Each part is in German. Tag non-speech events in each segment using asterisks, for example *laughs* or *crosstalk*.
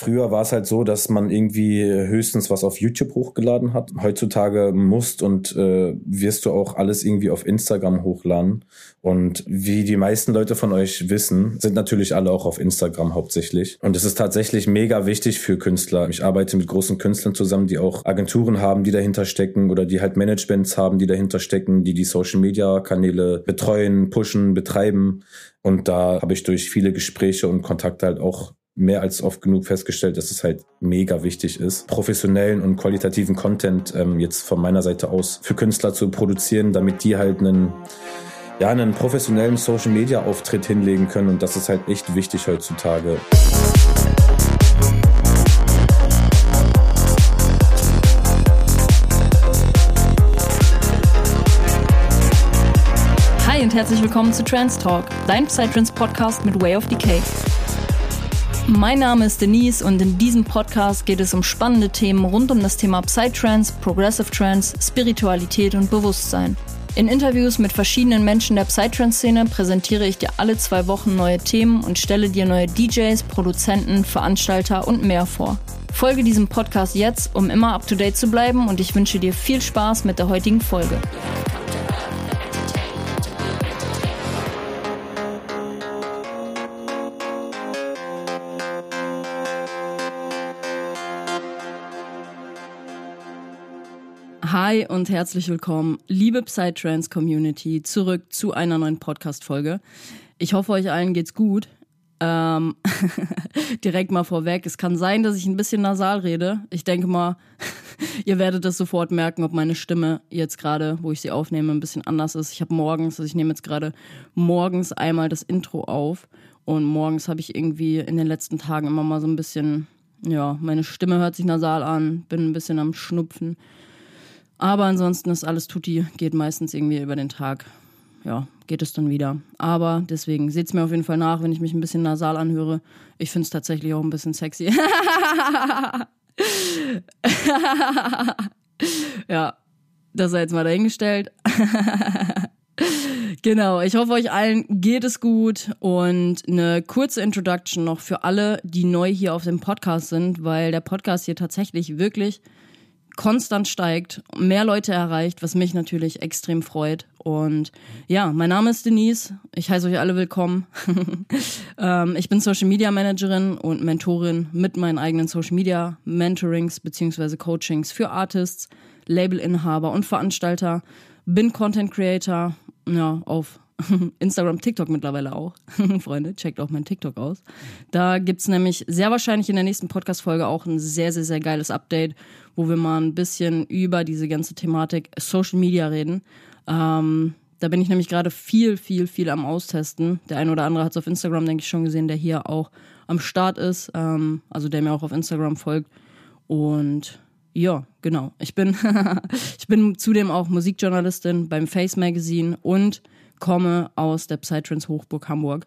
Früher war es halt so, dass man irgendwie höchstens was auf YouTube hochgeladen hat. Heutzutage musst und äh, wirst du auch alles irgendwie auf Instagram hochladen. Und wie die meisten Leute von euch wissen, sind natürlich alle auch auf Instagram hauptsächlich. Und es ist tatsächlich mega wichtig für Künstler. Ich arbeite mit großen Künstlern zusammen, die auch Agenturen haben, die dahinter stecken oder die halt Managements haben, die dahinter stecken, die die Social Media Kanäle betreuen, pushen, betreiben. Und da habe ich durch viele Gespräche und Kontakte halt auch mehr als oft genug festgestellt, dass es halt mega wichtig ist, professionellen und qualitativen Content ähm, jetzt von meiner Seite aus für Künstler zu produzieren, damit die halt einen ja, einen professionellen Social Media Auftritt hinlegen können und das ist halt echt wichtig heutzutage. Hi und herzlich willkommen zu Trans Talk, dein Psytrance Podcast mit Way of Decay. Mein Name ist Denise und in diesem Podcast geht es um spannende Themen rund um das Thema Psytrance, Progressive Trance, Spiritualität und Bewusstsein. In Interviews mit verschiedenen Menschen der Psytrance-Szene präsentiere ich dir alle zwei Wochen neue Themen und stelle dir neue DJs, Produzenten, Veranstalter und mehr vor. Folge diesem Podcast jetzt, um immer up-to-date zu bleiben und ich wünsche dir viel Spaß mit der heutigen Folge. Hi und herzlich willkommen, liebe Psytrance Community, zurück zu einer neuen Podcast-Folge. Ich hoffe, euch allen geht's gut. Ähm, *laughs* direkt mal vorweg, es kann sein, dass ich ein bisschen nasal rede. Ich denke mal, *laughs* ihr werdet das sofort merken, ob meine Stimme jetzt gerade, wo ich sie aufnehme, ein bisschen anders ist. Ich habe morgens, also ich nehme jetzt gerade morgens einmal das Intro auf und morgens habe ich irgendwie in den letzten Tagen immer mal so ein bisschen, ja, meine Stimme hört sich nasal an, bin ein bisschen am Schnupfen. Aber ansonsten ist alles tutti, geht meistens irgendwie über den Tag. Ja, geht es dann wieder. Aber deswegen seht es mir auf jeden Fall nach, wenn ich mich ein bisschen nasal anhöre. Ich finde es tatsächlich auch ein bisschen sexy. *laughs* ja, das sei jetzt mal dahingestellt. *laughs* genau, ich hoffe, euch allen geht es gut und eine kurze Introduction noch für alle, die neu hier auf dem Podcast sind, weil der Podcast hier tatsächlich wirklich konstant steigt, mehr Leute erreicht, was mich natürlich extrem freut. Und ja, mein Name ist Denise. Ich heiße euch alle willkommen. *laughs* ähm, ich bin Social Media Managerin und Mentorin mit meinen eigenen Social Media Mentorings bzw. Coachings für Artists, Labelinhaber und Veranstalter. Bin Content Creator ja, auf *laughs* Instagram, TikTok mittlerweile auch. *laughs* Freunde, checkt auch mein TikTok aus. Da gibt es nämlich sehr wahrscheinlich in der nächsten Podcast-Folge auch ein sehr, sehr, sehr geiles Update, wo wir mal ein bisschen über diese ganze Thematik Social Media reden. Ähm, da bin ich nämlich gerade viel, viel, viel am Austesten. Der eine oder andere hat es auf Instagram, denke ich, schon gesehen, der hier auch am Start ist, ähm, also der mir auch auf Instagram folgt. Und ja, genau. Ich bin, *laughs* ich bin zudem auch Musikjournalistin beim Face Magazine und komme aus der Psytrance Hochburg Hamburg.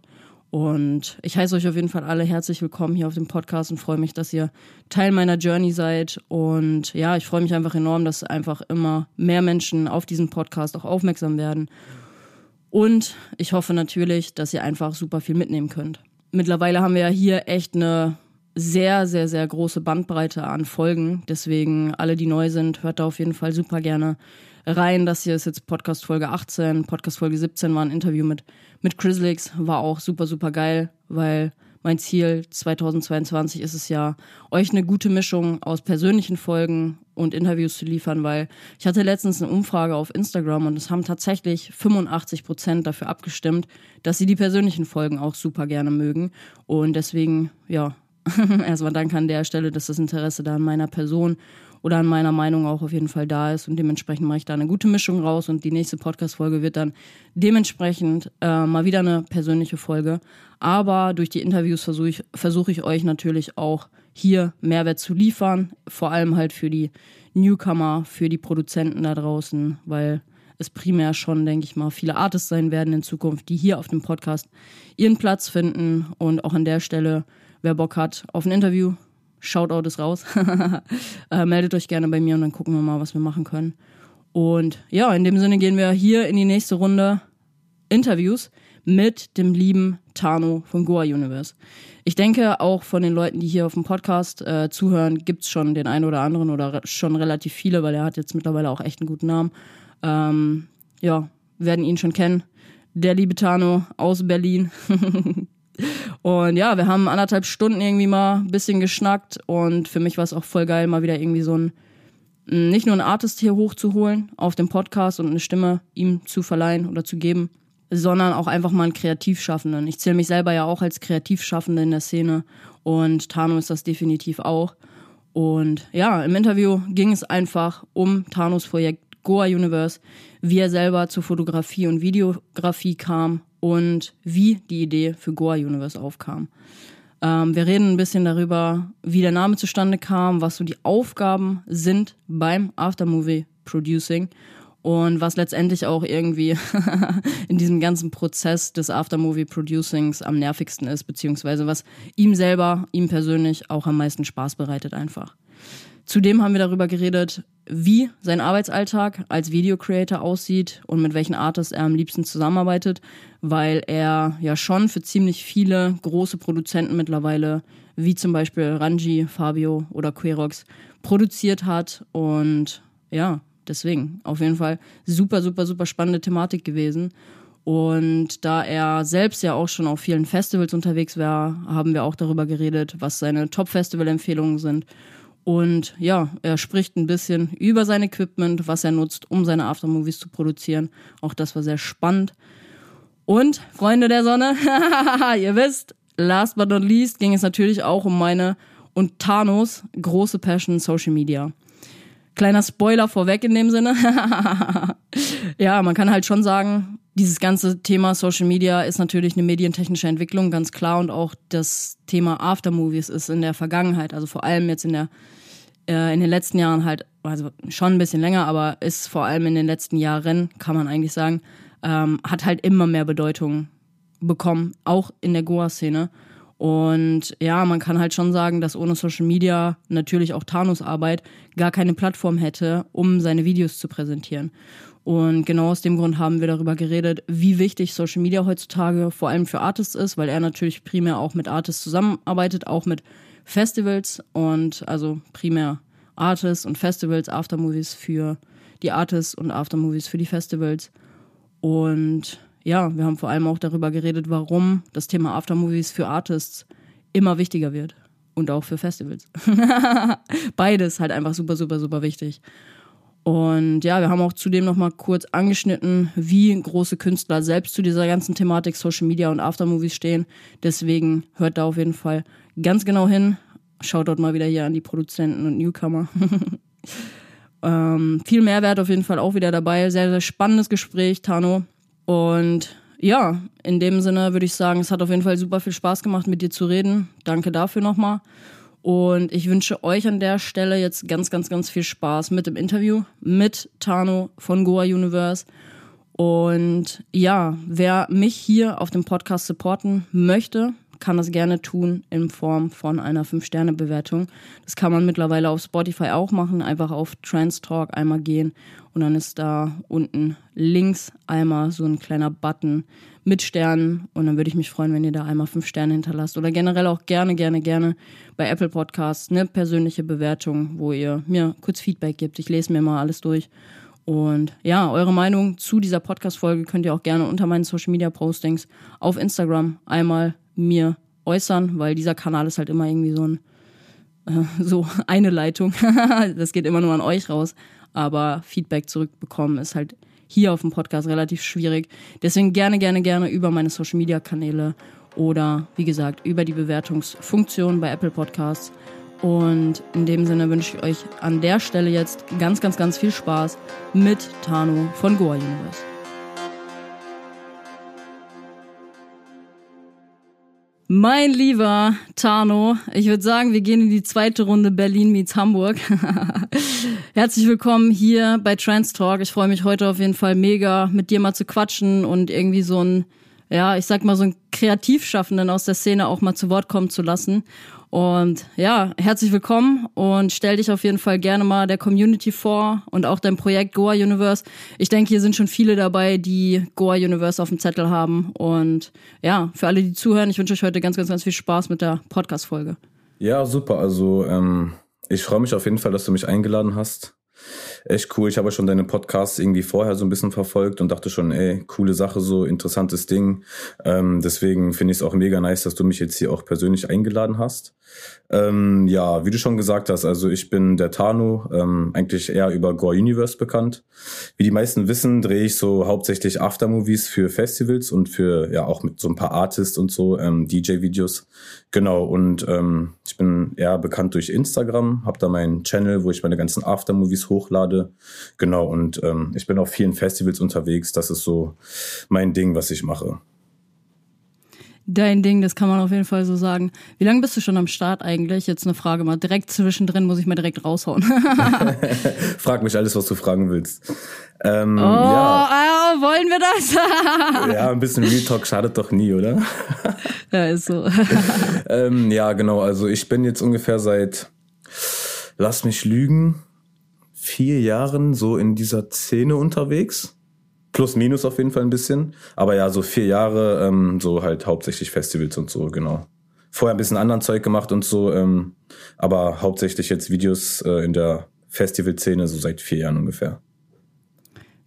Und ich heiße euch auf jeden Fall alle herzlich willkommen hier auf dem Podcast und freue mich, dass ihr Teil meiner Journey seid. Und ja, ich freue mich einfach enorm, dass einfach immer mehr Menschen auf diesen Podcast auch aufmerksam werden. Und ich hoffe natürlich, dass ihr einfach super viel mitnehmen könnt. Mittlerweile haben wir ja hier echt eine sehr, sehr, sehr große Bandbreite an Folgen. Deswegen alle, die neu sind, hört da auf jeden Fall super gerne rein. Das hier ist jetzt Podcast Folge 18. Podcast Folge 17 war ein Interview mit, mit Chrislix. War auch super, super geil, weil mein Ziel 2022 ist es ja, euch eine gute Mischung aus persönlichen Folgen und Interviews zu liefern, weil ich hatte letztens eine Umfrage auf Instagram und es haben tatsächlich 85 Prozent dafür abgestimmt, dass sie die persönlichen Folgen auch super gerne mögen. Und deswegen, ja, *laughs* erstmal danke an der Stelle, dass das Interesse da an meiner Person oder an meiner Meinung auch auf jeden Fall da ist. Und dementsprechend mache ich da eine gute Mischung raus. Und die nächste Podcast-Folge wird dann dementsprechend äh, mal wieder eine persönliche Folge. Aber durch die Interviews versuche ich, versuch ich euch natürlich auch hier Mehrwert zu liefern. Vor allem halt für die Newcomer, für die Produzenten da draußen, weil es primär schon, denke ich mal, viele Artists sein werden in Zukunft, die hier auf dem Podcast ihren Platz finden. Und auch an der Stelle, wer Bock hat auf ein Interview, Shoutout ist raus. *laughs* äh, meldet euch gerne bei mir und dann gucken wir mal, was wir machen können. Und ja, in dem Sinne gehen wir hier in die nächste Runde Interviews mit dem lieben Tano von Goa Universe. Ich denke, auch von den Leuten, die hier auf dem Podcast äh, zuhören, gibt's schon den einen oder anderen oder re schon relativ viele, weil er hat jetzt mittlerweile auch echt einen guten Namen. Ähm, ja, werden ihn schon kennen. Der liebe Tano aus Berlin. *laughs* und ja, wir haben anderthalb Stunden irgendwie mal ein bisschen geschnackt und für mich war es auch voll geil, mal wieder irgendwie so ein nicht nur einen Artist hier hochzuholen auf dem Podcast und eine Stimme ihm zu verleihen oder zu geben, sondern auch einfach mal einen Kreativschaffenden. Ich zähle mich selber ja auch als Kreativschaffende in der Szene und Tano ist das definitiv auch. Und ja, im Interview ging es einfach um Tanos Projekt Goa Universe, wie er selber zur Fotografie und Videografie kam und wie die Idee für Goa Universe aufkam. Ähm, wir reden ein bisschen darüber, wie der Name zustande kam, was so die Aufgaben sind beim Aftermovie Producing und was letztendlich auch irgendwie *laughs* in diesem ganzen Prozess des Aftermovie Producings am nervigsten ist, beziehungsweise was ihm selber, ihm persönlich auch am meisten Spaß bereitet einfach. Zudem haben wir darüber geredet, wie sein Arbeitsalltag als Videocreator aussieht und mit welchen Artists er am liebsten zusammenarbeitet, weil er ja schon für ziemlich viele große Produzenten mittlerweile, wie zum Beispiel Ranji, Fabio oder Querox, produziert hat. Und ja, deswegen auf jeden Fall super, super, super spannende Thematik gewesen. Und da er selbst ja auch schon auf vielen Festivals unterwegs war, haben wir auch darüber geredet, was seine Top-Festival-Empfehlungen sind und ja, er spricht ein bisschen über sein Equipment, was er nutzt, um seine Aftermovies zu produzieren. Auch das war sehr spannend. Und, Freunde der Sonne, *laughs* ihr wisst, last but not least ging es natürlich auch um meine und Thanos große Passion Social Media. Kleiner Spoiler vorweg in dem Sinne. *laughs* ja, man kann halt schon sagen, dieses ganze Thema Social Media ist natürlich eine medientechnische Entwicklung, ganz klar. Und auch das Thema Aftermovies ist in der Vergangenheit, also vor allem jetzt in der äh, in den letzten Jahren halt, also schon ein bisschen länger, aber ist vor allem in den letzten Jahren, kann man eigentlich sagen, ähm, hat halt immer mehr Bedeutung bekommen, auch in der Goa-Szene. Und ja, man kann halt schon sagen, dass ohne Social Media natürlich auch Thanos Arbeit gar keine Plattform hätte, um seine Videos zu präsentieren. Und genau aus dem Grund haben wir darüber geredet, wie wichtig Social Media heutzutage vor allem für Artists ist, weil er natürlich primär auch mit Artists zusammenarbeitet, auch mit Festivals und also primär Artists und Festivals, Aftermovies für die Artists und Aftermovies für die Festivals. Und ja, wir haben vor allem auch darüber geredet, warum das Thema Aftermovies für Artists immer wichtiger wird. Und auch für Festivals. *laughs* Beides halt einfach super, super, super wichtig. Und ja, wir haben auch zudem noch mal kurz angeschnitten, wie große Künstler selbst zu dieser ganzen Thematik Social Media und Aftermovies stehen. Deswegen hört da auf jeden Fall ganz genau hin. Schaut dort mal wieder hier an die Produzenten und Newcomer. *laughs* ähm, viel Mehrwert auf jeden Fall auch wieder dabei. Sehr, sehr spannendes Gespräch, Tano. Und ja, in dem Sinne würde ich sagen, es hat auf jeden Fall super viel Spaß gemacht, mit dir zu reden. Danke dafür nochmal. Und ich wünsche euch an der Stelle jetzt ganz, ganz, ganz viel Spaß mit dem Interview mit Tano von Goa Universe. Und ja, wer mich hier auf dem Podcast supporten möchte, kann das gerne tun in Form von einer 5-Sterne-Bewertung. Das kann man mittlerweile auf Spotify auch machen. Einfach auf Trans Talk einmal gehen und dann ist da unten links einmal so ein kleiner Button mit Sternen und dann würde ich mich freuen, wenn ihr da einmal 5 Sterne hinterlasst oder generell auch gerne, gerne, gerne bei Apple Podcasts eine persönliche Bewertung, wo ihr mir kurz Feedback gibt. Ich lese mir mal alles durch. Und ja, eure Meinung zu dieser Podcast-Folge könnt ihr auch gerne unter meinen Social Media Postings auf Instagram einmal mir äußern, weil dieser Kanal ist halt immer irgendwie so ein äh, so *laughs* eine Leitung. *laughs* das geht immer nur an euch raus. Aber Feedback zurückbekommen ist halt hier auf dem Podcast relativ schwierig. Deswegen gerne, gerne, gerne über meine Social Media Kanäle oder wie gesagt über die Bewertungsfunktion bei Apple Podcasts. Und in dem Sinne wünsche ich euch an der Stelle jetzt ganz, ganz, ganz viel Spaß mit Tano von Goa Universe. Mein lieber Tano, ich würde sagen, wir gehen in die zweite Runde Berlin meets Hamburg. *laughs* Herzlich willkommen hier bei Trans Talk. Ich freue mich heute auf jeden Fall mega, mit dir mal zu quatschen und irgendwie so ein ja, ich sag mal, so einen Kreativschaffenden aus der Szene auch mal zu Wort kommen zu lassen. Und ja, herzlich willkommen und stell dich auf jeden Fall gerne mal der Community vor und auch dein Projekt Goa Universe. Ich denke, hier sind schon viele dabei, die Goa Universe auf dem Zettel haben. Und ja, für alle, die zuhören, ich wünsche euch heute ganz, ganz, ganz viel Spaß mit der Podcast-Folge. Ja, super. Also ähm, ich freue mich auf jeden Fall, dass du mich eingeladen hast echt cool. Ich habe schon deine Podcasts irgendwie vorher so ein bisschen verfolgt und dachte schon, ey, coole Sache, so interessantes Ding. Ähm, deswegen finde ich es auch mega nice, dass du mich jetzt hier auch persönlich eingeladen hast. Ähm, ja, wie du schon gesagt hast, also ich bin der Tanu, ähm, eigentlich eher über Gore Universe bekannt. Wie die meisten wissen, drehe ich so hauptsächlich Aftermovies für Festivals und für ja auch mit so ein paar Artists und so ähm, DJ-Videos. Genau, und ähm, ich bin eher bekannt durch Instagram, habe da meinen Channel, wo ich meine ganzen Aftermovies hochlade. Genau, und ähm, ich bin auf vielen Festivals unterwegs. Das ist so mein Ding, was ich mache dein Ding, das kann man auf jeden Fall so sagen. Wie lange bist du schon am Start eigentlich? Jetzt eine Frage mal. Direkt zwischendrin muss ich mal direkt raushauen. *laughs* Frag mich alles, was du fragen willst. Ähm, oh, ja. äh, wollen wir das? *laughs* ja, ein bisschen Real Talk schadet doch nie, oder? ja, ist so. *laughs* ähm, ja, genau. Also ich bin jetzt ungefähr seit, lass mich lügen, vier Jahren so in dieser Szene unterwegs. Plus, minus auf jeden Fall ein bisschen. Aber ja, so vier Jahre, ähm, so halt hauptsächlich Festivals und so, genau. Vorher ein bisschen anderen Zeug gemacht und so, ähm, aber hauptsächlich jetzt Videos äh, in der Festivalszene so seit vier Jahren ungefähr.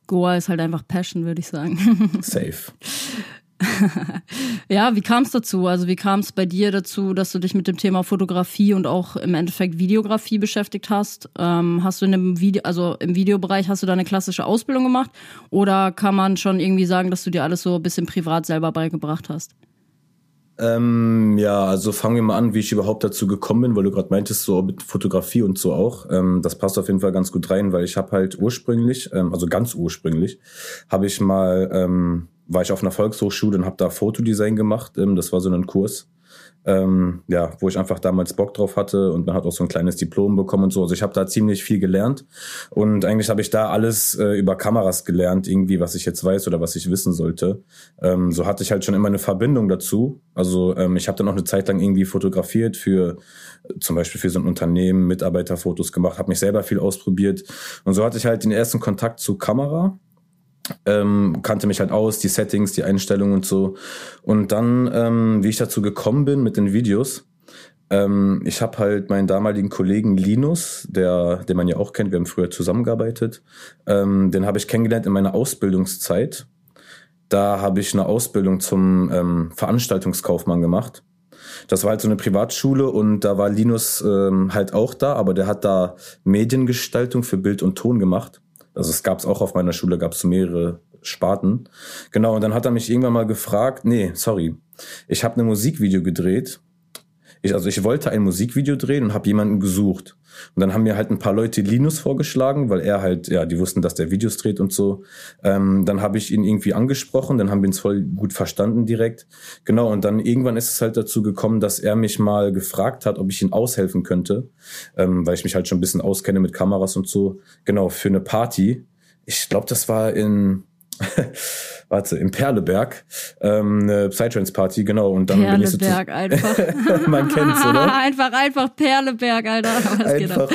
Goa ist halt einfach Passion, würde ich sagen. Safe. *laughs* *laughs* ja, wie kam es dazu? Also wie kam es bei dir dazu, dass du dich mit dem Thema Fotografie und auch im Endeffekt Videografie beschäftigt hast? Ähm, hast du in dem Video, also im Videobereich, hast du da eine klassische Ausbildung gemacht? Oder kann man schon irgendwie sagen, dass du dir alles so ein bisschen privat selber beigebracht hast? Ähm, ja, also fangen wir mal an, wie ich überhaupt dazu gekommen bin, weil du gerade meintest, so mit Fotografie und so auch. Ähm, das passt auf jeden Fall ganz gut rein, weil ich habe halt ursprünglich, ähm, also ganz ursprünglich, habe ich mal ähm, war ich auf einer Volkshochschule und habe da Fotodesign gemacht. Ähm, das war so ein Kurs, ähm, ja, wo ich einfach damals Bock drauf hatte und man hat auch so ein kleines Diplom bekommen und so. Also ich habe da ziemlich viel gelernt und eigentlich habe ich da alles äh, über Kameras gelernt, irgendwie, was ich jetzt weiß oder was ich wissen sollte. Ähm, so hatte ich halt schon immer eine Verbindung dazu. Also ähm, ich habe dann auch eine Zeit lang irgendwie fotografiert für zum Beispiel für so ein Unternehmen, Mitarbeiterfotos gemacht, habe mich selber viel ausprobiert und so hatte ich halt den ersten Kontakt zu Kamera ähm, kannte mich halt aus, die Settings, die Einstellungen und so. Und dann, ähm, wie ich dazu gekommen bin mit den Videos, ähm, ich habe halt meinen damaligen Kollegen Linus, der, den man ja auch kennt, wir haben früher zusammengearbeitet, ähm, den habe ich kennengelernt in meiner Ausbildungszeit. Da habe ich eine Ausbildung zum ähm, Veranstaltungskaufmann gemacht. Das war halt so eine Privatschule und da war Linus ähm, halt auch da, aber der hat da Mediengestaltung für Bild und Ton gemacht. Also es gab es auch auf meiner Schule, gab es mehrere Sparten. Genau, und dann hat er mich irgendwann mal gefragt, nee, sorry, ich habe ein Musikvideo gedreht. Ich, also ich wollte ein Musikvideo drehen und habe jemanden gesucht. Und dann haben mir halt ein paar Leute Linus vorgeschlagen, weil er halt, ja, die wussten, dass der Videos dreht und so. Ähm, dann habe ich ihn irgendwie angesprochen, dann haben wir uns voll gut verstanden direkt. Genau, und dann irgendwann ist es halt dazu gekommen, dass er mich mal gefragt hat, ob ich ihn aushelfen könnte, ähm, weil ich mich halt schon ein bisschen auskenne mit Kameras und so. Genau, für eine Party. Ich glaube, das war in *laughs* warte, im Perleberg, ähm, eine Psytrance-Party, genau. Und dann Perleberg bin ich so einfach. *laughs* Man kennt's, oder? *laughs* einfach, einfach Perleberg, Alter. *laughs* Was einfach,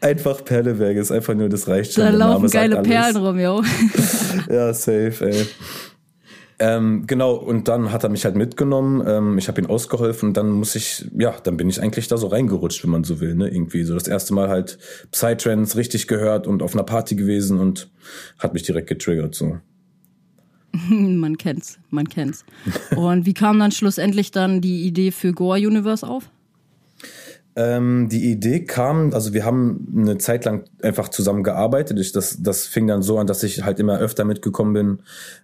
einfach Perleberg ist einfach nur, das reicht schon. Da laufen geile Perlen rum, yo. ja, safe, ey. Ähm, genau, und dann hat er mich halt mitgenommen, ähm, ich habe ihn ausgeholfen und dann muss ich, ja, dann bin ich eigentlich da so reingerutscht, wenn man so will, ne? Irgendwie so das erste Mal halt Psytrance richtig gehört und auf einer Party gewesen und hat mich direkt getriggert so. *laughs* man kennt's, man kennt's. Und wie kam dann schlussendlich dann die Idee für Goa Universe auf? Ähm, die Idee kam, also wir haben eine Zeit lang einfach zusammen gearbeitet. Ich, das, das fing dann so an, dass ich halt immer öfter mitgekommen bin.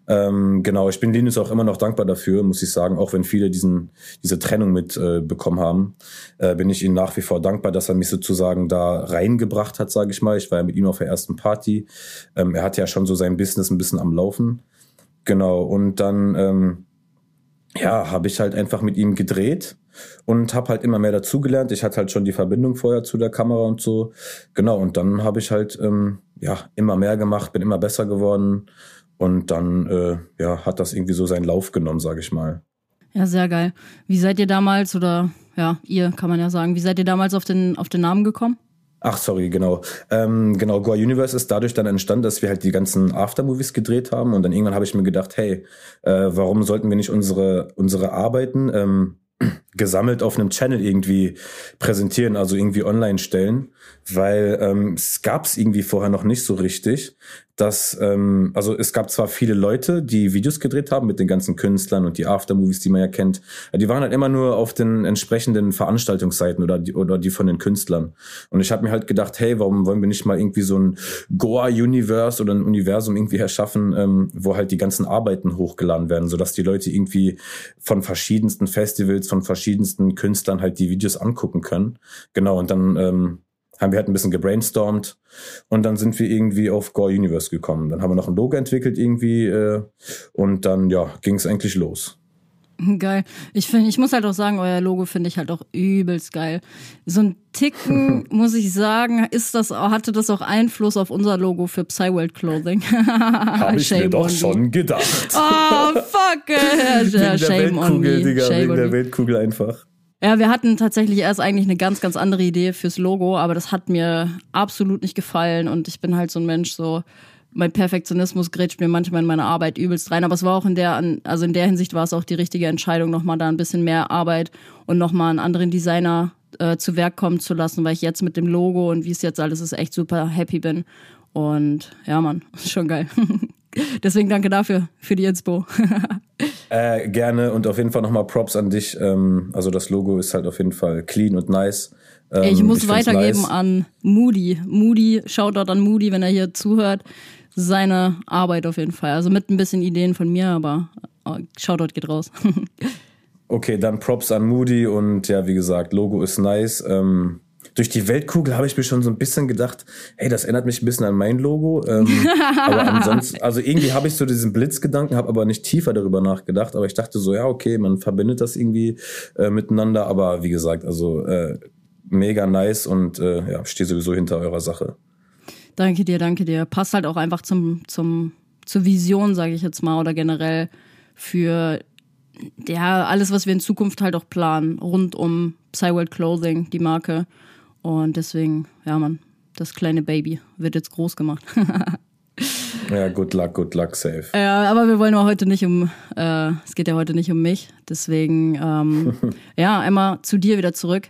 Ähm, genau, ich bin Linus auch immer noch dankbar dafür, muss ich sagen, auch wenn viele diesen, diese Trennung mit äh, haben, äh, bin ich ihm nach wie vor dankbar, dass er mich sozusagen da reingebracht hat, sage ich mal. Ich war ja mit ihm auf der ersten Party. Ähm, er hat ja schon so sein Business ein bisschen am Laufen. Genau, und dann ähm, ja, habe ich halt einfach mit ihm gedreht und habe halt immer mehr dazugelernt. Ich hatte halt schon die Verbindung vorher zu der Kamera und so. Genau, und dann habe ich halt ähm, ja immer mehr gemacht, bin immer besser geworden Und dann äh, ja, hat das irgendwie so seinen Lauf genommen, sage ich mal. Ja, sehr geil. Wie seid ihr damals, oder ja, ihr kann man ja sagen, wie seid ihr damals auf den, auf den Namen gekommen? Ach, sorry, genau. Ähm, genau, Goa Universe ist dadurch dann entstanden, dass wir halt die ganzen Aftermovies gedreht haben und dann irgendwann habe ich mir gedacht, hey, äh, warum sollten wir nicht unsere, unsere Arbeiten ähm, gesammelt auf einem Channel irgendwie präsentieren, also irgendwie online stellen, weil ähm, es gab es irgendwie vorher noch nicht so richtig dass, ähm, also es gab zwar viele Leute, die Videos gedreht haben mit den ganzen Künstlern und die Aftermovies, die man ja kennt, die waren halt immer nur auf den entsprechenden Veranstaltungsseiten oder die, oder die von den Künstlern. Und ich habe mir halt gedacht, hey, warum wollen wir nicht mal irgendwie so ein Goa-Universe oder ein Universum irgendwie erschaffen, ähm, wo halt die ganzen Arbeiten hochgeladen werden, sodass die Leute irgendwie von verschiedensten Festivals, von verschiedensten Künstlern halt die Videos angucken können. Genau, und dann ähm, haben wir halt ein bisschen gebrainstormt und dann sind wir irgendwie auf Gore Universe gekommen. Dann haben wir noch ein Logo entwickelt irgendwie äh, und dann ja ging es eigentlich los. Geil. Ich finde, ich muss halt auch sagen, euer Logo finde ich halt auch übelst geil. So ein Ticken, *laughs* muss ich sagen, ist das, hatte das auch Einfluss auf unser Logo für Psyworld Clothing. *laughs* Habe ich mir doch schon gedacht. Oh, fuck. Äh, *laughs* wegen der Weltkugel, Digga, wegen der Weltkugel einfach. Ja, wir hatten tatsächlich erst eigentlich eine ganz, ganz andere Idee fürs Logo, aber das hat mir absolut nicht gefallen und ich bin halt so ein Mensch, so mein Perfektionismus grätscht mir manchmal in meine Arbeit übelst rein, aber es war auch in der, also in der Hinsicht war es auch die richtige Entscheidung, nochmal da ein bisschen mehr Arbeit und nochmal einen anderen Designer äh, zu Werk kommen zu lassen, weil ich jetzt mit dem Logo und wie es jetzt alles ist, echt super happy bin. Und ja, Mann, *laughs* ist schon geil. *laughs* Deswegen danke dafür, für die Inspo. *laughs* äh, gerne und auf jeden Fall nochmal Props an dich. Ähm, also das Logo ist halt auf jeden Fall clean und nice. Ähm, ich muss ich weitergeben nice. an Moody. Moody, Shoutout an Moody, wenn er hier zuhört. Seine Arbeit auf jeden Fall. Also mit ein bisschen Ideen von mir, aber äh, Shoutout geht raus. *laughs* okay, dann Props an Moody und ja, wie gesagt, Logo ist nice. Ähm, durch die Weltkugel habe ich mir schon so ein bisschen gedacht, hey, das erinnert mich ein bisschen an mein Logo. Ähm, *laughs* aber ansonsten, also irgendwie habe ich so diesen Blitzgedanken, habe aber nicht tiefer darüber nachgedacht. Aber ich dachte so, ja, okay, man verbindet das irgendwie äh, miteinander. Aber wie gesagt, also äh, mega nice und äh, ja, stehe sowieso hinter eurer Sache. Danke dir, danke dir. Passt halt auch einfach zum, zum, zur Vision, sage ich jetzt mal, oder generell für ja, alles, was wir in Zukunft halt auch planen, rund um Psyworld Clothing, die Marke. Und deswegen, ja, man, das kleine Baby wird jetzt groß gemacht. *laughs* ja, good luck, good luck, safe. Ja, aber wir wollen ja heute nicht um, äh, es geht ja heute nicht um mich. Deswegen, ähm, *laughs* ja, einmal zu dir wieder zurück.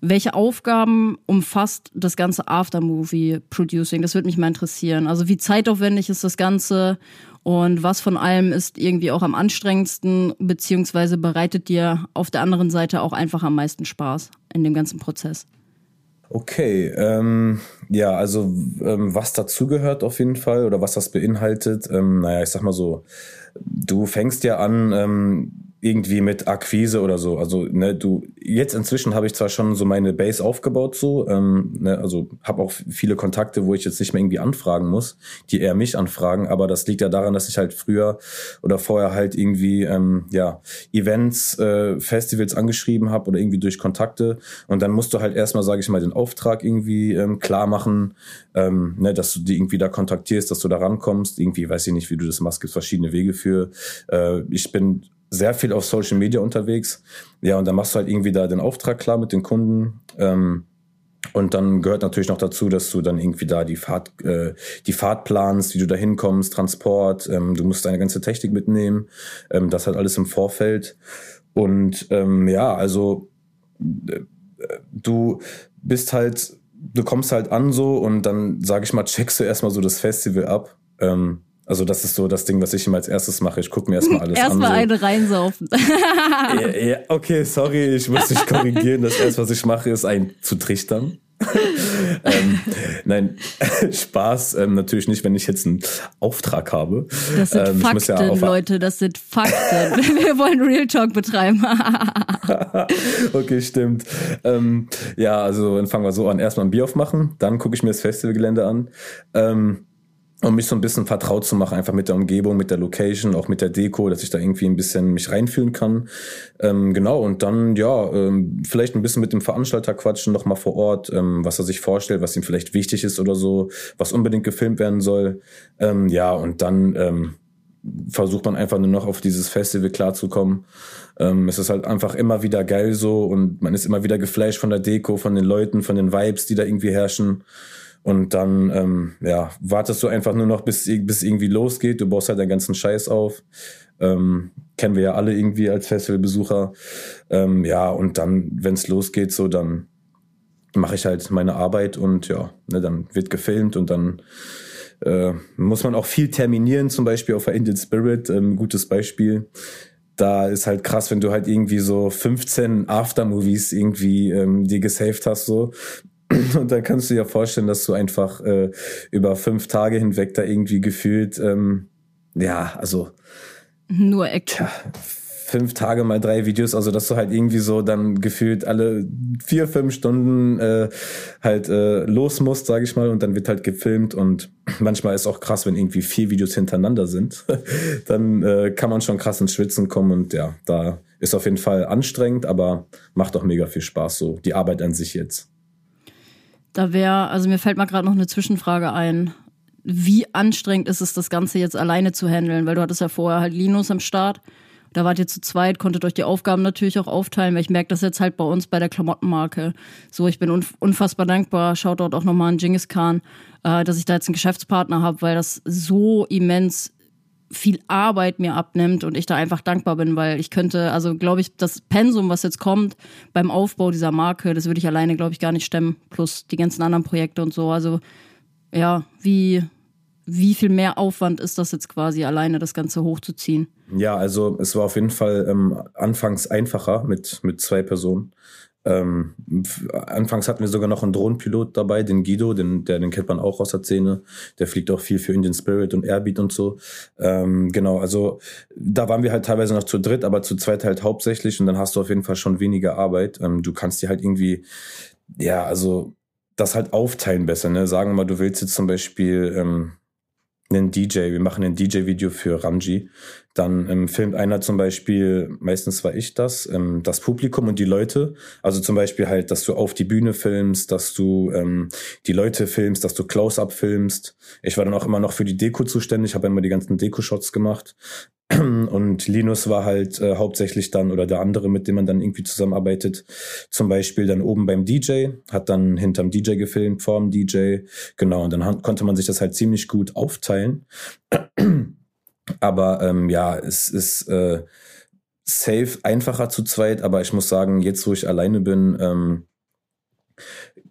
Welche Aufgaben umfasst das ganze Aftermovie-Producing? Das würde mich mal interessieren. Also wie zeitaufwendig ist das Ganze und was von allem ist irgendwie auch am anstrengendsten, beziehungsweise bereitet dir auf der anderen Seite auch einfach am meisten Spaß in dem ganzen Prozess? Okay, ähm, ja, also ähm, was dazugehört auf jeden Fall oder was das beinhaltet, ähm, naja, ich sag mal so, du fängst ja an, ähm, irgendwie mit Akquise oder so. Also ne, du jetzt inzwischen habe ich zwar schon so meine Base aufgebaut so, ähm, ne, also habe auch viele Kontakte, wo ich jetzt nicht mehr irgendwie anfragen muss, die eher mich anfragen. Aber das liegt ja daran, dass ich halt früher oder vorher halt irgendwie ähm, ja Events, äh, Festivals angeschrieben habe oder irgendwie durch Kontakte. Und dann musst du halt erstmal, sage ich mal, den Auftrag irgendwie ähm, klar machen, ähm, ne, dass du die irgendwie da kontaktierst, dass du da rankommst. Irgendwie weiß ich nicht, wie du das machst. Gibt verschiedene Wege für. Äh, ich bin sehr viel auf Social Media unterwegs. Ja, und dann machst du halt irgendwie da den Auftrag klar mit den Kunden. Ähm, und dann gehört natürlich noch dazu, dass du dann irgendwie da die Fahrt, äh, die Fahrt planst, wie du da hinkommst, Transport, ähm, du musst deine ganze Technik mitnehmen, ähm, das halt alles im Vorfeld. Und ähm, ja, also äh, du bist halt, du kommst halt an so und dann, sag ich mal, checkst du erstmal so das Festival ab. Ähm, also das ist so das Ding, was ich immer als erstes mache. Ich gucke mir erstmal alles erstmal an. *laughs* Erstmal so. eine reinsaufen. *laughs* ja, ja, okay, sorry, ich muss dich korrigieren. Das erste, was ich mache, ist ein zu trichtern. *laughs* ähm, nein, Spaß ähm, natürlich nicht, wenn ich jetzt einen Auftrag habe. Das sind ähm, Fakten, ja Leute, das sind Fakten. Wir wollen Real Talk betreiben. okay, stimmt. Ähm, ja, also dann fangen wir so an. Erstmal ein Bier aufmachen, dann gucke ich mir das Festivalgelände an. Um mich so ein bisschen vertraut zu machen, einfach mit der Umgebung, mit der Location, auch mit der Deko, dass ich da irgendwie ein bisschen mich reinfühlen kann. Ähm, genau, und dann, ja, ähm, vielleicht ein bisschen mit dem Veranstalter quatschen, nochmal vor Ort, ähm, was er sich vorstellt, was ihm vielleicht wichtig ist oder so, was unbedingt gefilmt werden soll. Ähm, ja, und dann ähm, versucht man einfach nur noch auf dieses Festival klarzukommen. Ähm, es ist halt einfach immer wieder geil so und man ist immer wieder geflasht von der Deko, von den Leuten, von den Vibes, die da irgendwie herrschen. Und dann, ähm, ja, wartest du einfach nur noch, bis, bis irgendwie losgeht. Du baust halt deinen ganzen Scheiß auf. Ähm, kennen wir ja alle irgendwie als Festivalbesucher. Ähm, ja, und dann, wenn es losgeht, so, dann mache ich halt meine Arbeit und ja, ne, dann wird gefilmt und dann äh, muss man auch viel terminieren, zum Beispiel auf der Indian Spirit, ähm, gutes Beispiel. Da ist halt krass, wenn du halt irgendwie so 15 Aftermovies irgendwie ähm, die gesaved hast, so *clears throat* Und dann kannst du dir vorstellen, dass du einfach äh, über fünf Tage hinweg da irgendwie gefühlt, ähm, ja, also nur Action. Tja, fünf Tage mal drei Videos, also dass du halt irgendwie so dann gefühlt alle vier, fünf Stunden äh, halt äh, los musst, sage ich mal, und dann wird halt gefilmt und *clears throat* manchmal ist auch krass, wenn irgendwie vier Videos hintereinander sind, *laughs* dann äh, kann man schon krass ins Schwitzen kommen und ja, da ist auf jeden Fall anstrengend, aber macht auch mega viel Spaß so, die Arbeit an sich jetzt. Da wäre, also mir fällt mal gerade noch eine Zwischenfrage ein. Wie anstrengend ist es, das Ganze jetzt alleine zu handeln? Weil du hattest ja vorher halt Linus am Start. Da wart ihr zu zweit, konntet euch die Aufgaben natürlich auch aufteilen, weil ich merke das jetzt halt bei uns bei der Klamottenmarke. So, ich bin unfassbar dankbar. Schaut dort auch nochmal an Genghis Khan, äh, dass ich da jetzt einen Geschäftspartner habe, weil das so immens viel Arbeit mir abnimmt und ich da einfach dankbar bin, weil ich könnte, also glaube ich, das Pensum, was jetzt kommt beim Aufbau dieser Marke, das würde ich alleine, glaube ich, gar nicht stemmen, plus die ganzen anderen Projekte und so. Also ja, wie, wie viel mehr Aufwand ist das jetzt quasi alleine, das Ganze hochzuziehen? Ja, also es war auf jeden Fall ähm, anfangs einfacher mit, mit zwei Personen. Ähm, anfangs hatten wir sogar noch einen Drohnenpilot dabei, den Guido, den, der, den kennt man auch aus der Szene. Der fliegt auch viel für Indian Spirit und Airbeat und so. Ähm, genau, also da waren wir halt teilweise noch zu dritt, aber zu zweit halt hauptsächlich und dann hast du auf jeden Fall schon weniger Arbeit. Ähm, du kannst dir halt irgendwie, ja, also das halt aufteilen besser. Ne? Sagen wir mal, du willst jetzt zum Beispiel ähm, einen DJ, wir machen ein DJ-Video für Ramji. Dann ähm, filmt einer zum Beispiel, meistens war ich das, ähm, das Publikum und die Leute. Also zum Beispiel halt, dass du auf die Bühne filmst, dass du ähm, die Leute filmst, dass du Close-Up filmst. Ich war dann auch immer noch für die Deko zuständig, habe immer die ganzen Deko-Shots gemacht. *clears throat* Und Linus war halt äh, hauptsächlich dann, oder der andere, mit dem man dann irgendwie zusammenarbeitet, zum Beispiel dann oben beim DJ, hat dann hinterm DJ gefilmt, vorm DJ, genau, und dann konnte man sich das halt ziemlich gut aufteilen. *clears throat* Aber ähm, ja, es ist äh, safe einfacher zu zweit, aber ich muss sagen, jetzt wo ich alleine bin, ähm,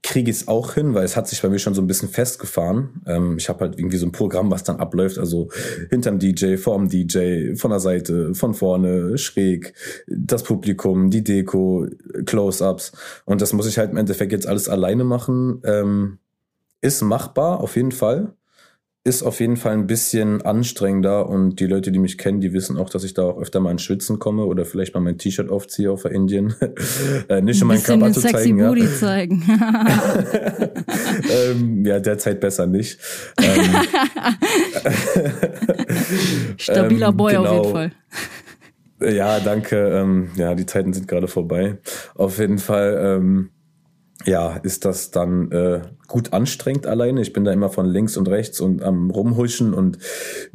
kriege ich es auch hin, weil es hat sich bei mir schon so ein bisschen festgefahren. Ähm, ich habe halt irgendwie so ein Programm, was dann abläuft, also hinterm DJ, vorm DJ, von der Seite, von vorne, schräg, das Publikum, die Deko, Close-ups. Und das muss ich halt im Endeffekt jetzt alles alleine machen. Ähm, ist machbar, auf jeden Fall ist auf jeden Fall ein bisschen anstrengender und die Leute, die mich kennen, die wissen auch, dass ich da auch öfter mal ins Schwitzen komme oder vielleicht mal mein T-Shirt aufziehe auf der Indien. *laughs* äh, nicht um meinen Körper zu zeigen. Booty ja. zeigen. *laughs* *laughs* ähm, ja, derzeit besser nicht. Ähm, Stabiler ähm, Boy genau. auf jeden Fall. Ja, danke. Ähm, ja, die Zeiten sind gerade vorbei. Auf jeden Fall. Ähm, ja, ist das dann äh, gut anstrengend alleine. Ich bin da immer von links und rechts und am rumhuschen und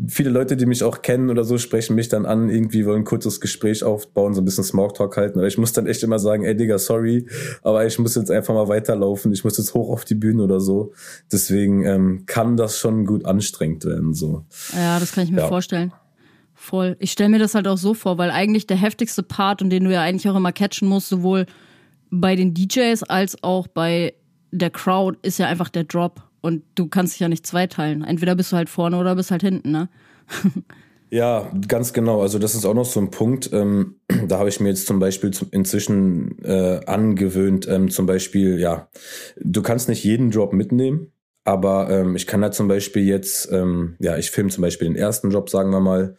viele Leute, die mich auch kennen oder so, sprechen mich dann an, irgendwie wollen ein kurzes Gespräch aufbauen, so ein bisschen Smalltalk halten. Aber ich muss dann echt immer sagen, ey Digga, sorry, aber ich muss jetzt einfach mal weiterlaufen. Ich muss jetzt hoch auf die Bühne oder so. Deswegen ähm, kann das schon gut anstrengend werden. So. Ja, das kann ich mir ja. vorstellen. Voll. Ich stelle mir das halt auch so vor, weil eigentlich der heftigste Part und den du ja eigentlich auch immer catchen musst, sowohl bei den DJs als auch bei der Crowd ist ja einfach der Drop. Und du kannst dich ja nicht zweiteilen. Entweder bist du halt vorne oder bist halt hinten, ne? *laughs* Ja, ganz genau. Also das ist auch noch so ein Punkt. Ähm, *clears throat* da habe ich mir jetzt zum Beispiel inzwischen äh, angewöhnt. Ähm, zum Beispiel, ja, du kannst nicht jeden Drop mitnehmen, aber ähm, ich kann da zum Beispiel jetzt, ähm, ja, ich filme zum Beispiel den ersten Drop, sagen wir mal.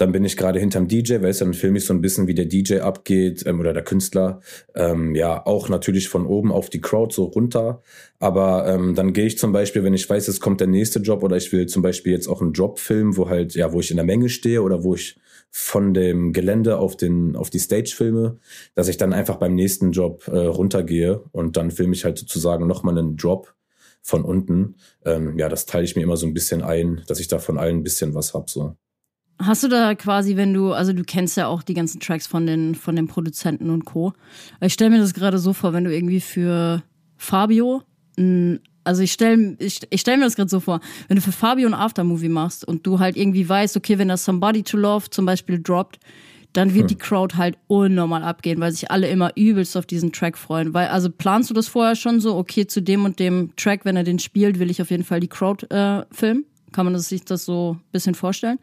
Dann bin ich gerade hinterm DJ, weil es dann filme ich so ein bisschen, wie der DJ abgeht ähm, oder der Künstler. Ähm, ja, auch natürlich von oben auf die Crowd so runter. Aber ähm, dann gehe ich zum Beispiel, wenn ich weiß, es kommt der nächste Job oder ich will zum Beispiel jetzt auch einen Job filmen, wo halt, ja, wo ich in der Menge stehe oder wo ich von dem Gelände auf den auf die Stage filme, dass ich dann einfach beim nächsten Job äh, runtergehe und dann filme ich halt sozusagen nochmal einen Drop von unten. Ähm, ja, das teile ich mir immer so ein bisschen ein, dass ich da von allen ein bisschen was hab so. Hast du da quasi, wenn du, also du kennst ja auch die ganzen Tracks von den, von den Produzenten und Co. Ich stelle mir das gerade so vor, wenn du irgendwie für Fabio also ich stelle ich, ich stell mir das gerade so vor, wenn du für Fabio ein Aftermovie machst und du halt irgendwie weißt, okay, wenn das Somebody to Love zum Beispiel droppt, dann wird hm. die Crowd halt unnormal abgehen, weil sich alle immer übelst auf diesen Track freuen. Weil, also planst du das vorher schon so, okay, zu dem und dem Track, wenn er den spielt, will ich auf jeden Fall die Crowd äh, filmen? Kann man das, sich das so ein bisschen vorstellen?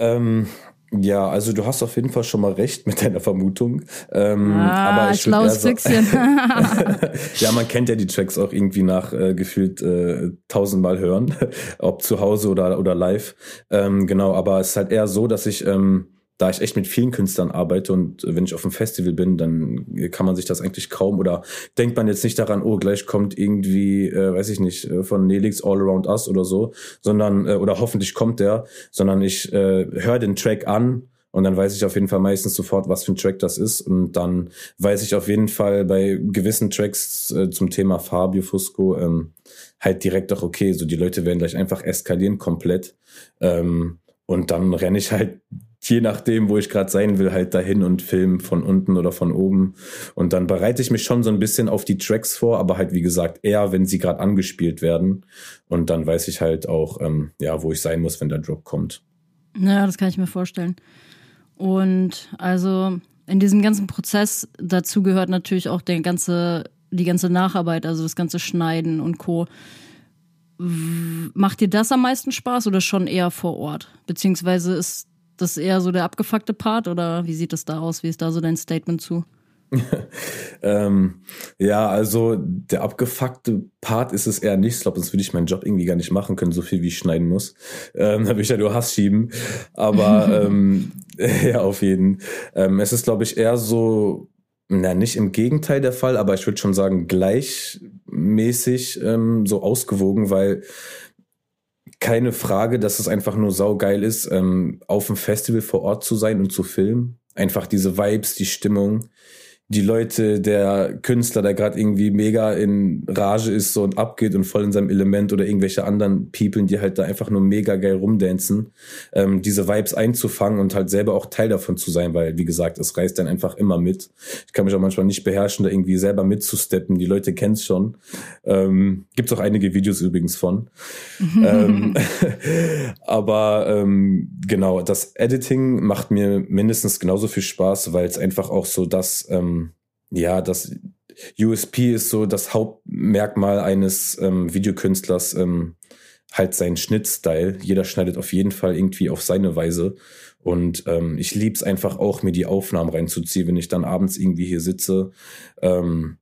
Ähm, ja, also du hast auf jeden Fall schon mal recht mit deiner Vermutung. Ähm, ah, aber ich schlaues Füchschen. *laughs* ja, man kennt ja die Tracks auch irgendwie nach äh, gefühlt äh, tausendmal hören, *laughs* ob zu Hause oder, oder live. Ähm, genau, aber es ist halt eher so, dass ich ähm, da ich echt mit vielen Künstlern arbeite und wenn ich auf einem Festival bin, dann kann man sich das eigentlich kaum oder denkt man jetzt nicht daran, oh, gleich kommt irgendwie, äh, weiß ich nicht, äh, von Nelix All Around Us oder so, sondern, äh, oder hoffentlich kommt der, sondern ich äh, höre den Track an und dann weiß ich auf jeden Fall meistens sofort, was für ein Track das ist. Und dann weiß ich auf jeden Fall bei gewissen Tracks äh, zum Thema Fabio Fusco ähm, halt direkt auch, okay, so die Leute werden gleich einfach eskalieren komplett. Ähm, und dann renne ich halt je nachdem, wo ich gerade sein will, halt dahin und film von unten oder von oben. Und dann bereite ich mich schon so ein bisschen auf die Tracks vor, aber halt wie gesagt eher, wenn sie gerade angespielt werden. Und dann weiß ich halt auch, ähm, ja, wo ich sein muss, wenn der Drop kommt. Naja, das kann ich mir vorstellen. Und also in diesem ganzen Prozess dazu gehört natürlich auch der ganze, die ganze Nacharbeit, also das ganze Schneiden und Co. Macht dir das am meisten Spaß oder schon eher vor Ort? Beziehungsweise ist das eher so der abgefuckte Part oder wie sieht das da aus? Wie ist da so dein Statement zu? *laughs* ähm, ja, also der abgefuckte Part ist es eher nicht. Ich glaube, sonst würde ich meinen Job irgendwie gar nicht machen können, so viel wie ich schneiden muss. Ähm, da würde ich ja nur Hass schieben. Aber *laughs* ähm, *laughs* ja, auf jeden. Ähm, es ist, glaube ich, eher so, na, nicht im Gegenteil der Fall, aber ich würde schon sagen, gleichmäßig ähm, so ausgewogen, weil keine Frage, dass es einfach nur saugeil ist, ähm, auf dem Festival vor Ort zu sein und zu filmen. Einfach diese Vibes, die Stimmung, die Leute, der Künstler, der gerade irgendwie mega in Rage ist so und abgeht und voll in seinem Element oder irgendwelche anderen People, die halt da einfach nur mega geil rumdancen, ähm, diese Vibes einzufangen und halt selber auch Teil davon zu sein, weil wie gesagt, es reißt dann einfach immer mit. Ich kann mich auch manchmal nicht beherrschen, da irgendwie selber mitzusteppen. Die Leute kennen es schon. Ähm, Gibt auch einige Videos übrigens von. *laughs* ähm, *laughs* aber ähm, genau, das Editing macht mir mindestens genauso viel Spaß, weil es einfach auch so das ähm, ja, das USP ist so das Hauptmerkmal eines ähm, Videokünstlers, ähm, halt sein Schnittstyle. Jeder schneidet auf jeden Fall irgendwie auf seine Weise. Und ähm, ich lieb's einfach auch, mir die Aufnahmen reinzuziehen, wenn ich dann abends irgendwie hier sitze. Ähm,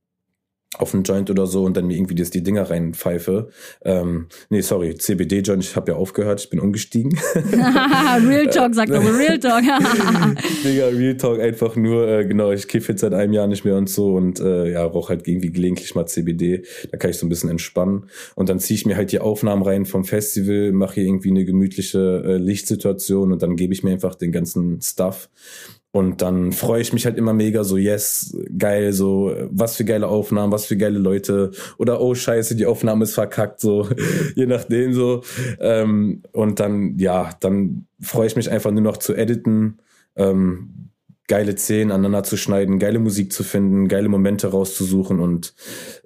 auf einen Joint oder so und dann mir irgendwie das, die Dinger reinpfeife. Ähm, nee, sorry, CBD-Joint, ich habe ja aufgehört, ich bin umgestiegen. *laughs* *laughs* Real Talk, sagt aber Real Talk. *laughs* Digga, Real Talk einfach nur, äh, genau, ich kiffe jetzt seit einem Jahr nicht mehr und so und äh, ja, rauche halt irgendwie gelegentlich mal CBD. Da kann ich so ein bisschen entspannen. Und dann ziehe ich mir halt die Aufnahmen rein vom Festival, mache hier irgendwie eine gemütliche äh, Lichtsituation und dann gebe ich mir einfach den ganzen Stuff. Und dann freue ich mich halt immer mega so, yes, geil, so, was für geile Aufnahmen, was für geile Leute. Oder oh scheiße, die Aufnahme ist verkackt, so, *laughs* je nachdem so. Ähm, und dann, ja, dann freue ich mich einfach nur noch zu editen, ähm, geile Szenen aneinander zu schneiden, geile Musik zu finden, geile Momente rauszusuchen und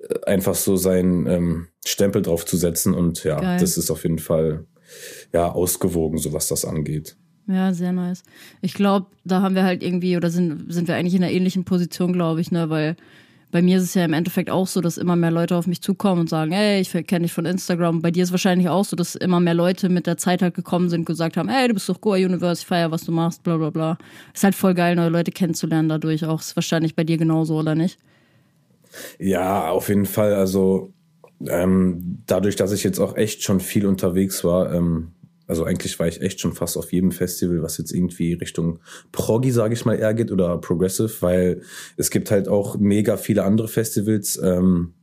äh, einfach so seinen ähm, Stempel drauf zu setzen. Und ja, geil. das ist auf jeden Fall ja ausgewogen, so was das angeht. Ja, sehr nice. Ich glaube, da haben wir halt irgendwie, oder sind, sind wir eigentlich in einer ähnlichen Position, glaube ich, ne, weil bei mir ist es ja im Endeffekt auch so, dass immer mehr Leute auf mich zukommen und sagen, ey, ich kenne dich von Instagram. Bei dir ist wahrscheinlich auch so, dass immer mehr Leute mit der Zeit halt gekommen sind und gesagt haben, ey, du bist doch Goa Universe, ich feier, was du machst, bla bla bla. Ist halt voll geil, neue Leute kennenzulernen dadurch auch. Ist wahrscheinlich bei dir genauso, oder nicht? Ja, auf jeden Fall. Also ähm, dadurch, dass ich jetzt auch echt schon viel unterwegs war, ähm, also eigentlich war ich echt schon fast auf jedem Festival, was jetzt irgendwie Richtung Proggy, sage ich mal, eher geht oder Progressive, weil es gibt halt auch mega viele andere Festivals, ähm,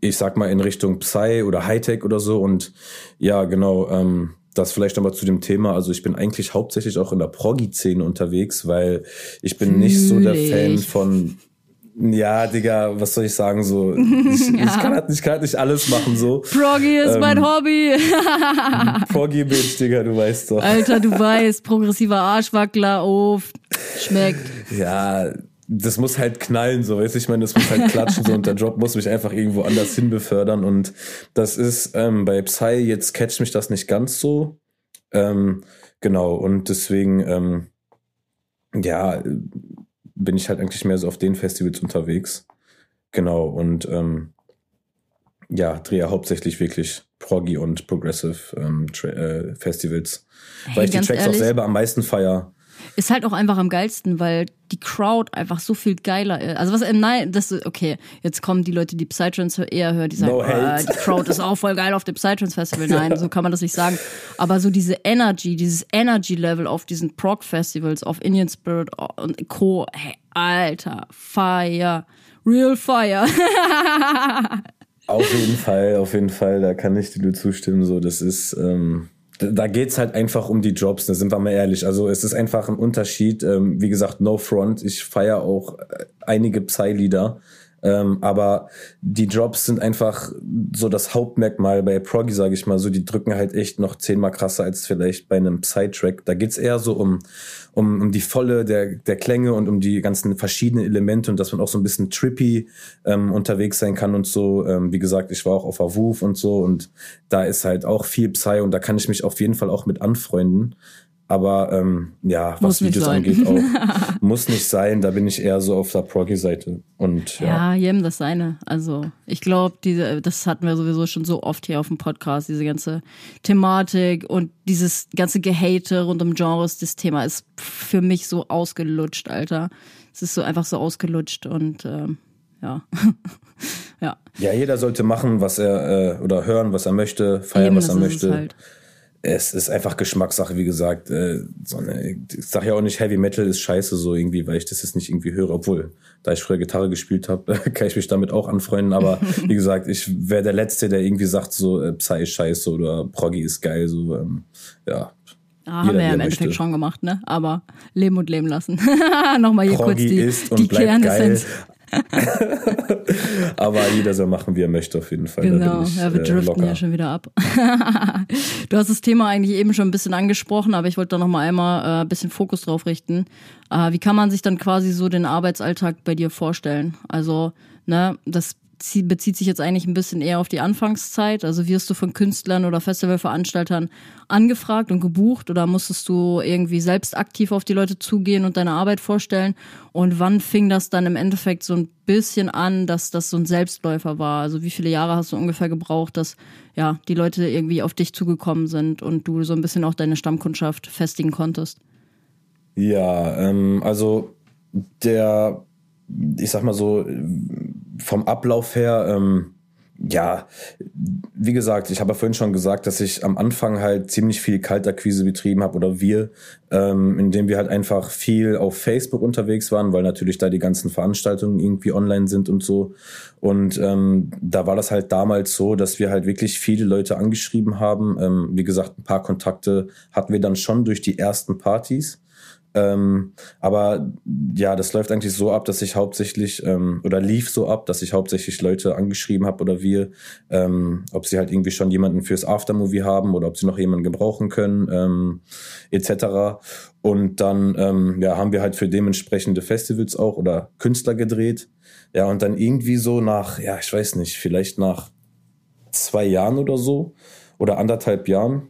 ich sag mal in Richtung Psy oder Hightech oder so und ja, genau, ähm, das vielleicht nochmal zu dem Thema. Also ich bin eigentlich hauptsächlich auch in der Proggy-Szene unterwegs, weil ich bin Fühl nicht so der Fan von ja, Digga, was soll ich sagen so? *laughs* Ich, ja. ich, kann, halt, ich kann halt nicht alles machen so. Proggy ist ähm, mein Hobby. *laughs* Proggy Bitch, Digga, du weißt doch. Alter, du weißt, progressiver Arschwackler, oh, schmeckt. Ja, das muss halt knallen, so, weißt du, ich meine, das muss halt klatschen, so, und der Job muss mich einfach irgendwo anders hin befördern und das ist, ähm, bei Psy, jetzt catcht mich das nicht ganz so, ähm, genau, und deswegen, ähm, ja, bin ich halt eigentlich mehr so auf den Festivals unterwegs, genau, und, ähm, ja, drehe hauptsächlich wirklich Proggy und Progressive ähm, äh, Festivals, hey, weil ich die Tracks ehrlich? auch selber am meisten feier. Ist halt auch einfach am geilsten, weil die Crowd einfach so viel geiler ist. Also was, äh, nein, das ist, okay, jetzt kommen die Leute, die Psytrance eher hören, die sagen, no oh, die Crowd ist auch voll geil auf dem Psytrance Festival. *laughs* Nein, so kann man das nicht sagen. Aber so diese Energy, dieses Energy Level auf diesen Prog Festivals, auf Indian Spirit und Co. Hey, Alter, Fire. Real Fire. *laughs* auf jeden Fall, auf jeden Fall, da kann ich dir nur zustimmen. So, das ist, ähm da geht's halt einfach um die Jobs, da sind wir mal ehrlich. Also es ist einfach ein Unterschied. Ähm, wie gesagt, No Front. Ich feiere auch äh, einige Psy-Lieder. Ähm, aber die Drops sind einfach so das Hauptmerkmal bei Proggy, sage ich mal so. Die drücken halt echt noch zehnmal krasser als vielleicht bei einem Psy-Track. Da geht's eher so um, um, um die Volle der, der Klänge und um die ganzen verschiedenen Elemente und dass man auch so ein bisschen trippy ähm, unterwegs sein kann und so. Ähm, wie gesagt, ich war auch auf Awuf und so und da ist halt auch viel Psy und da kann ich mich auf jeden Fall auch mit anfreunden. Aber ähm, ja, was Videos angeht, auch *laughs* muss nicht sein. Da bin ich eher so auf der Proggy-Seite. Und ja. ja, jedem das seine. Also ich glaube, diese, das hatten wir sowieso schon so oft hier auf dem Podcast, diese ganze Thematik und dieses ganze Gehate rund um Genres. Das Thema ist für mich so ausgelutscht, Alter. Es ist so einfach so ausgelutscht und ähm, ja. *laughs* ja. Ja, jeder sollte machen, was er äh, oder hören, was er möchte, feiern, Eben, was er möchte. Halt es ist einfach Geschmackssache, wie gesagt. Äh, so eine, ich sag ja auch nicht, Heavy Metal ist scheiße so irgendwie, weil ich das jetzt nicht irgendwie höre. Obwohl, da ich früher Gitarre gespielt habe, *laughs* kann ich mich damit auch anfreunden. Aber *laughs* wie gesagt, ich wäre der Letzte, der irgendwie sagt, so äh, Psy ist scheiße oder Proggy ist geil. So, ähm, ja. Ah, haben wir ja im möchte. Endeffekt schon gemacht, ne? Aber leben und leben lassen. *laughs* Nochmal hier Proggy kurz die, ist und die Kernessenz. *laughs* Aber jeder soll machen, wie er möchte, auf jeden Fall. Genau, ich, ja, wir äh, driften äh, ja schon wieder ab. *laughs* du hast das Thema eigentlich eben schon ein bisschen angesprochen, aber ich wollte da nochmal einmal äh, ein bisschen Fokus drauf richten. Äh, wie kann man sich dann quasi so den Arbeitsalltag bei dir vorstellen? Also, ne, das bezieht sich jetzt eigentlich ein bisschen eher auf die Anfangszeit. Also wirst du von Künstlern oder Festivalveranstaltern angefragt und gebucht oder musstest du irgendwie selbst aktiv auf die Leute zugehen und deine Arbeit vorstellen? Und wann fing das dann im Endeffekt so ein bisschen an, dass das so ein Selbstläufer war? Also wie viele Jahre hast du ungefähr gebraucht, dass ja die Leute irgendwie auf dich zugekommen sind und du so ein bisschen auch deine Stammkundschaft festigen konntest? Ja, ähm, also der, ich sag mal so, vom Ablauf her, ähm, ja, wie gesagt, ich habe ja vorhin schon gesagt, dass ich am Anfang halt ziemlich viel Kaltakquise betrieben habe oder wir, ähm, indem wir halt einfach viel auf Facebook unterwegs waren, weil natürlich da die ganzen Veranstaltungen irgendwie online sind und so. Und ähm, da war das halt damals so, dass wir halt wirklich viele Leute angeschrieben haben. Ähm, wie gesagt, ein paar Kontakte hatten wir dann schon durch die ersten Partys. Ähm, aber ja, das läuft eigentlich so ab, dass ich hauptsächlich ähm, oder lief so ab, dass ich hauptsächlich Leute angeschrieben habe oder wir, ähm, ob sie halt irgendwie schon jemanden fürs Aftermovie haben oder ob sie noch jemanden gebrauchen können, ähm, etc. Und dann ähm, ja, haben wir halt für dementsprechende Festivals auch oder Künstler gedreht. Ja, und dann irgendwie so nach, ja, ich weiß nicht, vielleicht nach zwei Jahren oder so oder anderthalb Jahren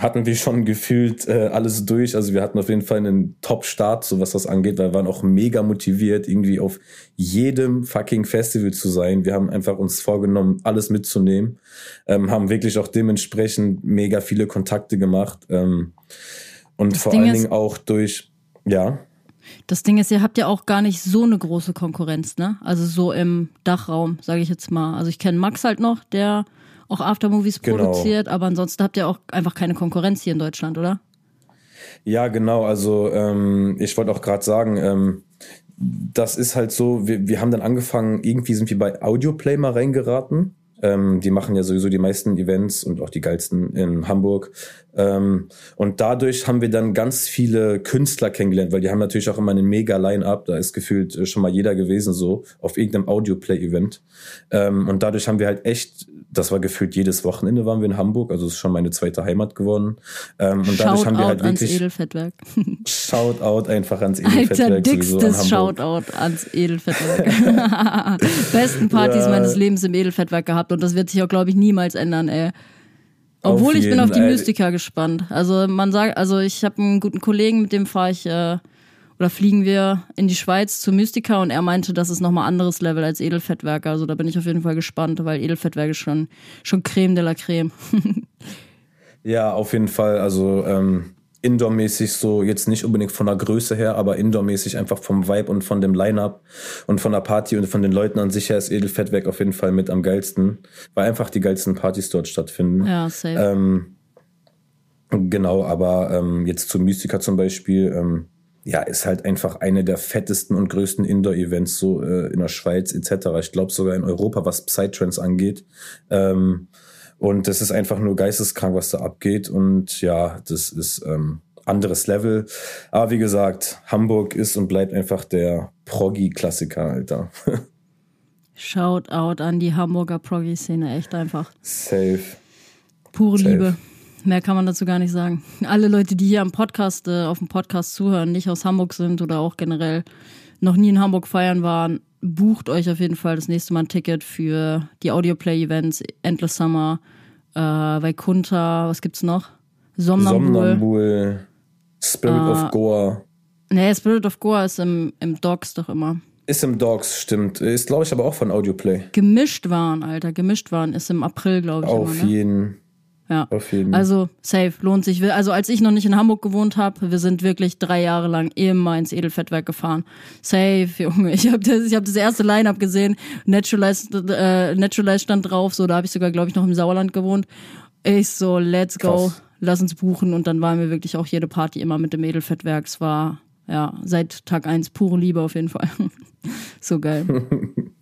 hatten wir schon gefühlt äh, alles durch. Also wir hatten auf jeden Fall einen Top-Start, so was das angeht, weil wir waren auch mega motiviert, irgendwie auf jedem fucking Festival zu sein. Wir haben einfach uns vorgenommen, alles mitzunehmen, ähm, haben wirklich auch dementsprechend mega viele Kontakte gemacht ähm, und das vor Ding allen Dingen auch durch, ja. Das Ding ist, ihr habt ja auch gar nicht so eine große Konkurrenz, ne? Also so im Dachraum, sage ich jetzt mal. Also ich kenne Max halt noch, der auch Aftermovies genau. produziert, aber ansonsten habt ihr auch einfach keine Konkurrenz hier in Deutschland, oder? Ja, genau. Also ähm, ich wollte auch gerade sagen, ähm, das ist halt so, wir, wir haben dann angefangen, irgendwie sind wir bei Audioplay mal reingeraten. Ähm, die machen ja sowieso die meisten Events und auch die geilsten in Hamburg. Ähm, und dadurch haben wir dann ganz viele Künstler kennengelernt, weil die haben natürlich auch immer einen mega Line-Up. Da ist gefühlt äh, schon mal jeder gewesen so auf irgendeinem Audioplay-Event. Ähm, und dadurch haben wir halt echt das war gefühlt jedes Wochenende waren wir in Hamburg, also es ist schon meine zweite Heimat geworden. Ähm, und dadurch haben wir halt wirklich. Ans Edelfettwerk. Shoutout einfach ans Edelfettwerk. Alter, dickstes Shoutout ans Edelfettwerk. *laughs* Besten Partys ja. meines Lebens im Edelfettwerk gehabt und das wird sich auch, glaube ich, niemals ändern, ey. Obwohl ich bin auf die Mystika gespannt. Also man sagt, also ich habe einen guten Kollegen, mit dem fahre ich äh, oder fliegen wir in die Schweiz zu Mystica und er meinte, das ist nochmal anderes Level als Edelfettwerke. Also da bin ich auf jeden Fall gespannt, weil Edelfettwerke schon, schon Creme de la Creme. *laughs* ja, auf jeden Fall. Also ähm, Indoor-mäßig so, jetzt nicht unbedingt von der Größe her, aber Indoor-mäßig einfach vom Vibe und von dem Line-Up und von der Party und von den Leuten an sich her ist Edelfettwerk auf jeden Fall mit am geilsten, weil einfach die geilsten Partys dort stattfinden. Ja, safe. Ähm, genau, aber ähm, jetzt zu Mystica zum Beispiel, ähm, ja, ist halt einfach eine der fettesten und größten Indoor-Events so äh, in der Schweiz etc. Ich glaube sogar in Europa, was Psytrance angeht. Ähm, und das ist einfach nur geisteskrank, was da abgeht. Und ja, das ist ähm, anderes Level. Aber wie gesagt, Hamburg ist und bleibt einfach der Proggy-Klassiker, Alter. *laughs* Shoutout an die Hamburger Proggy-Szene, echt einfach. Safe. Pure Safe. Liebe. Mehr kann man dazu gar nicht sagen. Alle Leute, die hier am Podcast, äh, auf dem Podcast zuhören, nicht aus Hamburg sind oder auch generell noch nie in Hamburg feiern waren, bucht euch auf jeden Fall das nächste Mal ein Ticket für die Audioplay-Events, Endless Summer, äh, Vaikunta, was gibt's noch? Somnambul. Somnambul, Spirit äh, of Goa. Nee, Spirit of Goa ist im, im Dogs doch immer. Ist im Dogs, stimmt. Ist, glaube ich, aber auch von Audioplay. Gemischt waren, Alter. Gemischt waren ist im April, glaube ich. Auf immer, ne? jeden ja. Auf jeden. Also safe, lohnt sich. Also als ich noch nicht in Hamburg gewohnt habe, wir sind wirklich drei Jahre lang immer ins Edelfettwerk gefahren. Safe, *laughs* Junge. Ich habe das, ich hab das erste Line-Up gesehen. Naturalize, äh, Naturalize stand drauf. So, da habe ich sogar, glaube ich, noch im Sauerland gewohnt. Ich so, let's go, Krass. lass uns buchen. Und dann waren wir wirklich auch jede Party immer mit dem Edelfettwerk. Es war, ja, seit Tag eins pure Liebe auf jeden Fall. *laughs* so geil. *laughs*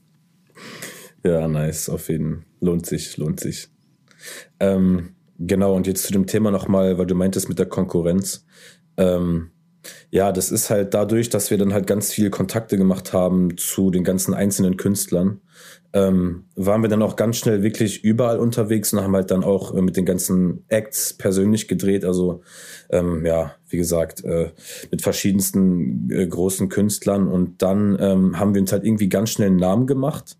ja, nice, auf jeden Fall. Lohnt sich, lohnt sich. Ähm, Genau, und jetzt zu dem Thema nochmal, weil du meintest mit der Konkurrenz. Ähm, ja, das ist halt dadurch, dass wir dann halt ganz viele Kontakte gemacht haben zu den ganzen einzelnen Künstlern, ähm, waren wir dann auch ganz schnell wirklich überall unterwegs und haben halt dann auch äh, mit den ganzen Acts persönlich gedreht. Also ähm, ja, wie gesagt, äh, mit verschiedensten äh, großen Künstlern. Und dann ähm, haben wir uns halt irgendwie ganz schnell einen Namen gemacht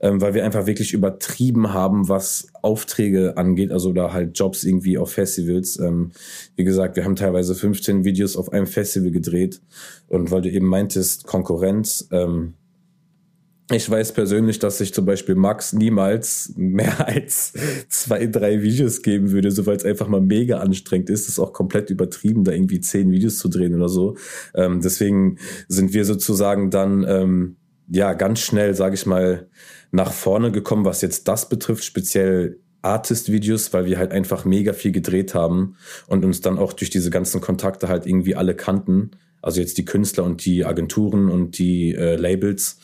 ähm, weil wir einfach wirklich übertrieben haben, was Aufträge angeht, also da halt Jobs irgendwie auf Festivals. Ähm, wie gesagt, wir haben teilweise 15 Videos auf einem Festival gedreht und weil du eben meintest, Konkurrenz, ähm, ich weiß persönlich, dass sich zum Beispiel Max niemals mehr *laughs* als zwei, drei Videos geben würde, so weil es einfach mal mega anstrengend ist. Es ist auch komplett übertrieben, da irgendwie zehn Videos zu drehen oder so. Ähm, deswegen sind wir sozusagen dann ähm, ja ganz schnell, sage ich mal, nach vorne gekommen, was jetzt das betrifft, speziell Artist-Videos, weil wir halt einfach mega viel gedreht haben und uns dann auch durch diese ganzen Kontakte halt irgendwie alle kannten. Also jetzt die Künstler und die Agenturen und die äh, Labels.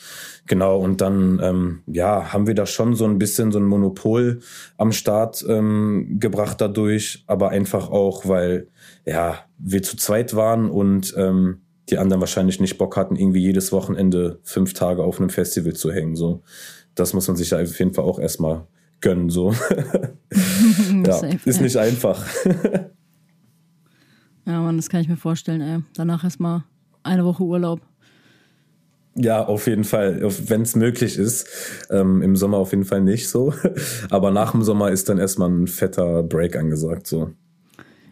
Genau, und dann ähm, ja, haben wir da schon so ein bisschen so ein Monopol am Start ähm, gebracht dadurch, aber einfach auch, weil ja, wir zu zweit waren und ähm, die anderen wahrscheinlich nicht Bock hatten, irgendwie jedes Wochenende fünf Tage auf einem Festival zu hängen. So das muss man sich ja auf jeden Fall auch erstmal gönnen. So. *laughs* ja, ist nicht einfach. ja, man, das kann ich mir vorstellen, ey. Danach erstmal eine Woche Urlaub. Ja, auf jeden Fall, wenn es möglich ist. Ähm, Im Sommer auf jeden Fall nicht so. *laughs* Aber nach dem Sommer ist dann erstmal ein fetter Break angesagt. So.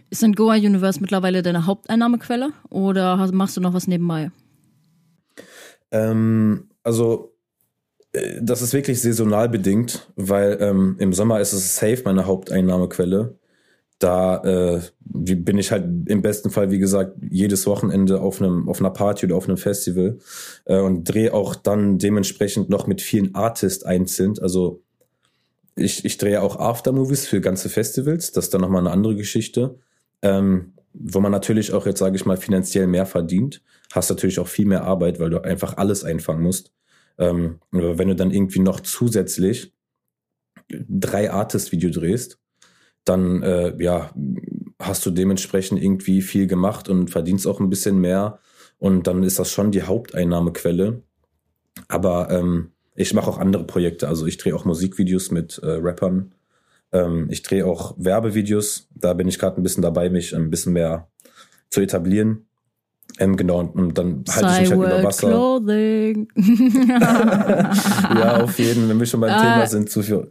Ist denn Goa Universe mittlerweile deine Haupteinnahmequelle oder machst du noch was nebenbei? Ähm, also das ist wirklich saisonal bedingt, weil ähm, im Sommer ist es safe meine Haupteinnahmequelle. Da äh, bin ich halt im besten Fall, wie gesagt, jedes Wochenende auf einem auf einer Party oder auf einem Festival äh, und drehe auch dann dementsprechend noch mit vielen Artists einzeln. Also ich, ich drehe auch Aftermovies für ganze Festivals. Das ist dann nochmal eine andere Geschichte. Ähm, wo man natürlich auch jetzt, sage ich mal, finanziell mehr verdient, hast natürlich auch viel mehr Arbeit, weil du einfach alles einfangen musst. Ähm, wenn du dann irgendwie noch zusätzlich drei Artist-Video drehst, dann äh, ja, hast du dementsprechend irgendwie viel gemacht und verdienst auch ein bisschen mehr. Und dann ist das schon die Haupteinnahmequelle. Aber ähm, ich mache auch andere Projekte. Also ich drehe auch Musikvideos mit äh, Rappern. Ähm, ich drehe auch Werbevideos. Da bin ich gerade ein bisschen dabei, mich ein bisschen mehr zu etablieren. Ähm, genau, und dann halte ich mich halt über Wasser. Clothing. *laughs* ja, auf jeden, wenn wir schon beim äh, Thema sind, zu viel.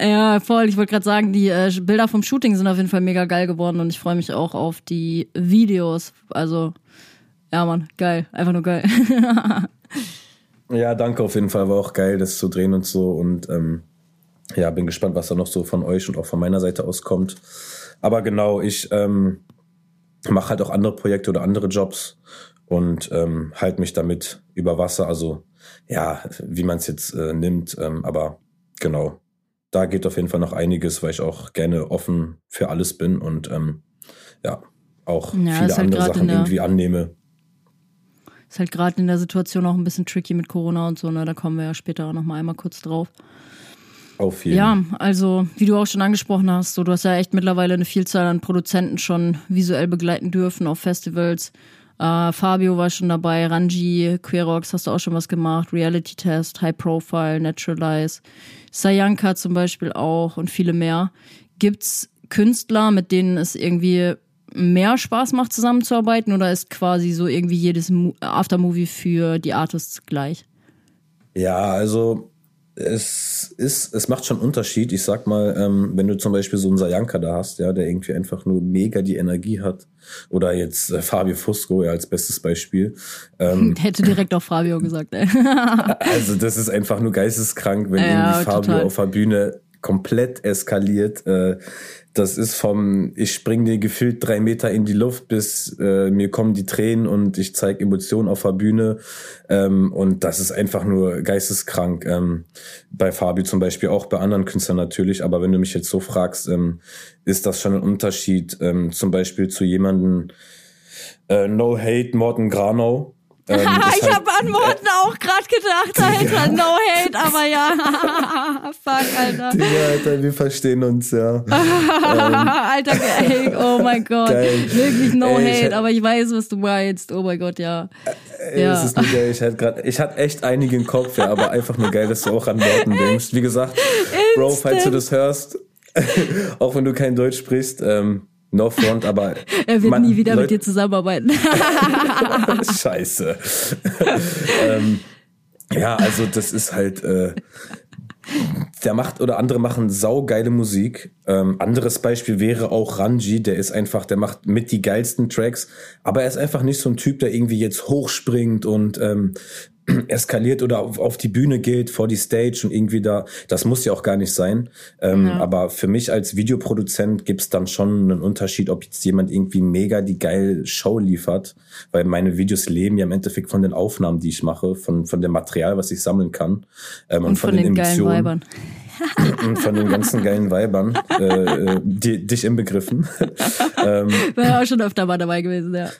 Ja, voll. Ich wollte gerade sagen, die äh, Bilder vom Shooting sind auf jeden Fall mega geil geworden und ich freue mich auch auf die Videos. Also, ja, Mann, geil. Einfach nur geil. *laughs* ja, danke auf jeden Fall. War auch geil, das zu drehen und so. Und ähm, ja, bin gespannt, was da noch so von euch und auch von meiner Seite aus kommt. Aber genau, ich ähm, mache halt auch andere Projekte oder andere Jobs und ähm, halte mich damit über Wasser. Also ja, wie man es jetzt äh, nimmt, ähm, aber genau, da geht auf jeden Fall noch einiges, weil ich auch gerne offen für alles bin und ähm, ja, auch ja, viele halt andere Sachen irgendwie annehme. Ist halt gerade in der Situation auch ein bisschen tricky mit Corona und so, ne? Da kommen wir ja später auch noch mal einmal kurz drauf. Auf jeden Ja, also wie du auch schon angesprochen hast, so du hast ja echt mittlerweile eine Vielzahl an Produzenten schon visuell begleiten dürfen auf Festivals. Uh, Fabio war schon dabei, Ranji, Querox hast du auch schon was gemacht, Reality Test, High Profile, Naturalize, Sayanka zum Beispiel auch und viele mehr. Gibt's Künstler, mit denen es irgendwie mehr Spaß macht, zusammenzuarbeiten oder ist quasi so irgendwie jedes Aftermovie für die Artists gleich? Ja, also es ist, es macht schon Unterschied. Ich sag mal, ähm, wenn du zum Beispiel so einen Sayanka da hast, ja, der irgendwie einfach nur mega die Energie hat, oder jetzt äh, Fabio Fusco ja als bestes Beispiel. Ähm, *laughs* Hätte direkt auch Fabio gesagt. Ey. *laughs* also das ist einfach nur geisteskrank, wenn ja, irgendwie Fabio total. auf der Bühne komplett eskaliert. Äh, das ist vom, ich spring dir gefühlt drei Meter in die Luft, bis äh, mir kommen die Tränen und ich zeige Emotionen auf der Bühne. Ähm, und das ist einfach nur geisteskrank. Ähm, bei Fabi zum Beispiel, auch bei anderen Künstlern natürlich. Aber wenn du mich jetzt so fragst, ähm, ist das schon ein Unterschied. Ähm, zum Beispiel zu jemanden, äh, No Hate, Morten Granau. Ähm, *laughs* ich habe an Worten äh, auch gerade gedacht, Alter, *laughs* no hate, aber ja. *laughs* Fuck, Alter. Digga, Alter, wir verstehen uns, ja. ähm, Alter, ey, oh mein Gott. Geil. Wirklich no ey, hate, ich, aber ich weiß, was du meinst. Oh mein Gott, ja. Ey, ja. Das ist nur geil. Ich hatte gerade, ich hatte echt einige im Kopf, ja, aber einfach nur geil, dass du auch an Worten denkst. Wie gesagt, Instant. Bro, falls du das hörst, auch wenn du kein Deutsch sprichst, ähm, No front, aber. *laughs* er wird man, nie wieder Leute, mit dir zusammenarbeiten. *laughs* Scheiße. *laughs* ähm, ja, also das ist halt. Äh, der macht oder andere machen saugeile Musik. Ähm, anderes Beispiel wäre auch Ranji, der ist einfach, der macht mit die geilsten Tracks, aber er ist einfach nicht so ein Typ, der irgendwie jetzt hochspringt und ähm, *clears throat* eskaliert oder auf, auf, die Bühne geht, vor die Stage und irgendwie da, das muss ja auch gar nicht sein. Ähm, ja. Aber für mich als Videoproduzent gibt's dann schon einen Unterschied, ob jetzt jemand irgendwie mega die geile Show liefert, weil meine Videos leben ja im Endeffekt von den Aufnahmen, die ich mache, von, von dem Material, was ich sammeln kann ähm, und, und, von, von den, den Emotionen. Von den ganzen geilen Weibern, äh, äh die, dich inbegriffen. *laughs* ähm, War ja auch schon öfter mal dabei gewesen, ja.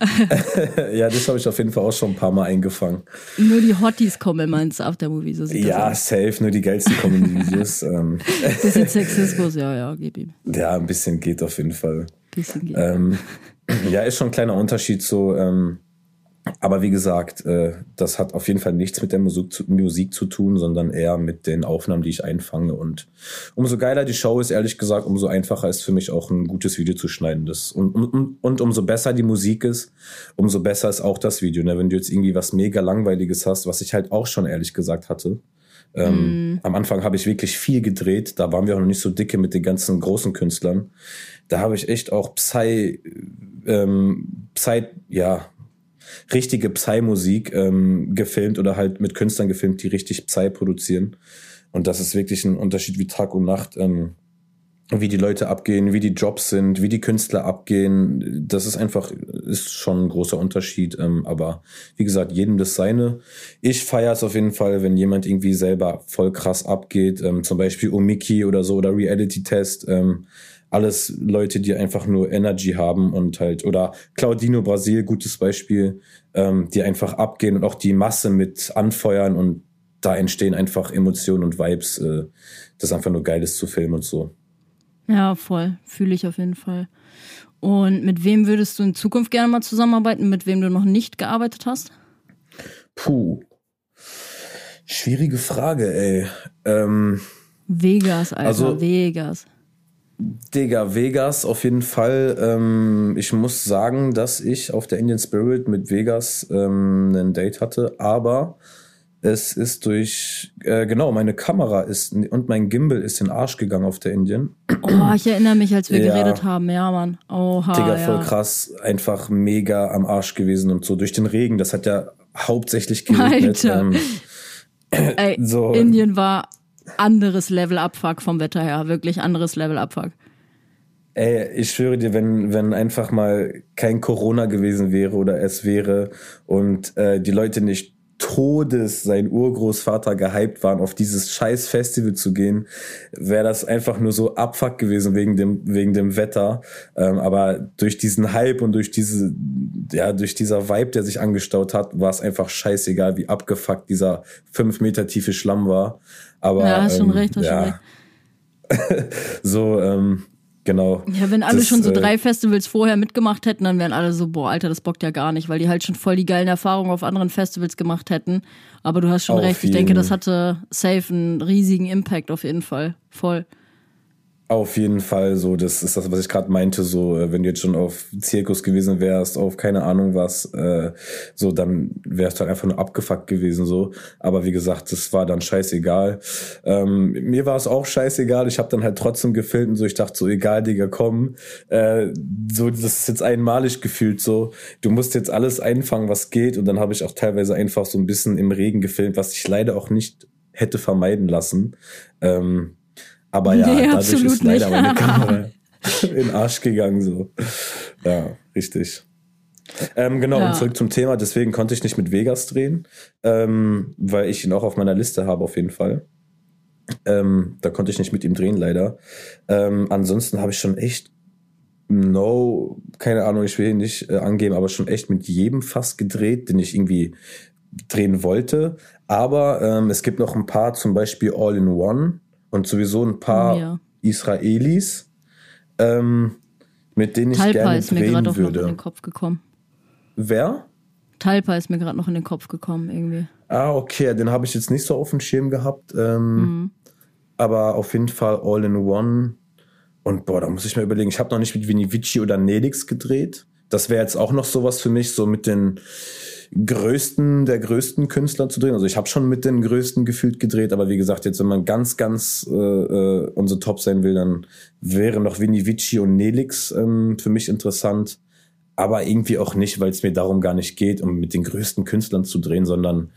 *laughs* ja, das habe ich auf jeden Fall auch schon ein paar Mal eingefangen. Nur die Hotties kommen immer ins Aftermovie, so sieht Ja, das safe, nur die geilsten kommen in die Videos. *laughs* Ähm. Bisschen Sexismus, ja, ja, gib ihm. Ja, ein bisschen geht auf jeden Fall. Bisschen geht. Ähm, ja, ist schon ein kleiner Unterschied so, ähm, aber wie gesagt, äh, das hat auf jeden Fall nichts mit der Musik zu, Musik zu tun, sondern eher mit den Aufnahmen, die ich einfange. Und umso geiler die Show ist, ehrlich gesagt, umso einfacher ist für mich auch ein gutes Video zu schneiden. Das, und, und, und umso besser die Musik ist, umso besser ist auch das Video. Ne? Wenn du jetzt irgendwie was mega langweiliges hast, was ich halt auch schon ehrlich gesagt hatte. Ähm, mm. Am Anfang habe ich wirklich viel gedreht. Da waren wir auch noch nicht so dicke mit den ganzen großen Künstlern. Da habe ich echt auch Psy, ähm, Psy, ja, richtige Psy-Musik ähm, gefilmt oder halt mit Künstlern gefilmt, die richtig Psy produzieren. Und das ist wirklich ein Unterschied wie Tag und Nacht. Ähm, wie die Leute abgehen, wie die Jobs sind, wie die Künstler abgehen. Das ist einfach, ist schon ein großer Unterschied. Ähm, aber wie gesagt, jedem das seine. Ich feiere es auf jeden Fall, wenn jemand irgendwie selber voll krass abgeht. Ähm, zum Beispiel Omiki oder so oder Reality Test. Ähm, alles Leute, die einfach nur Energy haben und halt, oder Claudino Brasil, gutes Beispiel, ähm, die einfach abgehen und auch die Masse mit anfeuern und da entstehen einfach Emotionen und Vibes. Äh, das ist einfach nur geiles zu filmen und so. Ja, voll. Fühle ich auf jeden Fall. Und mit wem würdest du in Zukunft gerne mal zusammenarbeiten, mit wem du noch nicht gearbeitet hast? Puh. Schwierige Frage, ey. Ähm, Vegas, Alter, also, Vegas. Digga, Vegas auf jeden Fall. Ähm, ich muss sagen, dass ich auf der Indian Spirit mit Vegas ähm, ein Date hatte, aber es ist durch, äh, genau, meine Kamera ist und mein Gimbal ist in den Arsch gegangen auf der Indien. Oh, ich erinnere mich, als wir ja. geredet haben, ja, Mann. Oha, Digga, ja. voll krass, einfach mega am Arsch gewesen und so durch den Regen. Das hat ja hauptsächlich geregnet. Alter. Ähm, Ey, *laughs* so. Indien war anderes Level Abfuck vom Wetter her, wirklich anderes Level Abfuck. Ey, ich schwöre dir, wenn, wenn einfach mal kein Corona gewesen wäre oder es wäre und äh, die Leute nicht Todes sein Urgroßvater gehypt waren, auf dieses scheiß Festival zu gehen, wäre das einfach nur so abfuck gewesen wegen dem, wegen dem Wetter. Ähm, aber durch diesen Hype und durch diese, ja, durch dieser Vibe, der sich angestaut hat, war es einfach scheißegal, wie abgefuckt dieser fünf Meter tiefe Schlamm war. Aber, ja, hast schon ähm, recht, hast ja. schon recht. *laughs* so, ähm, Genau. Ja, wenn alle das, schon so äh, drei Festivals vorher mitgemacht hätten, dann wären alle so, boah, Alter, das bockt ja gar nicht, weil die halt schon voll die geilen Erfahrungen auf anderen Festivals gemacht hätten. Aber du hast schon recht, ich denke, das hatte safe einen riesigen Impact auf jeden Fall. Voll. Auf jeden Fall, so, das ist das, was ich gerade meinte, so, äh, wenn du jetzt schon auf Zirkus gewesen wärst, auf keine Ahnung was, äh, so, dann wärst du halt einfach nur abgefuckt gewesen, so. Aber wie gesagt, das war dann scheißegal. Ähm, mir war es auch scheißegal, ich habe dann halt trotzdem gefilmt und so, ich dachte so, egal, Digga, komm, äh, so, das ist jetzt einmalig gefühlt, so, du musst jetzt alles einfangen, was geht und dann habe ich auch teilweise einfach so ein bisschen im Regen gefilmt, was ich leider auch nicht hätte vermeiden lassen. Ähm, aber ja, nee, dadurch ist leider meine *laughs* Kamera in den Arsch gegangen. So. Ja, richtig. Ähm, genau, ja. und zurück zum Thema. Deswegen konnte ich nicht mit Vegas drehen, ähm, weil ich ihn auch auf meiner Liste habe, auf jeden Fall. Ähm, da konnte ich nicht mit ihm drehen, leider. Ähm, ansonsten habe ich schon echt, no, keine Ahnung, ich will ihn nicht äh, angeben, aber schon echt mit jedem fast gedreht, den ich irgendwie drehen wollte. Aber ähm, es gibt noch ein paar, zum Beispiel All in One und sowieso ein paar oh, ja. Israelis, ähm, mit denen ich Talpa gerne ist mir gerade noch in den Kopf gekommen. Wer? Talpa ist mir gerade noch in den Kopf gekommen irgendwie. Ah, okay, den habe ich jetzt nicht so auf dem Schirm gehabt. Ähm, mhm. Aber auf jeden Fall All in One. Und boah, da muss ich mal überlegen. Ich habe noch nicht mit Vinivici oder Nelix gedreht. Das wäre jetzt auch noch sowas für mich, so mit den größten, der größten Künstler zu drehen. Also ich habe schon mit den größten gefühlt gedreht, aber wie gesagt, jetzt wenn man ganz, ganz äh, äh, unser Top sein will, dann wäre noch Vinny Vici und Nelix ähm, für mich interessant. Aber irgendwie auch nicht, weil es mir darum gar nicht geht, um mit den größten Künstlern zu drehen, sondern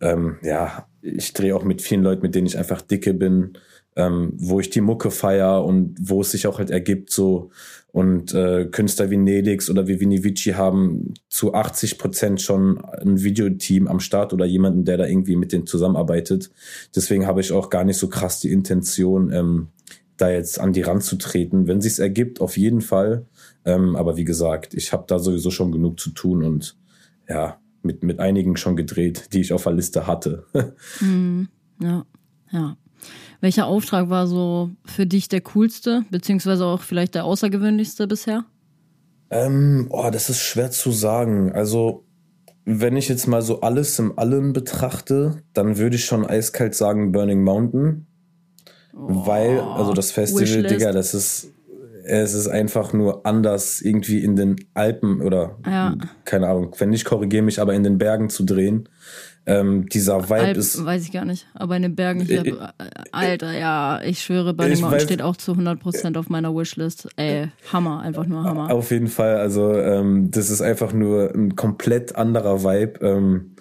ähm, ja, ich drehe auch mit vielen Leuten, mit denen ich einfach dicke bin, ähm, wo ich die Mucke feier und wo es sich auch halt ergibt, so und äh, Künstler wie Nelix oder wie Vini Vici haben zu 80 Prozent schon ein Videoteam am Start oder jemanden, der da irgendwie mit denen zusammenarbeitet. Deswegen habe ich auch gar nicht so krass die Intention, ähm, da jetzt an die Rand zu treten. Wenn sich's ergibt, auf jeden Fall. Ähm, aber wie gesagt, ich habe da sowieso schon genug zu tun und ja, mit, mit einigen schon gedreht, die ich auf der Liste hatte. *laughs* mm, ja, ja. Welcher Auftrag war so für dich der coolste, beziehungsweise auch vielleicht der außergewöhnlichste bisher? Ähm, oh, das ist schwer zu sagen. Also, wenn ich jetzt mal so alles im Allen betrachte, dann würde ich schon eiskalt sagen Burning Mountain. Oh, weil, also das Festival. Digga, das ist, es ist einfach nur anders irgendwie in den Alpen oder, ja. keine Ahnung, wenn nicht, korrigiere mich, aber in den Bergen zu drehen. Ähm, dieser Vibe Alp, ist. Weiß ich gar nicht. Aber in den Bergen hier. Äh, Alter, ja, ich schwöre, Burning Mountain steht auch zu 100% auf meiner Wishlist. Ey, Hammer, einfach nur Hammer. Auf jeden Fall. Also, ähm, das ist einfach nur ein komplett anderer Vibe, ähm,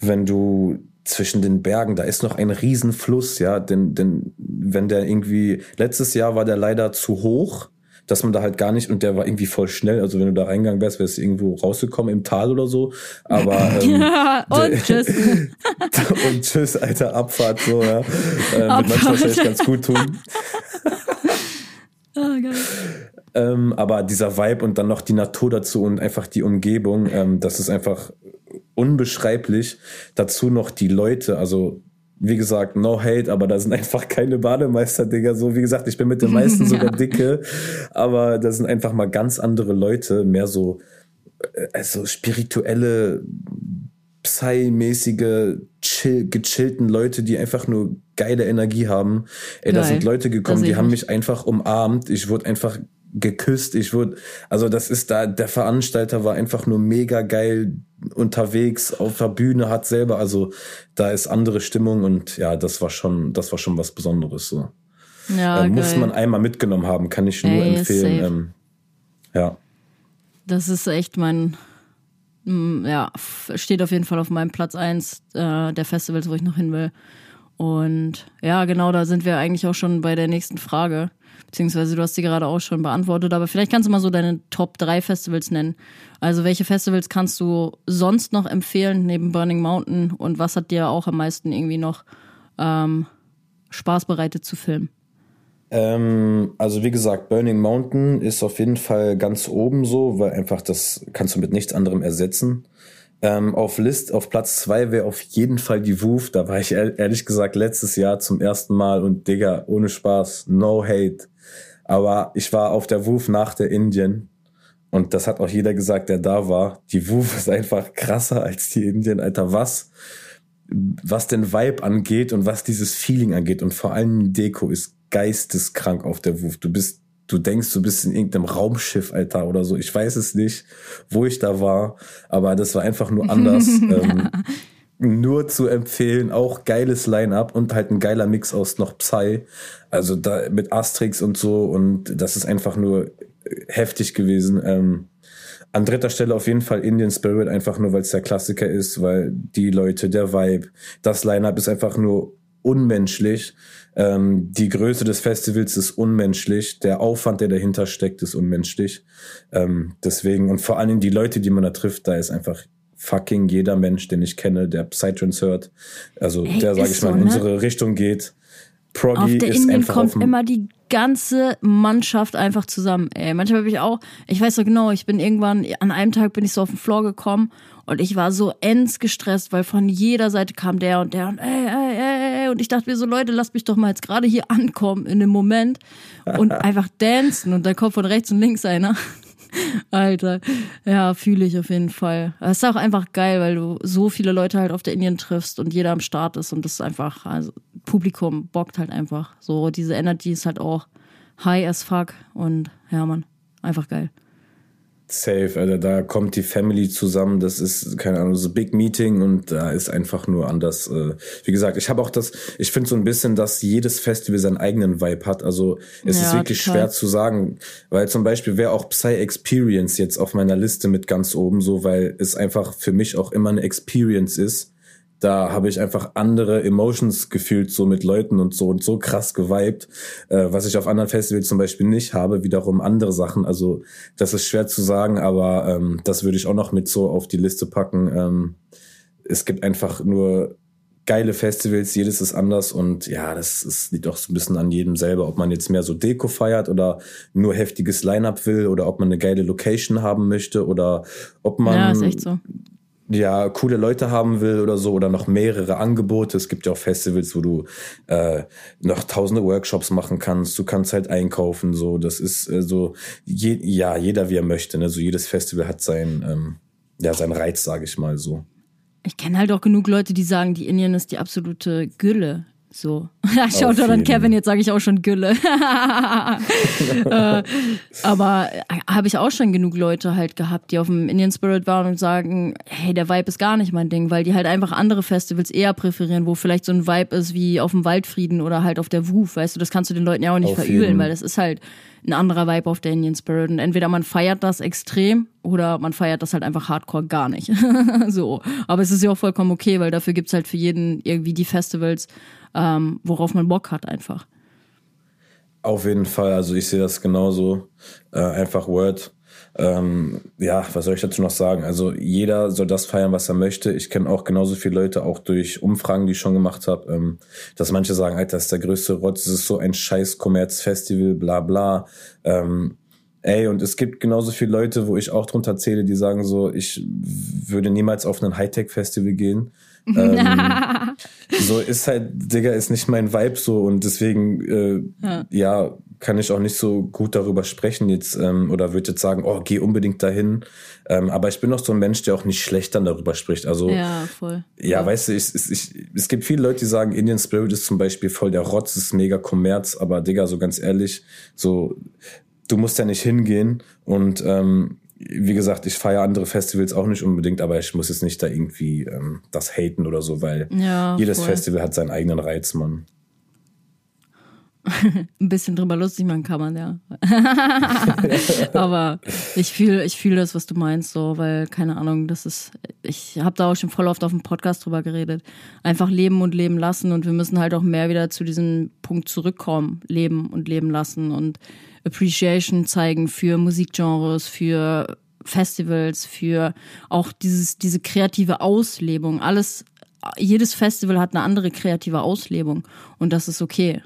wenn du zwischen den Bergen, da ist noch ein Riesenfluss, ja, denn, denn wenn der irgendwie, letztes Jahr war der leider zu hoch, dass man da halt gar nicht, und der war irgendwie voll schnell, also wenn du da reingegangen wärst, wärst du irgendwo rausgekommen im Tal oder so, aber *laughs* ähm, ja, und tschüss. *laughs* und tschüss, alter Abfahrt, so, ja, äh, wird manchmal wahrscheinlich ganz gut tun. *laughs* oh, geil. Ähm, aber dieser Vibe und dann noch die Natur dazu und einfach die Umgebung, ähm, das ist einfach unbeschreiblich. Dazu noch die Leute, also wie gesagt, no hate, aber da sind *laughs* einfach keine Bademeister, Digga. So, wie gesagt, ich bin mit den meisten *laughs* sogar dicke, aber da sind einfach mal ganz andere Leute, mehr so, also spirituelle, Psy-mäßige, chill, gechillten Leute, die einfach nur geile Energie haben. Ey, da sind Leute gekommen, die haben mich einfach umarmt. Ich wurde einfach geküsst. Ich wurde, also das ist da, der Veranstalter war einfach nur mega geil unterwegs auf der Bühne, hat selber, also da ist andere Stimmung und ja, das war schon, das war schon was Besonderes so. Ja, äh, muss man einmal mitgenommen haben, kann ich nur Ey, empfehlen. Ähm, ja. Das ist echt mein, mm, ja, steht auf jeden Fall auf meinem Platz eins äh, der Festivals, wo ich noch hin will. Und ja, genau, da sind wir eigentlich auch schon bei der nächsten Frage. Beziehungsweise du hast sie gerade auch schon beantwortet, aber vielleicht kannst du mal so deine Top 3 Festivals nennen. Also welche Festivals kannst du sonst noch empfehlen neben Burning Mountain und was hat dir auch am meisten irgendwie noch ähm, Spaß bereitet zu filmen? Ähm, also wie gesagt, Burning Mountain ist auf jeden Fall ganz oben so, weil einfach das kannst du mit nichts anderem ersetzen. Ähm, auf List, auf Platz zwei wäre auf jeden Fall die Woof. Da war ich ehrlich gesagt letztes Jahr zum ersten Mal und Digga, ohne Spaß, no hate. Aber ich war auf der Woof nach der Indien und das hat auch jeder gesagt, der da war. Die Woof ist einfach krasser als die Indien, Alter. Was, was den Vibe angeht und was dieses Feeling angeht und vor allem Deko ist geisteskrank auf der Woof. Du bist, du denkst, du bist in irgendeinem Raumschiff, Alter, oder so. Ich weiß es nicht, wo ich da war, aber das war einfach nur anders. *laughs* ähm, nur zu empfehlen. Auch geiles Line-up und halt ein geiler Mix aus noch Psy. Also da mit Asterix und so und das ist einfach nur heftig gewesen. Ähm, an dritter Stelle auf jeden Fall Indian Spirit, einfach nur weil es der Klassiker ist, weil die Leute, der Vibe, das Line-up ist einfach nur unmenschlich. Ähm, die Größe des Festivals ist unmenschlich. Der Aufwand, der dahinter steckt, ist unmenschlich. Ähm, deswegen, und vor allem die Leute, die man da trifft, da ist einfach fucking jeder Mensch, den ich kenne, der Psytrance hört, also Ey, der, sage ich mal, in ne? unsere Richtung geht. Proggy auf der ist Indien einfach kommt immer die ganze Mannschaft einfach zusammen. Ey, manchmal bin ich auch, ich weiß so genau, ich bin irgendwann, an einem Tag bin ich so auf den Floor gekommen und ich war so ends gestresst, weil von jeder Seite kam der und der und ey, ey, ey, Und ich dachte mir so, Leute, lasst mich doch mal jetzt gerade hier ankommen in dem Moment und *laughs* einfach dancen. Und da kommt von rechts und links einer. Alter, ja, fühle ich auf jeden Fall. Es ist auch einfach geil, weil du so viele Leute halt auf der Indien triffst und jeder am Start ist und das ist einfach, also Publikum bockt halt einfach. So, diese Energy ist halt auch high as fuck und ja, man, einfach geil. Safe, also da kommt die Family zusammen, das ist, keine Ahnung, so Big Meeting und da ist einfach nur anders. Äh, wie gesagt, ich habe auch das, ich finde so ein bisschen, dass jedes Festival seinen eigenen Vibe hat. Also es ja, ist wirklich total. schwer zu sagen, weil zum Beispiel wäre auch Psy Experience jetzt auf meiner Liste mit ganz oben so, weil es einfach für mich auch immer eine Experience ist da habe ich einfach andere Emotions gefühlt, so mit Leuten und so und so krass geweibt, äh, was ich auf anderen Festivals zum Beispiel nicht habe, wiederum andere Sachen. Also das ist schwer zu sagen, aber ähm, das würde ich auch noch mit so auf die Liste packen. Ähm, es gibt einfach nur geile Festivals, jedes ist anders und ja, das, das liegt auch so ein bisschen an jedem selber, ob man jetzt mehr so Deko feiert oder nur heftiges Line-up will oder ob man eine geile Location haben möchte oder ob man ja, ist echt so ja, coole Leute haben will oder so oder noch mehrere Angebote. Es gibt ja auch Festivals, wo du äh, noch tausende Workshops machen kannst. Du kannst halt einkaufen. So, das ist äh, so, je, ja, jeder wie er möchte. Ne? So jedes Festival hat sein, ähm, ja, seinen Reiz, sage ich mal so. Ich kenne halt auch genug Leute, die sagen, die Indien ist die absolute Gülle. So. Schaut doch dann Kevin, jetzt sage ich auch schon Gülle. *laughs* äh, aber äh, habe ich auch schon genug Leute halt gehabt, die auf dem Indian Spirit waren und sagen, hey, der Vibe ist gar nicht mein Ding, weil die halt einfach andere Festivals eher präferieren, wo vielleicht so ein Vibe ist wie auf dem Waldfrieden oder halt auf der Wuf, weißt du, das kannst du den Leuten ja auch nicht auf verübeln, jeden. weil das ist halt ein anderer Vibe auf der Indian Spirit. Und entweder man feiert das extrem oder man feiert das halt einfach hardcore gar nicht. *laughs* so. Aber es ist ja auch vollkommen okay, weil dafür gibt's halt für jeden irgendwie die Festivals, ähm, worauf man Bock hat einfach. Auf jeden Fall, also ich sehe das genauso. Äh, einfach Word. Ähm, ja, was soll ich dazu noch sagen? Also jeder soll das feiern, was er möchte. Ich kenne auch genauso viele Leute, auch durch Umfragen, die ich schon gemacht habe, ähm, dass manche sagen, Alter, das ist der größte Rotz, das ist so ein scheiß Kommerzfestival, bla bla. Ähm, ey, und es gibt genauso viele Leute, wo ich auch drunter zähle, die sagen so, ich würde niemals auf ein Hightech-Festival gehen. *laughs* ähm, so ist halt, Digga, ist nicht mein Vibe so und deswegen, äh, ja. ja. kann ich auch nicht so gut darüber sprechen jetzt ähm, oder würde jetzt sagen, oh, geh unbedingt dahin. Ähm, aber ich bin auch so ein Mensch, der auch nicht schlecht dann darüber spricht. Also, ja, voll. Ja, ja. weißt du, ich, ich, es gibt viele Leute, die sagen, Indian Spirit ist zum Beispiel voll der Rotz, ist mega Kommerz, aber Digga, so ganz ehrlich, so, du musst ja nicht hingehen und ähm, wie gesagt, ich feiere andere Festivals auch nicht unbedingt, aber ich muss jetzt nicht da irgendwie ähm, das haten oder so, weil ja, jedes voll. Festival hat seinen eigenen Reiz, Mann. *laughs* Ein bisschen drüber lustig machen kann man, ja. *laughs* aber ich fühle ich fühl das, was du meinst, so, weil, keine Ahnung, das ist, ich habe da auch schon voll oft auf dem Podcast drüber geredet. Einfach leben und leben lassen und wir müssen halt auch mehr wieder zu diesem Punkt zurückkommen. Leben und leben lassen und Appreciation zeigen für Musikgenres, für Festivals, für auch dieses, diese kreative Auslebung. Alles, jedes Festival hat eine andere kreative Auslebung und das ist okay.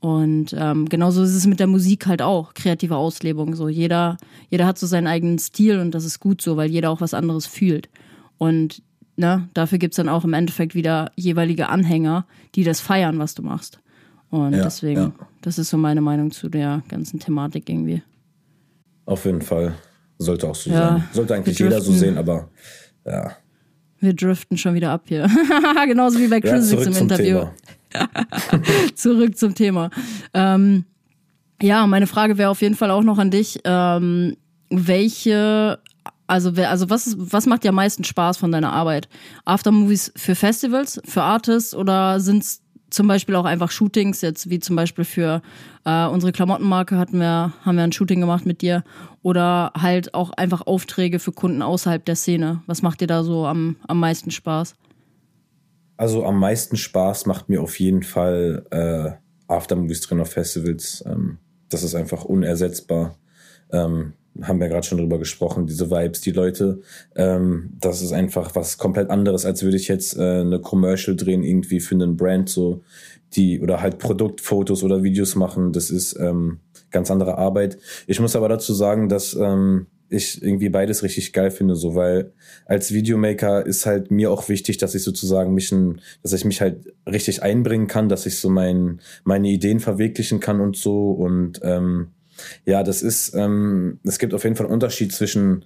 Und ähm, genauso ist es mit der Musik halt auch, kreative Auslebung. So jeder, jeder hat so seinen eigenen Stil und das ist gut so, weil jeder auch was anderes fühlt. Und ne, dafür gibt's dann auch im Endeffekt wieder jeweilige Anhänger, die das feiern, was du machst. Und ja, deswegen, ja. das ist so meine Meinung zu der ganzen Thematik irgendwie. Auf jeden Fall. Sollte auch so ja, sein. Sollte eigentlich jeder so sehen, aber ja. Wir driften schon wieder ab hier. *laughs* Genauso wie bei Chris ja, im Interview. *laughs* zurück zum Thema. Ähm, ja, meine Frage wäre auf jeden Fall auch noch an dich. Ähm, welche also, also was, was macht dir am meisten Spaß von deiner Arbeit? Aftermovies für Festivals, für Artists oder sind es zum Beispiel auch einfach Shootings, jetzt wie zum Beispiel für äh, unsere Klamottenmarke hatten wir, haben wir ein Shooting gemacht mit dir. Oder halt auch einfach Aufträge für Kunden außerhalb der Szene. Was macht dir da so am, am meisten Spaß? Also am meisten Spaß macht mir auf jeden Fall äh, Aftermovies drin auf Festivals. Ähm, das ist einfach unersetzbar. Ähm, haben wir gerade schon drüber gesprochen, diese Vibes, die Leute, ähm, das ist einfach was komplett anderes, als würde ich jetzt äh, eine Commercial drehen, irgendwie für einen Brand, so die oder halt Produktfotos oder Videos machen. Das ist ähm, ganz andere Arbeit. Ich muss aber dazu sagen, dass ähm, ich irgendwie beides richtig geil finde, so weil als Videomaker ist halt mir auch wichtig, dass ich sozusagen mich, ein, dass ich mich halt richtig einbringen kann, dass ich so mein, meine Ideen verwirklichen kann und so und ähm, ja, das ist, ähm, es gibt auf jeden Fall einen Unterschied zwischen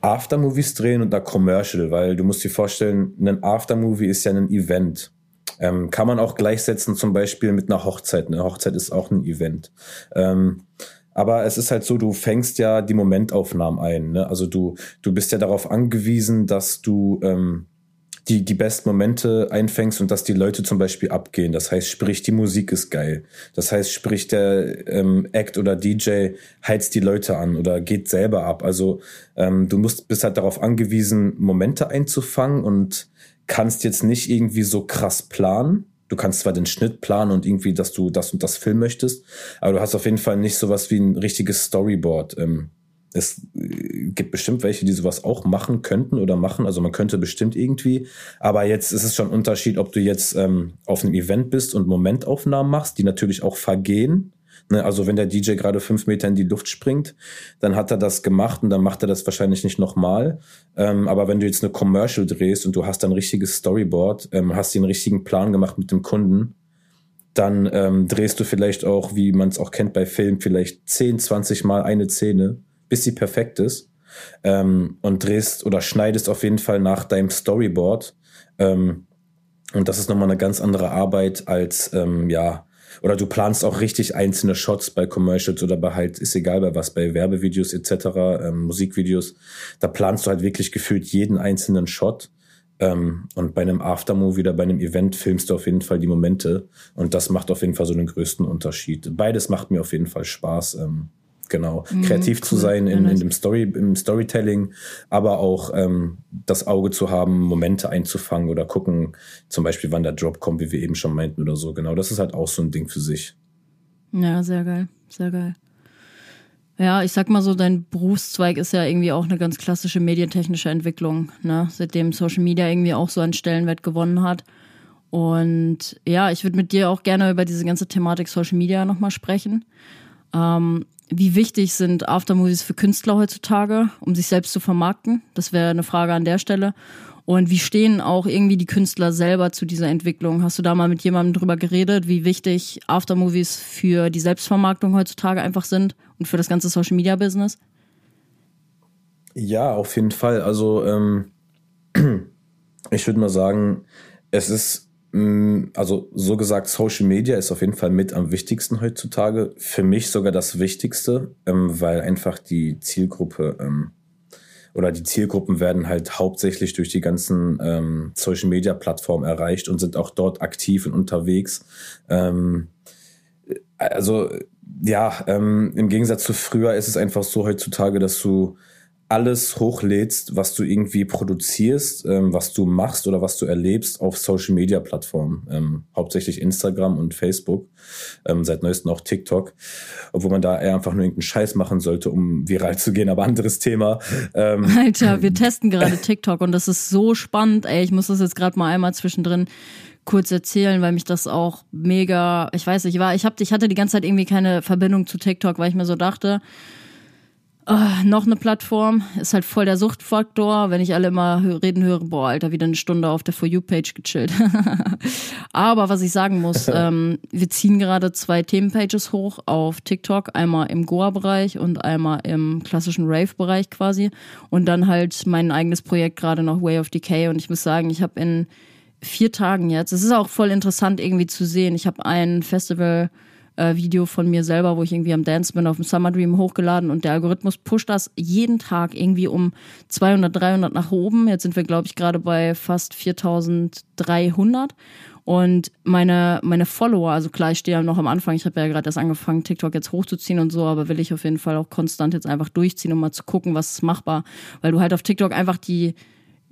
Aftermovies drehen und einer Commercial, weil du musst dir vorstellen, ein Aftermovie ist ja ein Event. Ähm, kann man auch gleichsetzen zum Beispiel mit einer Hochzeit. Eine Hochzeit ist auch ein Event. Ähm, aber es ist halt so, du fängst ja die Momentaufnahmen ein. Ne? Also du, du bist ja darauf angewiesen, dass du ähm, die, die besten Momente einfängst und dass die Leute zum Beispiel abgehen. Das heißt, sprich, die Musik ist geil. Das heißt, sprich, der ähm, Act oder DJ heizt die Leute an oder geht selber ab. Also ähm, du musst bist halt darauf angewiesen, Momente einzufangen und kannst jetzt nicht irgendwie so krass planen. Du kannst zwar den Schnitt planen und irgendwie, dass du das und das filmen möchtest, aber du hast auf jeden Fall nicht sowas wie ein richtiges Storyboard. Ähm, es äh, gibt bestimmt welche, die sowas auch machen könnten oder machen. Also man könnte bestimmt irgendwie. Aber jetzt ist es schon ein Unterschied, ob du jetzt ähm, auf einem Event bist und Momentaufnahmen machst, die natürlich auch vergehen. Ne? Also wenn der DJ gerade fünf Meter in die Luft springt, dann hat er das gemacht und dann macht er das wahrscheinlich nicht nochmal. Ähm, aber wenn du jetzt eine Commercial drehst und du hast ein richtiges Storyboard, ähm, hast den richtigen Plan gemacht mit dem Kunden, dann ähm, drehst du vielleicht auch, wie man es auch kennt bei Filmen, vielleicht 10, 20 Mal eine Szene bis sie perfekt ist ähm, und drehst oder schneidest auf jeden Fall nach deinem Storyboard. Ähm, und das ist nochmal eine ganz andere Arbeit als, ähm, ja, oder du planst auch richtig einzelne Shots bei Commercials oder bei halt, ist egal bei was, bei Werbevideos etc., ähm, Musikvideos. Da planst du halt wirklich gefühlt jeden einzelnen Shot. Ähm, und bei einem Aftermovie oder bei einem Event filmst du auf jeden Fall die Momente. Und das macht auf jeden Fall so den größten Unterschied. Beides macht mir auf jeden Fall Spaß. Ähm, genau. Mhm, Kreativ cool. zu sein in, in dem Story, im Storytelling, aber auch ähm, das Auge zu haben, Momente einzufangen oder gucken, zum Beispiel, wann der Drop kommt, wie wir eben schon meinten oder so. Genau, das ist halt auch so ein Ding für sich. Ja, sehr geil, sehr geil. Ja, ich sag mal so, dein Berufszweig ist ja irgendwie auch eine ganz klassische medientechnische Entwicklung, ne? Seitdem Social Media irgendwie auch so einen Stellenwert gewonnen hat. Und ja, ich würde mit dir auch gerne über diese ganze Thematik Social Media nochmal sprechen. Ähm, wie wichtig sind Aftermovies für Künstler heutzutage, um sich selbst zu vermarkten? Das wäre eine Frage an der Stelle. Und wie stehen auch irgendwie die Künstler selber zu dieser Entwicklung? Hast du da mal mit jemandem drüber geredet, wie wichtig Aftermovies für die Selbstvermarktung heutzutage einfach sind und für das ganze Social Media Business? Ja, auf jeden Fall. Also ähm, *clears throat* ich würde mal sagen, es ist also so gesagt, Social Media ist auf jeden Fall mit am wichtigsten heutzutage. Für mich sogar das Wichtigste, ähm, weil einfach die Zielgruppe ähm, oder die Zielgruppen werden halt hauptsächlich durch die ganzen ähm, Social Media Plattformen erreicht und sind auch dort aktiv und unterwegs. Also ja, im Gegensatz zu früher ist es einfach so heutzutage, dass du alles hochlädst, was du irgendwie produzierst, ähm, was du machst oder was du erlebst auf Social Media Plattformen, ähm, hauptsächlich Instagram und Facebook, ähm, seit neuestem auch TikTok, obwohl man da eher einfach nur irgendeinen Scheiß machen sollte, um viral zu gehen, aber anderes Thema. Ähm, *laughs* Alter, wir *laughs* testen gerade TikTok und das ist so spannend, ey, ich muss das jetzt gerade mal einmal zwischendrin kurz erzählen, weil mich das auch mega, ich weiß nicht, ich war, ich hab, ich hatte die ganze Zeit irgendwie keine Verbindung zu TikTok, weil ich mir so dachte, Oh, noch eine Plattform ist halt voll der Suchtfaktor. Wenn ich alle immer reden höre, boah, Alter, wieder eine Stunde auf der For You-Page gechillt. *laughs* Aber was ich sagen muss, *laughs* ähm, wir ziehen gerade zwei Themenpages hoch auf TikTok. Einmal im Goa-Bereich und einmal im klassischen Rave-Bereich quasi. Und dann halt mein eigenes Projekt gerade noch Way of Decay. Und ich muss sagen, ich habe in vier Tagen jetzt, es ist auch voll interessant irgendwie zu sehen. Ich habe ein Festival äh, Video von mir selber, wo ich irgendwie am Dance bin, auf dem Summer Dream hochgeladen und der Algorithmus pusht das jeden Tag irgendwie um 200, 300 nach oben. Jetzt sind wir, glaube ich, gerade bei fast 4300. Und meine, meine Follower, also klar, ich stehe ja noch am Anfang, ich habe ja gerade erst angefangen, TikTok jetzt hochzuziehen und so, aber will ich auf jeden Fall auch konstant jetzt einfach durchziehen, um mal zu gucken, was ist machbar. Weil du halt auf TikTok einfach die,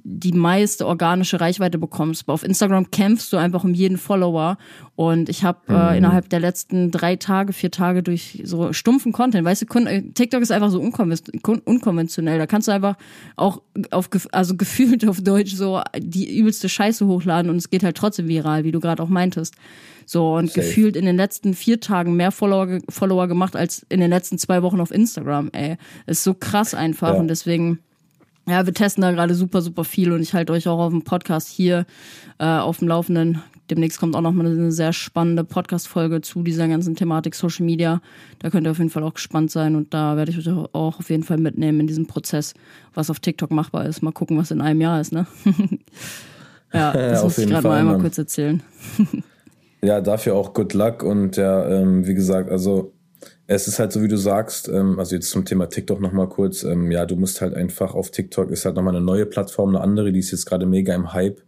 die meiste organische Reichweite bekommst. Auf Instagram kämpfst du einfach um jeden Follower. Und ich habe äh, mhm. äh, innerhalb der letzten drei Tage, vier Tage durch so stumpfen Content, weißt du, äh, TikTok ist einfach so unkonventionell. Da kannst du einfach auch auf, also gefühlt auf Deutsch so die übelste Scheiße hochladen und es geht halt trotzdem viral, wie du gerade auch meintest. So, und Safe. gefühlt in den letzten vier Tagen mehr Follower, Follower gemacht als in den letzten zwei Wochen auf Instagram, ey. Ist so krass einfach ja. und deswegen ja, wir testen da gerade super, super viel und ich halte euch auch auf dem Podcast hier äh, auf dem Laufenden. Demnächst kommt auch noch mal eine sehr spannende Podcast-Folge zu dieser ganzen Thematik Social Media. Da könnt ihr auf jeden Fall auch gespannt sein und da werde ich euch auch auf jeden Fall mitnehmen in diesem Prozess, was auf TikTok machbar ist. Mal gucken, was in einem Jahr ist, ne? *laughs* *laughs* ja, das ja, muss ich gerade mal einmal Mann. kurz erzählen. *laughs* ja, dafür auch good luck und ja, ähm, wie gesagt, also es ist halt so, wie du sagst, ähm, also jetzt zum Thema TikTok nochmal kurz, ähm, ja, du musst halt einfach auf TikTok, ist halt nochmal eine neue Plattform, eine andere, die ist jetzt gerade mega im Hype.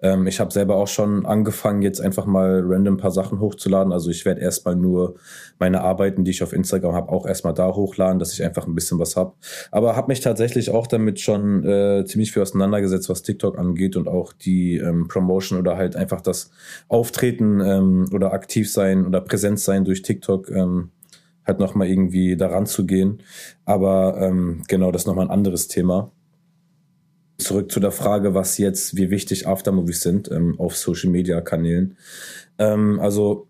Ähm, ich habe selber auch schon angefangen, jetzt einfach mal random paar Sachen hochzuladen. Also ich werde erstmal nur meine Arbeiten, die ich auf Instagram habe, auch erstmal da hochladen, dass ich einfach ein bisschen was hab. Aber habe mich tatsächlich auch damit schon äh, ziemlich viel auseinandergesetzt, was TikTok angeht und auch die ähm, Promotion oder halt einfach das Auftreten ähm, oder aktiv sein oder Präsenz sein durch TikTok. Ähm, halt nochmal irgendwie daran zu gehen. Aber ähm, genau, das ist nochmal ein anderes Thema. Zurück zu der Frage, was jetzt, wie wichtig Aftermovies sind ähm, auf Social Media Kanälen. Ähm, also,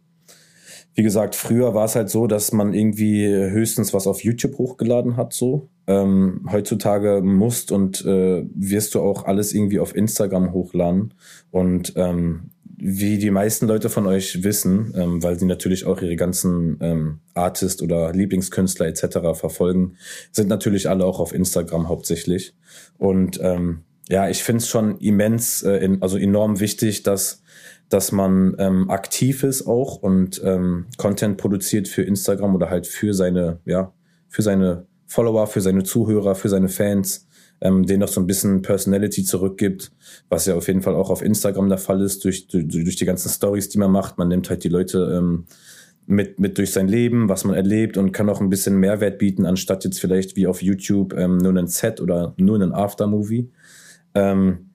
wie gesagt, früher war es halt so, dass man irgendwie höchstens was auf YouTube hochgeladen hat, so. Ähm, heutzutage musst und äh, wirst du auch alles irgendwie auf Instagram hochladen. Und ähm, wie die meisten Leute von euch wissen, ähm, weil sie natürlich auch ihre ganzen ähm, Artist oder Lieblingskünstler etc. verfolgen, sind natürlich alle auch auf Instagram hauptsächlich. Und ähm, ja, ich finde es schon immens, äh, in, also enorm wichtig, dass dass man ähm, aktiv ist auch und ähm, Content produziert für Instagram oder halt für seine, ja, für seine Follower, für seine Zuhörer, für seine Fans ähm, denen noch so ein bisschen Personality zurückgibt, was ja auf jeden Fall auch auf Instagram der Fall ist, durch, durch, durch die ganzen Stories, die man macht. Man nimmt halt die Leute ähm, mit, mit durch sein Leben, was man erlebt und kann auch ein bisschen Mehrwert bieten, anstatt jetzt vielleicht wie auf YouTube ähm, nur ein Set oder nur ein Aftermovie. Ähm,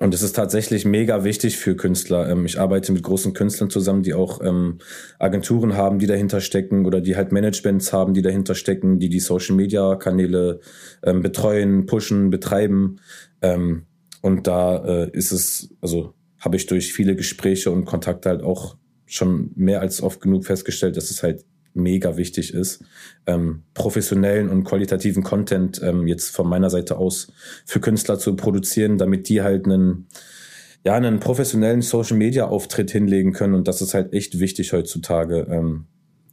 und es ist tatsächlich mega wichtig für Künstler. Ähm, ich arbeite mit großen Künstlern zusammen, die auch ähm, Agenturen haben, die dahinter stecken oder die halt Managements haben, die dahinter stecken, die die Social-Media-Kanäle ähm, betreuen, pushen, betreiben. Und da äh, ist es, also habe ich durch viele Gespräche und Kontakte halt auch schon mehr als oft genug festgestellt, dass es halt mega wichtig ist, ähm, professionellen und qualitativen Content ähm, jetzt von meiner Seite aus für Künstler zu produzieren, damit die halt einen, ja, einen professionellen Social Media Auftritt hinlegen können. Und das ist halt echt wichtig heutzutage, ähm,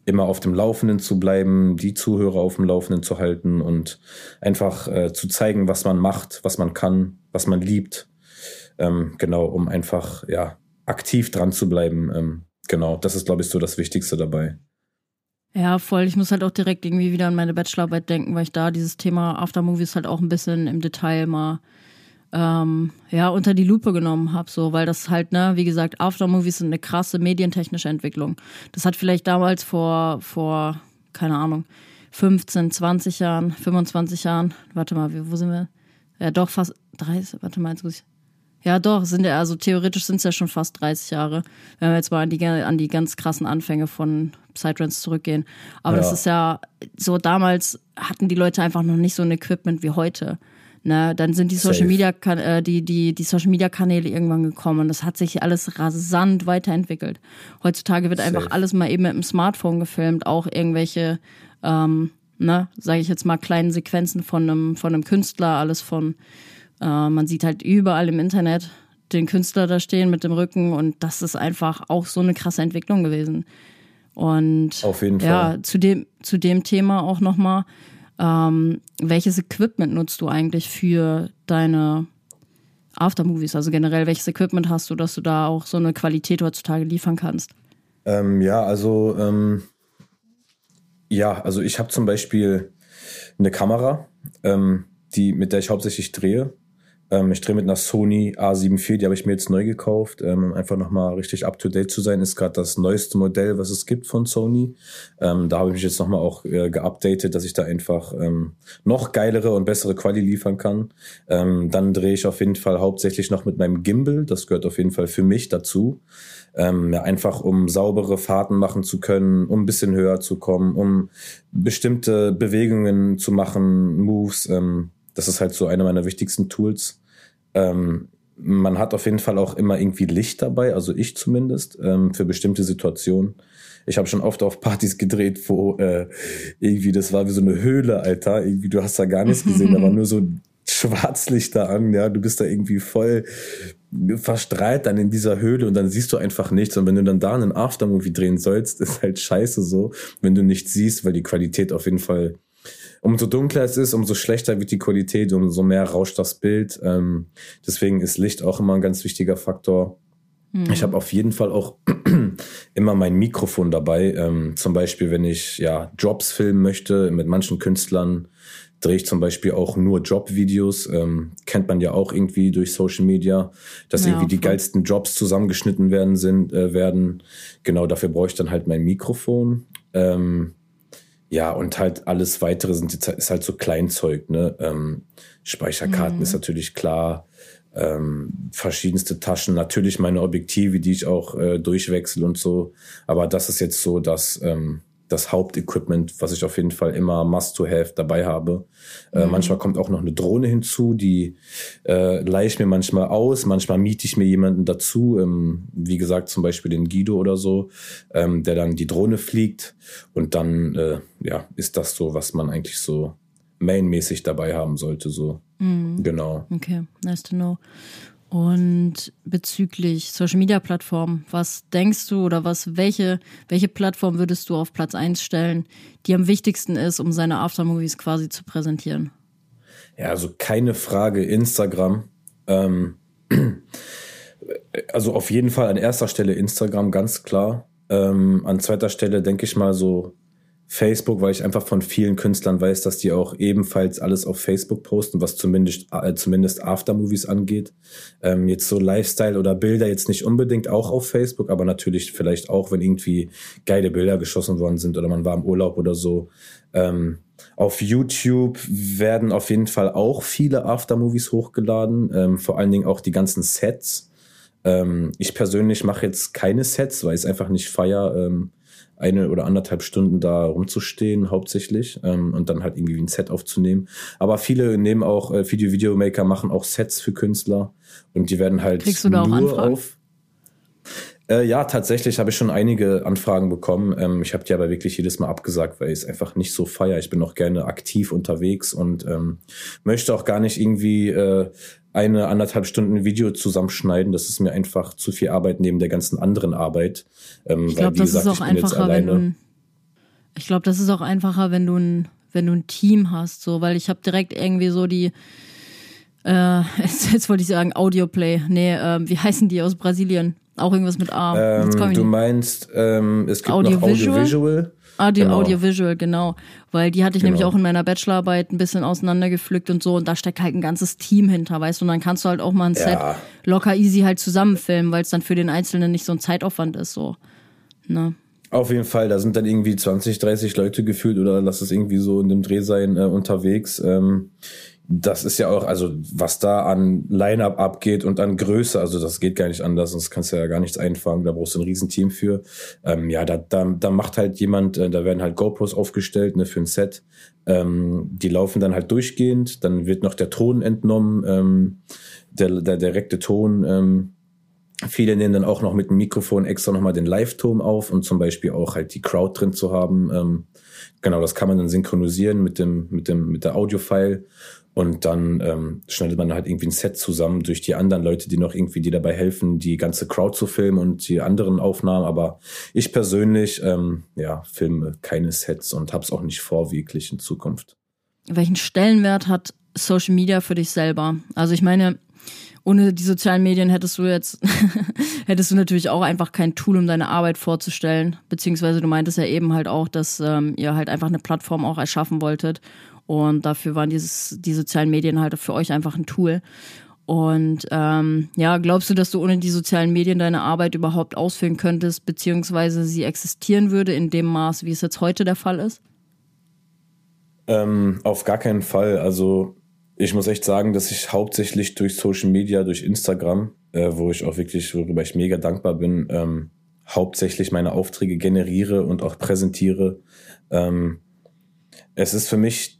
immer auf dem Laufenden zu bleiben, die Zuhörer auf dem Laufenden zu halten und einfach äh, zu zeigen, was man macht, was man kann, was man liebt. Ähm, genau, um einfach, ja, aktiv dran zu bleiben. Ähm, genau, das ist, glaube ich, so das Wichtigste dabei. Ja, voll. Ich muss halt auch direkt irgendwie wieder an meine Bachelorarbeit denken, weil ich da dieses Thema Aftermovies halt auch ein bisschen im Detail mal ähm, ja, unter die Lupe genommen habe, so, weil das halt, ne, wie gesagt, Aftermovies sind eine krasse medientechnische Entwicklung. Das hat vielleicht damals vor, vor, keine Ahnung, 15, 20 Jahren, 25 Jahren, warte mal, wo sind wir? Ja, doch fast 30, warte mal, jetzt muss ich, ja, doch, sind ja, also theoretisch sind es ja schon fast 30 Jahre, wenn wir jetzt mal an die, an die ganz krassen Anfänge von Psytrance zurückgehen. Aber ja. das ist ja so, damals hatten die Leute einfach noch nicht so ein Equipment wie heute. Ne, dann sind die Social Media, äh, die, die, die Social Media Kanäle irgendwann gekommen und das hat sich alles rasant weiterentwickelt. Heutzutage wird Safe. einfach alles mal eben mit dem Smartphone gefilmt, auch irgendwelche, ähm, ne, sage ich jetzt mal, kleinen Sequenzen von einem, von einem Künstler, alles von äh, man sieht halt überall im Internet den Künstler da stehen mit dem Rücken und das ist einfach auch so eine krasse Entwicklung gewesen. Und Auf jeden Fall. ja, zu dem, zu dem Thema auch nochmal, ähm, welches Equipment nutzt du eigentlich für deine Aftermovies? Also generell, welches Equipment hast du, dass du da auch so eine Qualität heutzutage liefern kannst? Ähm, ja, also ähm, ja, also ich habe zum Beispiel eine Kamera, ähm, die, mit der ich hauptsächlich drehe. Ähm, ich drehe mit einer Sony A7 IV, die habe ich mir jetzt neu gekauft. Ähm, einfach nochmal richtig up to date zu sein, ist gerade das neueste Modell, was es gibt von Sony. Ähm, da habe ich mich jetzt nochmal auch äh, geupdatet, dass ich da einfach ähm, noch geilere und bessere Quali liefern kann. Ähm, dann drehe ich auf jeden Fall hauptsächlich noch mit meinem Gimbal. Das gehört auf jeden Fall für mich dazu. Ähm, ja, einfach um saubere Fahrten machen zu können, um ein bisschen höher zu kommen, um bestimmte Bewegungen zu machen, Moves. Ähm, das ist halt so einer meiner wichtigsten Tools. Ähm, man hat auf jeden Fall auch immer irgendwie Licht dabei, also ich zumindest, ähm, für bestimmte Situationen. Ich habe schon oft auf Partys gedreht, wo äh, irgendwie das war wie so eine Höhle, Alter. Irgendwie du hast da gar nichts gesehen, da war nur so Schwarzlichter an, ja, du bist da irgendwie voll verstrahlt dann in dieser Höhle und dann siehst du einfach nichts und wenn du dann da einen Aftermovie drehen sollst, *laughs* ist halt scheiße so, wenn du nichts siehst, weil die Qualität auf jeden Fall umso dunkler es ist, umso schlechter wird die Qualität, umso mehr rauscht das Bild. Ähm, deswegen ist Licht auch immer ein ganz wichtiger Faktor. Mhm. Ich habe auf jeden Fall auch *clears throat* immer mein Mikrofon dabei. Ähm, zum Beispiel, wenn ich ja Jobs filmen möchte mit manchen Künstlern, drehe ich zum Beispiel auch nur Jobvideos. Ähm, kennt man ja auch irgendwie durch Social Media, dass ja, irgendwie die geilsten Jobs zusammengeschnitten werden sind äh, werden. Genau dafür brauche ich dann halt mein Mikrofon. Ähm, ja, und halt alles weitere sind jetzt, ist halt so Kleinzeug, ne? Ähm, Speicherkarten mhm. ist natürlich klar. Ähm, verschiedenste Taschen, natürlich meine Objektive, die ich auch äh, durchwechsel und so. Aber das ist jetzt so, dass ähm, das Hauptequipment, was ich auf jeden Fall immer must to have dabei habe. Äh, mhm. manchmal kommt auch noch eine Drohne hinzu, die äh, leihe ich mir manchmal aus, manchmal miete ich mir jemanden dazu, ähm, wie gesagt zum Beispiel den Guido oder so, ähm, der dann die Drohne fliegt und dann äh, ja ist das so, was man eigentlich so mainmäßig dabei haben sollte, so mhm. genau. Okay, nice to know. Und bezüglich Social Media Plattformen, was denkst du oder was, welche, welche Plattform würdest du auf Platz 1 stellen, die am wichtigsten ist, um seine Aftermovies quasi zu präsentieren? Ja, also keine Frage, Instagram. Ähm, *clears throat* also auf jeden Fall an erster Stelle Instagram, ganz klar. Ähm, an zweiter Stelle denke ich mal so Facebook, weil ich einfach von vielen Künstlern weiß, dass die auch ebenfalls alles auf Facebook posten, was zumindest, äh, zumindest Aftermovies angeht. Ähm, jetzt so Lifestyle oder Bilder jetzt nicht unbedingt auch auf Facebook, aber natürlich vielleicht auch, wenn irgendwie geile Bilder geschossen worden sind oder man war im Urlaub oder so. Ähm, auf YouTube werden auf jeden Fall auch viele Aftermovies hochgeladen, ähm, vor allen Dingen auch die ganzen Sets. Ähm, ich persönlich mache jetzt keine Sets, weil ich es einfach nicht feier, ähm, eine oder anderthalb Stunden da rumzustehen hauptsächlich ähm, und dann halt irgendwie ein Set aufzunehmen. Aber viele nehmen auch, äh, Video Videomaker machen auch Sets für Künstler und die werden halt Kriegst du da auch nur Anfragen? auf. Äh, ja, tatsächlich habe ich schon einige Anfragen bekommen. Ähm, ich habe die aber wirklich jedes Mal abgesagt, weil ich es einfach nicht so feier. Ich bin auch gerne aktiv unterwegs und ähm, möchte auch gar nicht irgendwie äh, eine anderthalb Stunden Video zusammenschneiden. Das ist mir einfach zu viel Arbeit neben der ganzen anderen Arbeit. Ähm, ich glaube, das gesagt, ist auch einfacher, wenn du ein, ich glaube, das ist auch einfacher, wenn du ein, wenn du ein Team hast, so, weil ich habe direkt irgendwie so die äh, *laughs* jetzt, jetzt wollte ich sagen Audioplay. Nee, äh, wie heißen die aus Brasilien? Auch irgendwas mit A. Ähm, du meinst, ähm, es gibt Audio noch Audiovisual. Audio, genau. Audiovisual, genau. Weil die hatte ich genau. nämlich auch in meiner Bachelorarbeit ein bisschen auseinandergepflückt und so. Und da steckt halt ein ganzes Team hinter, weißt du. Und dann kannst du halt auch mal ein ja. Set locker easy halt zusammenfilmen, weil es dann für den Einzelnen nicht so ein Zeitaufwand ist, so. Ne? Auf jeden Fall, da sind dann irgendwie 20, 30 Leute gefühlt oder lass es irgendwie so in dem Dreh sein äh, unterwegs. Ähm, das ist ja auch, also was da an Line-Up abgeht und an Größe, also das geht gar nicht anders, sonst kannst du ja gar nichts einfangen, da brauchst du ein Riesenteam für. Ähm, ja, da, da, da macht halt jemand, äh, da werden halt GoPros aufgestellt ne, für ein Set. Ähm, die laufen dann halt durchgehend, dann wird noch der Ton entnommen, ähm, der, der direkte Ton. Ähm, Viele nehmen dann auch noch mit dem Mikrofon extra nochmal den Live-Ton auf und zum Beispiel auch halt die Crowd drin zu haben. Ähm, genau, das kann man dann synchronisieren mit dem, mit dem, mit der Audio-File und dann ähm, schneidet man halt irgendwie ein Set zusammen durch die anderen Leute, die noch irgendwie die dabei helfen, die ganze Crowd zu filmen und die anderen Aufnahmen. Aber ich persönlich, ähm, ja, filme keine Sets und hab's auch nicht vor, wirklich in Zukunft. Welchen Stellenwert hat Social Media für dich selber? Also ich meine, ohne die sozialen Medien hättest du jetzt, *laughs* hättest du natürlich auch einfach kein Tool, um deine Arbeit vorzustellen. Beziehungsweise du meintest ja eben halt auch, dass ähm, ihr halt einfach eine Plattform auch erschaffen wolltet, und dafür waren dieses, die sozialen Medien halt für euch einfach ein Tool. Und ähm, ja, glaubst du, dass du ohne die sozialen Medien deine Arbeit überhaupt ausführen könntest, beziehungsweise sie existieren würde in dem Maß, wie es jetzt heute der Fall ist? Ähm, auf gar keinen Fall. Also ich muss echt sagen, dass ich hauptsächlich durch Social Media, durch Instagram, äh, wo ich auch wirklich, worüber ich mega dankbar bin, ähm, hauptsächlich meine Aufträge generiere und auch präsentiere. Ähm, es ist für mich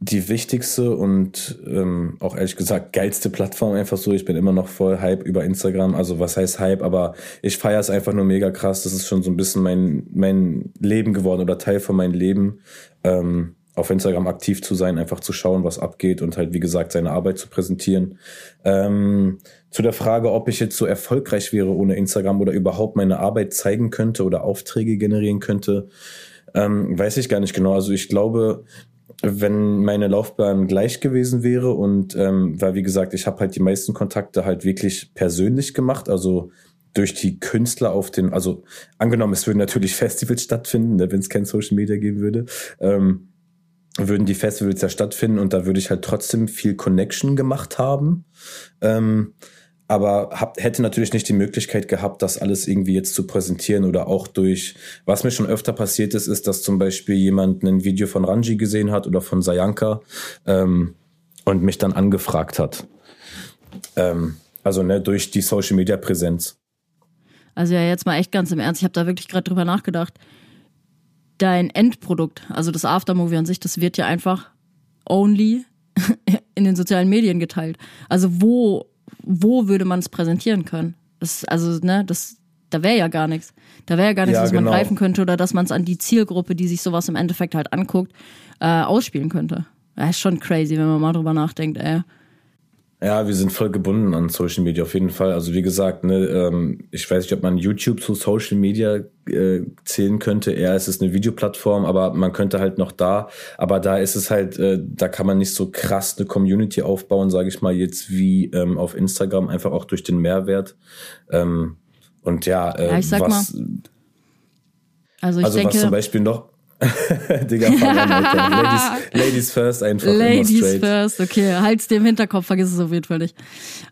die wichtigste und ähm, auch ehrlich gesagt geilste Plattform einfach so. Ich bin immer noch voll Hype über Instagram. Also was heißt Hype, aber ich feiere es einfach nur mega krass. Das ist schon so ein bisschen mein, mein Leben geworden oder Teil von meinem Leben. Ähm, auf Instagram aktiv zu sein, einfach zu schauen, was abgeht und halt, wie gesagt, seine Arbeit zu präsentieren. Ähm, zu der Frage, ob ich jetzt so erfolgreich wäre ohne Instagram oder überhaupt meine Arbeit zeigen könnte oder Aufträge generieren könnte, ähm, weiß ich gar nicht genau. Also ich glaube, wenn meine Laufbahn gleich gewesen wäre und ähm, weil wie gesagt, ich habe halt die meisten Kontakte halt wirklich persönlich gemacht, also durch die Künstler auf den, also angenommen, es würden natürlich *laughs* Festivals stattfinden, ne, wenn es kein Social Media geben würde, ähm, würden die Festivals ja stattfinden und da würde ich halt trotzdem viel Connection gemacht haben. Ähm, aber hab, hätte natürlich nicht die Möglichkeit gehabt, das alles irgendwie jetzt zu präsentieren oder auch durch, was mir schon öfter passiert ist, ist, dass zum Beispiel jemand ein Video von Ranji gesehen hat oder von Sayanka ähm, und mich dann angefragt hat. Ähm, also ne, durch die Social Media Präsenz. Also ja, jetzt mal echt ganz im Ernst, ich habe da wirklich gerade drüber nachgedacht. Dein Endprodukt, also das Aftermovie an sich, das wird ja einfach only *laughs* in den sozialen Medien geteilt. Also wo wo würde man es präsentieren können? Das, also, ne, das, da wäre ja gar nichts. Da wäre ja gar nichts, ja, was man genau. greifen könnte oder dass man es an die Zielgruppe, die sich sowas im Endeffekt halt anguckt, äh, ausspielen könnte. Das ist schon crazy, wenn man mal drüber nachdenkt, ey. Ja, wir sind voll gebunden an Social Media auf jeden Fall. Also wie gesagt, ne, ähm, ich weiß nicht, ob man YouTube zu Social Media äh, zählen könnte. Eher ist es eine Videoplattform, aber man könnte halt noch da. Aber da ist es halt, äh, da kann man nicht so krass eine Community aufbauen, sage ich mal jetzt wie ähm, auf Instagram, einfach auch durch den Mehrwert. Ähm, und ja, äh, ja ich sag was, mal. Also, ich also denke, was zum Beispiel noch *laughs* Digga, Ladies, Ladies first einfach. Ladies first, okay. Halt's dir im Hinterkopf, vergiss es auf jeden Fall nicht.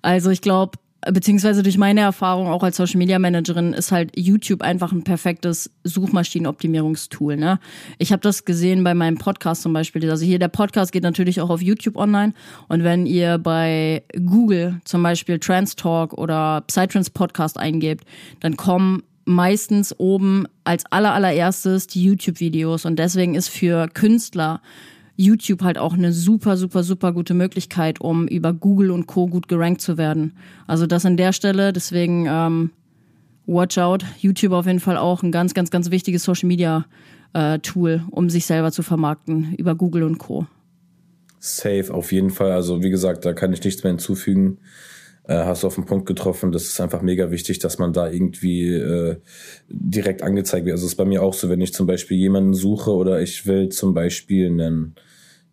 Also ich glaube, beziehungsweise durch meine Erfahrung auch als Social Media Managerin ist halt YouTube einfach ein perfektes Suchmaschinenoptimierungstool. Ne? Ich habe das gesehen bei meinem Podcast zum Beispiel. Also hier der Podcast geht natürlich auch auf YouTube online und wenn ihr bei Google zum Beispiel Trans Talk oder Psytrance Podcast eingebt, dann kommen meistens oben als aller allererstes die YouTube-Videos und deswegen ist für Künstler YouTube halt auch eine super, super, super gute Möglichkeit, um über Google und Co. gut gerankt zu werden. Also das an der Stelle, deswegen ähm, watch out. YouTube auf jeden Fall auch ein ganz, ganz, ganz wichtiges Social Media äh, Tool, um sich selber zu vermarkten über Google und Co. Safe, auf jeden Fall. Also wie gesagt, da kann ich nichts mehr hinzufügen. Äh, hast du auf den Punkt getroffen. Das ist einfach mega wichtig, dass man da irgendwie äh, direkt angezeigt wird. Also es ist bei mir auch so, wenn ich zum Beispiel jemanden suche oder ich will zum Beispiel einen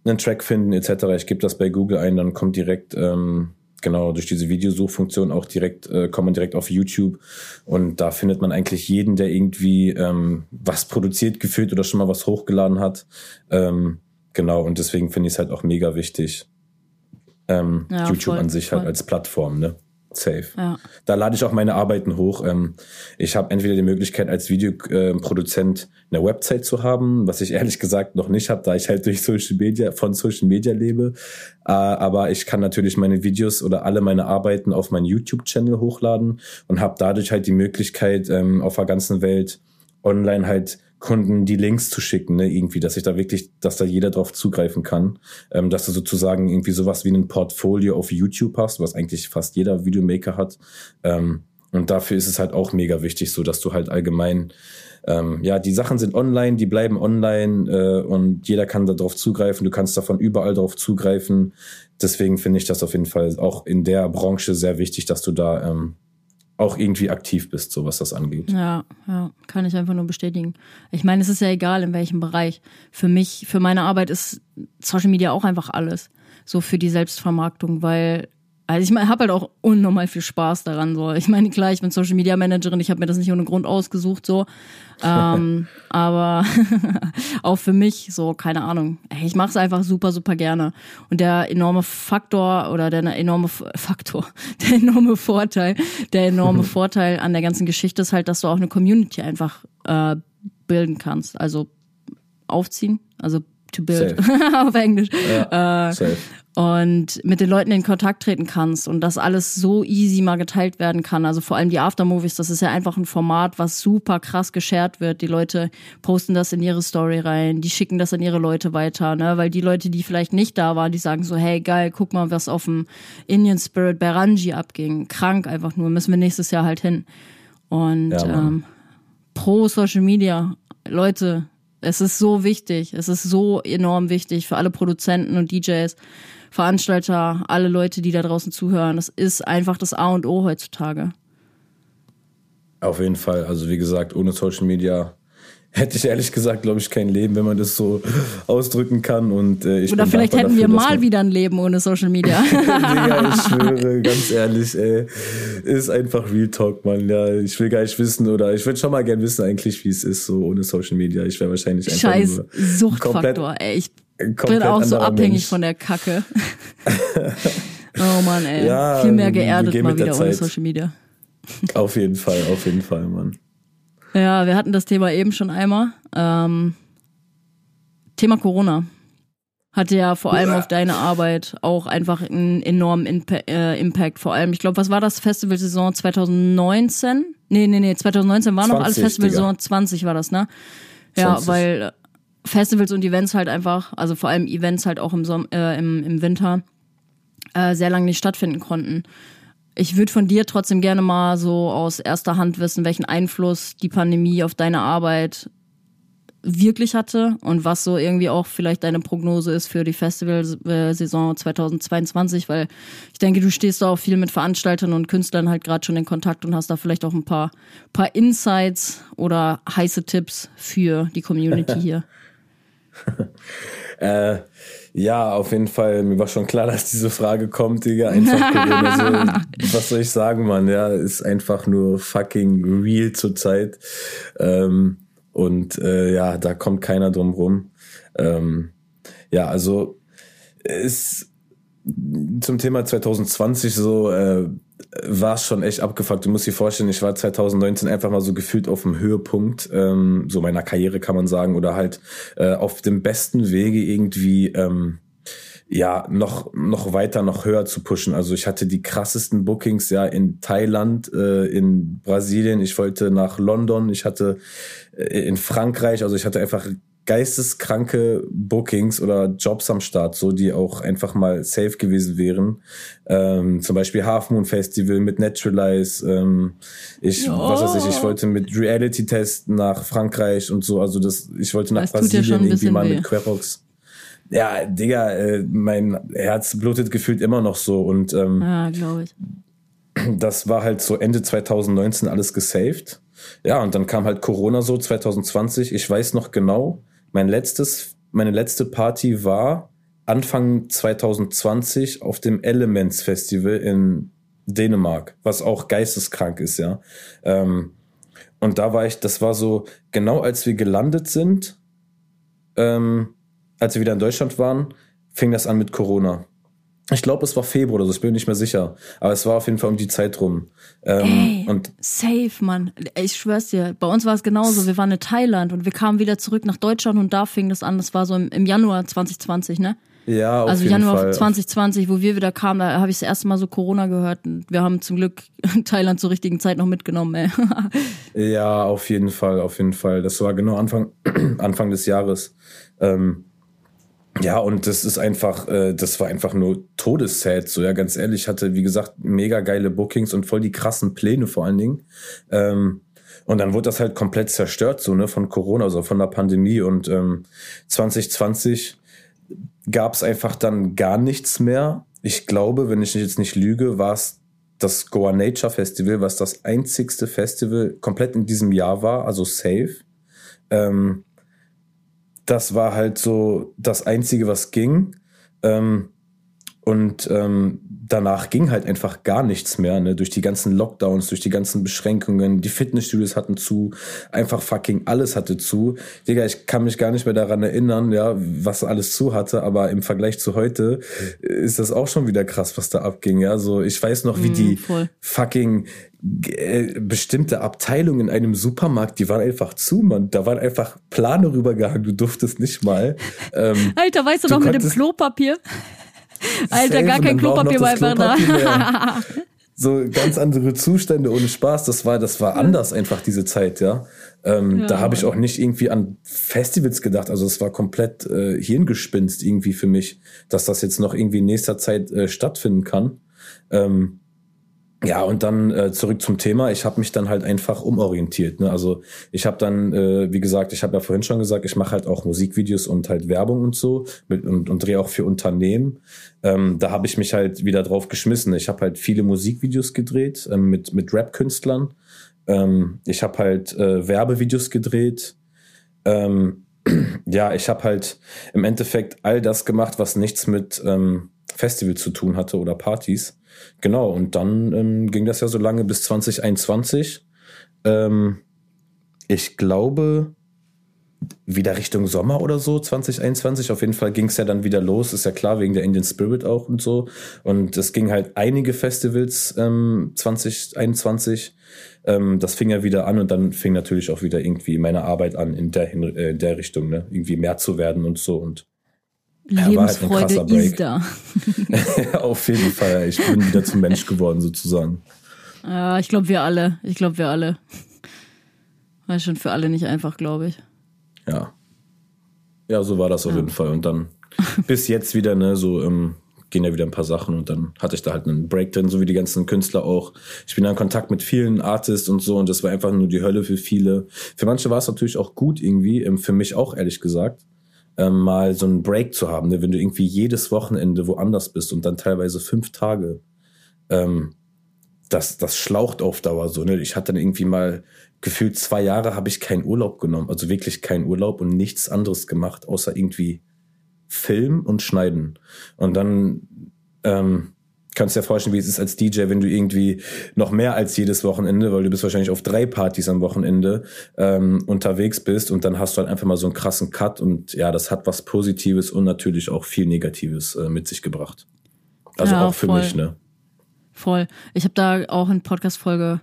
einen Track finden etc. Ich gebe das bei Google ein, dann kommt direkt ähm, genau durch diese Videosuchfunktion auch direkt äh, kommt man direkt auf YouTube und da findet man eigentlich jeden, der irgendwie ähm, was produziert gefühlt oder schon mal was hochgeladen hat. Ähm, genau und deswegen finde ich es halt auch mega wichtig. Ähm, ja, YouTube voll, an sich halt voll. halt als Plattform, ne? Safe. Ja. Da lade ich auch meine Arbeiten hoch. Ähm, ich habe entweder die Möglichkeit, als Videoproduzent eine Website zu haben, was ich *laughs* ehrlich gesagt noch nicht habe, da ich halt durch Social Media, von Social Media lebe. Äh, aber ich kann natürlich meine Videos oder alle meine Arbeiten auf meinen YouTube-Channel hochladen und habe dadurch halt die Möglichkeit, ähm, auf der ganzen Welt online halt Kunden die Links zu schicken, ne, irgendwie, dass ich da wirklich, dass da jeder drauf zugreifen kann, ähm, dass du sozusagen irgendwie sowas wie ein Portfolio auf YouTube hast, was eigentlich fast jeder Videomaker hat. Ähm, und dafür ist es halt auch mega wichtig, so dass du halt allgemein, ähm, ja, die Sachen sind online, die bleiben online äh, und jeder kann da drauf zugreifen. Du kannst davon überall drauf zugreifen. Deswegen finde ich das auf jeden Fall auch in der Branche sehr wichtig, dass du da ähm, auch irgendwie aktiv bist, so was das angeht. Ja, ja, kann ich einfach nur bestätigen. Ich meine, es ist ja egal, in welchem Bereich. Für mich, für meine Arbeit ist Social Media auch einfach alles. So für die Selbstvermarktung, weil also ich mein, habe halt auch unnormal viel Spaß daran. So, ich meine klar, ich bin Social Media Managerin, ich habe mir das nicht ohne Grund ausgesucht so, ähm, *laughs* aber *laughs* auch für mich so keine Ahnung. Ich mache es einfach super super gerne und der enorme Faktor oder der enorme Faktor, *laughs* der enorme Vorteil, der enorme Vorteil an der ganzen Geschichte ist halt, dass du auch eine Community einfach äh, bilden kannst. Also aufziehen, also to build *laughs* auf Englisch. Ja, äh, und mit den Leuten in Kontakt treten kannst und das alles so easy mal geteilt werden kann. Also vor allem die Aftermovies, das ist ja einfach ein Format, was super krass geshared wird. Die Leute posten das in ihre Story rein, die schicken das an ihre Leute weiter, ne? Weil die Leute, die vielleicht nicht da waren, die sagen so, hey geil, guck mal, was auf dem Indian Spirit Beranji abging. Krank einfach nur, müssen wir nächstes Jahr halt hin. Und ja, ähm, pro Social Media, Leute, es ist so wichtig, es ist so enorm wichtig für alle Produzenten und DJs Veranstalter, alle Leute, die da draußen zuhören. Das ist einfach das A und O heutzutage. Auf jeden Fall. Also wie gesagt, ohne Social Media hätte ich ehrlich gesagt, glaube ich, kein Leben, wenn man das so ausdrücken kann. Und, äh, ich Oder vielleicht hätten dafür, wir mal wieder ein Leben ohne Social Media. *laughs* Digga, ich schwöre, ganz ehrlich, ey, ist einfach Real Talk, Mann. Ja, ich will gar nicht wissen oder ich würde schon mal gern wissen eigentlich, wie es ist, so ohne Social Media. Ich wäre wahrscheinlich einfach Scheiß nur Suchtfaktor, ey. Ich bin auch so abhängig Mensch. von der Kacke. *laughs* oh Mann, ey. Ja, Viel mehr geerdet mal wieder ohne Social Media. auf jeden Fall, auf jeden Fall, Mann. Ja, wir hatten das Thema eben schon einmal. Ähm, Thema Corona hatte ja vor allem auf deine Arbeit auch einfach einen enormen Impa äh, Impact. Vor allem, ich glaube, was war das? Festivalsaison 2019? Nee, nee, nee, 2019 war 20, noch alles Festivalsaison 20 war das, ne? Ja, 20. weil Festivals und Events halt einfach, also vor allem Events halt auch im, Som äh, im, im Winter, äh, sehr lange nicht stattfinden konnten. Ich würde von dir trotzdem gerne mal so aus erster Hand wissen, welchen Einfluss die Pandemie auf deine Arbeit wirklich hatte und was so irgendwie auch vielleicht deine Prognose ist für die Festivalsaison 2022, weil ich denke, du stehst da auch viel mit Veranstaltern und Künstlern halt gerade schon in Kontakt und hast da vielleicht auch ein paar, paar Insights oder heiße Tipps für die Community *laughs* hier. *laughs* äh, ja, auf jeden Fall. Mir war schon klar, *laughs* dass diese Frage kommt, Digga. Einfach *laughs* Corona. so, was soll ich sagen, Mann? Ja, ist einfach nur fucking real zurzeit. Ähm, Und äh, ja, da kommt keiner drum rum. Ähm, ja, also ist zum Thema 2020 so äh, war schon echt abgefuckt. Du musst dir vorstellen, ich war 2019 einfach mal so gefühlt auf dem Höhepunkt ähm, so meiner Karriere kann man sagen oder halt äh, auf dem besten Wege irgendwie ähm, ja noch noch weiter noch höher zu pushen. Also ich hatte die krassesten Bookings ja in Thailand, äh, in Brasilien. Ich wollte nach London. Ich hatte äh, in Frankreich. Also ich hatte einfach geisteskranke Bookings oder Jobs am Start, so die auch einfach mal safe gewesen wären. Ähm, zum Beispiel Half Moon Festival mit Naturalize. Ähm, ich, oh. was weiß ich, ich wollte mit Reality Test nach Frankreich und so. Also das, ich wollte nach das Brasilien irgendwie mal weh. mit Querox. Ja, Digga, äh, mein Herz blutet gefühlt immer noch so und ähm, ja, glaube ich. Das war halt so Ende 2019 alles gesaved. Ja, und dann kam halt Corona so 2020. Ich weiß noch genau, mein letztes, meine letzte Party war Anfang 2020 auf dem Elements Festival in Dänemark, was auch geisteskrank ist, ja. Ähm, und da war ich, das war so, genau als wir gelandet sind, ähm, als wir wieder in Deutschland waren, fing das an mit Corona. Ich glaube, es war Februar oder so, ich bin nicht mehr sicher. Aber es war auf jeden Fall um die Zeit rum. Ähm, Ey, und safe, Mann. Ich schwör's dir. Bei uns war es genauso. Wir waren in Thailand und wir kamen wieder zurück nach Deutschland und da fing das an. Das war so im, im Januar 2020, ne? Ja, auf also jeden Januar Fall. 2020, wo wir wieder kamen, da habe ich das erste Mal so Corona gehört. Und wir haben zum Glück *laughs* Thailand zur richtigen Zeit noch mitgenommen, ey. *laughs* ja, auf jeden Fall, auf jeden Fall. Das war genau Anfang, *clears throat* Anfang des Jahres. Ähm, ja, und das ist einfach, äh, das war einfach nur todessad. So, ja, ganz ehrlich, ich hatte, wie gesagt, mega geile Bookings und voll die krassen Pläne vor allen Dingen. Ähm, und dann wurde das halt komplett zerstört, so, ne, von Corona, also von der Pandemie. Und ähm, 2020 gab es einfach dann gar nichts mehr. Ich glaube, wenn ich jetzt nicht lüge, war es das Goa Nature Festival, was das einzigste Festival komplett in diesem Jahr war, also safe. Ähm, das war halt so das Einzige, was ging. Ähm, und ähm, danach ging halt einfach gar nichts mehr, ne? Durch die ganzen Lockdowns, durch die ganzen Beschränkungen, die Fitnessstudios hatten zu, einfach fucking alles hatte zu. Digga, ich kann mich gar nicht mehr daran erinnern, ja, was alles zu hatte, aber im Vergleich zu heute ist das auch schon wieder krass, was da abging, ja. So, ich weiß noch, wie mm, die voll. fucking äh, bestimmte Abteilungen in einem Supermarkt, die waren einfach zu, man. Da waren einfach Plane rübergehangen, du durftest nicht mal. *laughs* Ähm, Alter, weißt du, du noch mit dem Klopapier? Alter, gar kein Klopapier war einfach da. *laughs* so ganz andere Zustände ohne Spaß. Das war, das war anders einfach diese Zeit, ja. Ähm, ja da habe ich auch nicht irgendwie an Festivals gedacht. Also es war komplett äh, Hirngespinst irgendwie für mich, dass das jetzt noch irgendwie in nächster Zeit äh, stattfinden kann. Ähm, ja, und dann äh, zurück zum Thema. Ich habe mich dann halt einfach umorientiert. Ne? Also ich habe dann, äh, wie gesagt, ich habe ja vorhin schon gesagt, ich mache halt auch Musikvideos und halt Werbung und so mit, und, und drehe auch für Unternehmen. Ähm, da habe ich mich halt wieder drauf geschmissen. Ich habe halt viele Musikvideos gedreht ähm, mit, mit Rap-Künstlern. Ähm, ich habe halt äh, Werbevideos gedreht. Ähm, *clears throat* ja, ich habe halt im Endeffekt all das gemacht, was nichts mit ähm, Festival zu tun hatte oder Partys. Genau, und dann ähm, ging das ja so lange bis 2021. Ähm, ich glaube, wieder Richtung Sommer oder so, 2021. Auf jeden Fall ging es ja dann wieder los, ist ja klar, wegen der Indian Spirit auch und so. Und es ging halt einige Festivals ähm, 2021. Ähm, das fing ja wieder an und dann fing natürlich auch wieder irgendwie meine Arbeit an in der, äh, in der Richtung, ne? Irgendwie mehr zu werden und so. Und Lebensfreude ja, ist da. *laughs* Auf jeden Fall. Ich bin wieder zum Mensch geworden, sozusagen. Ja, ich glaube, wir alle. Ich glaube, wir alle. War schon für alle nicht einfach, glaube ich. Ja. Ja, so war das auf ja. jeden Fall. Und dann *laughs* bis jetzt wieder, ne, so ähm, gehen ja wieder ein paar Sachen und dann hatte ich da halt einen Break drin, so wie die ganzen Künstler auch. Ich bin da in Kontakt mit vielen Artists und so und das war einfach nur die Hölle für viele. Für manche war es natürlich auch gut irgendwie, ähm, für mich auch ehrlich gesagt ähm, mal so einen Break zu haben, ne? wenn du irgendwie jedes Wochenende woanders bist und dann teilweise fünf Tage, ähm, das, das schlaucht auf Dauer so. Ne? Ich hatte dann irgendwie mal gefühlt zwei Jahre habe ich keinen Urlaub genommen, also wirklich keinen Urlaub und nichts anderes gemacht, außer irgendwie Film und Schneiden. Und dann, ähm, kannst dir vorstellen, wie es ist als DJ, wenn du irgendwie noch mehr als jedes Wochenende, weil du bist wahrscheinlich auf drei Partys am Wochenende ähm, unterwegs bist und dann hast du halt einfach mal so einen krassen Cut und ja, das hat was Positives und natürlich auch viel Negatives äh, mit sich gebracht. Also ja, auch für voll. mich, ne? Voll. Ich habe da auch in Podcast-Folge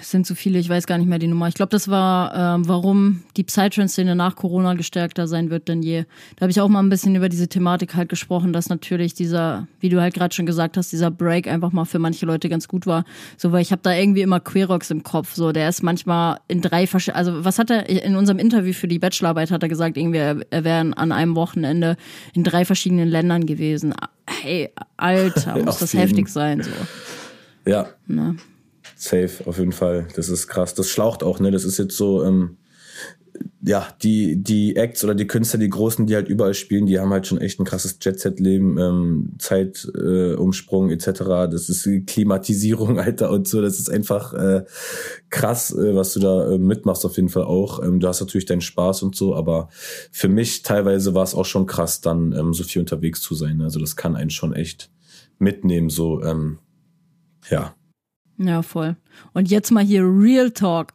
es sind zu viele, ich weiß gar nicht mehr die Nummer. Ich glaube, das war, ähm, warum die Psytrance-Szene nach Corona gestärkter sein wird denn je. Da habe ich auch mal ein bisschen über diese Thematik halt gesprochen, dass natürlich dieser, wie du halt gerade schon gesagt hast, dieser Break einfach mal für manche Leute ganz gut war. So, weil ich habe da irgendwie immer Querox im Kopf. So, der ist manchmal in drei verschiedenen, also was hat er in unserem Interview für die Bachelorarbeit hat er gesagt, irgendwie, er, er wäre an einem Wochenende in drei verschiedenen Ländern gewesen. Hey, Alter, *laughs* muss das heftig sein. So. Ja. Na. Safe, auf jeden Fall. Das ist krass. Das schlaucht auch, ne? Das ist jetzt so, ähm, ja, die, die Acts oder die Künstler, die Großen, die halt überall spielen, die haben halt schon echt ein krasses Jet-Set-Leben, ähm, Zeitumsprung äh, etc. Das ist Klimatisierung, *laughs* Alter, und so. Das ist einfach äh, krass, äh, was du da äh, mitmachst, auf jeden Fall auch. Ähm, du hast natürlich deinen Spaß und so, aber für mich teilweise war es auch schon krass, dann ähm, so viel unterwegs zu sein. Also das kann einen schon echt mitnehmen, so, ähm, ja. Ja, voll. Und jetzt mal hier Real Talk.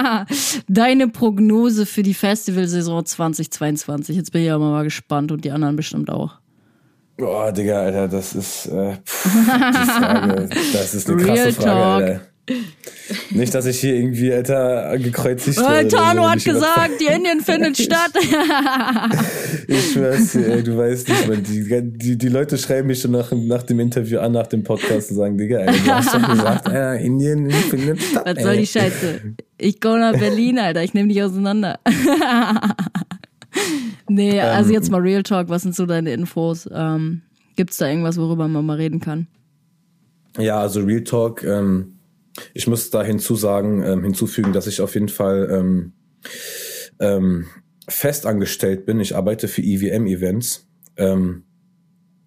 *laughs* Deine Prognose für die Festivalsaison 2022. Jetzt bin ich aber mal gespannt und die anderen bestimmt auch. Boah, Digga, Alter, das ist, äh, pff, *laughs* Frage, das ist eine krasse Real Frage, Talk. Alter. Nicht, dass ich hier irgendwie, Alter, gekreuzigt werde. Tano so. hat gesagt, die Indien findet *laughs* statt. ich schwör's dir, ey, du weißt nicht, man, die, die, die Leute schreiben mich schon nach, nach dem Interview an, nach dem Podcast und sagen, Digga, ey, du hast doch gesagt, *laughs* äh, Indien findet statt. Was soll die Scheiße? Ich komme nach Berlin, Alter, ich nehme dich auseinander. *laughs* nee, also jetzt mal Real Talk, was sind so deine Infos? Ähm, gibt's da irgendwas, worüber man mal reden kann? Ja, also Real Talk, ähm, ich muss da hinzusagen, ähm, hinzufügen, dass ich auf jeden Fall ähm, ähm, festangestellt bin. Ich arbeite für EVM-Events. Ähm,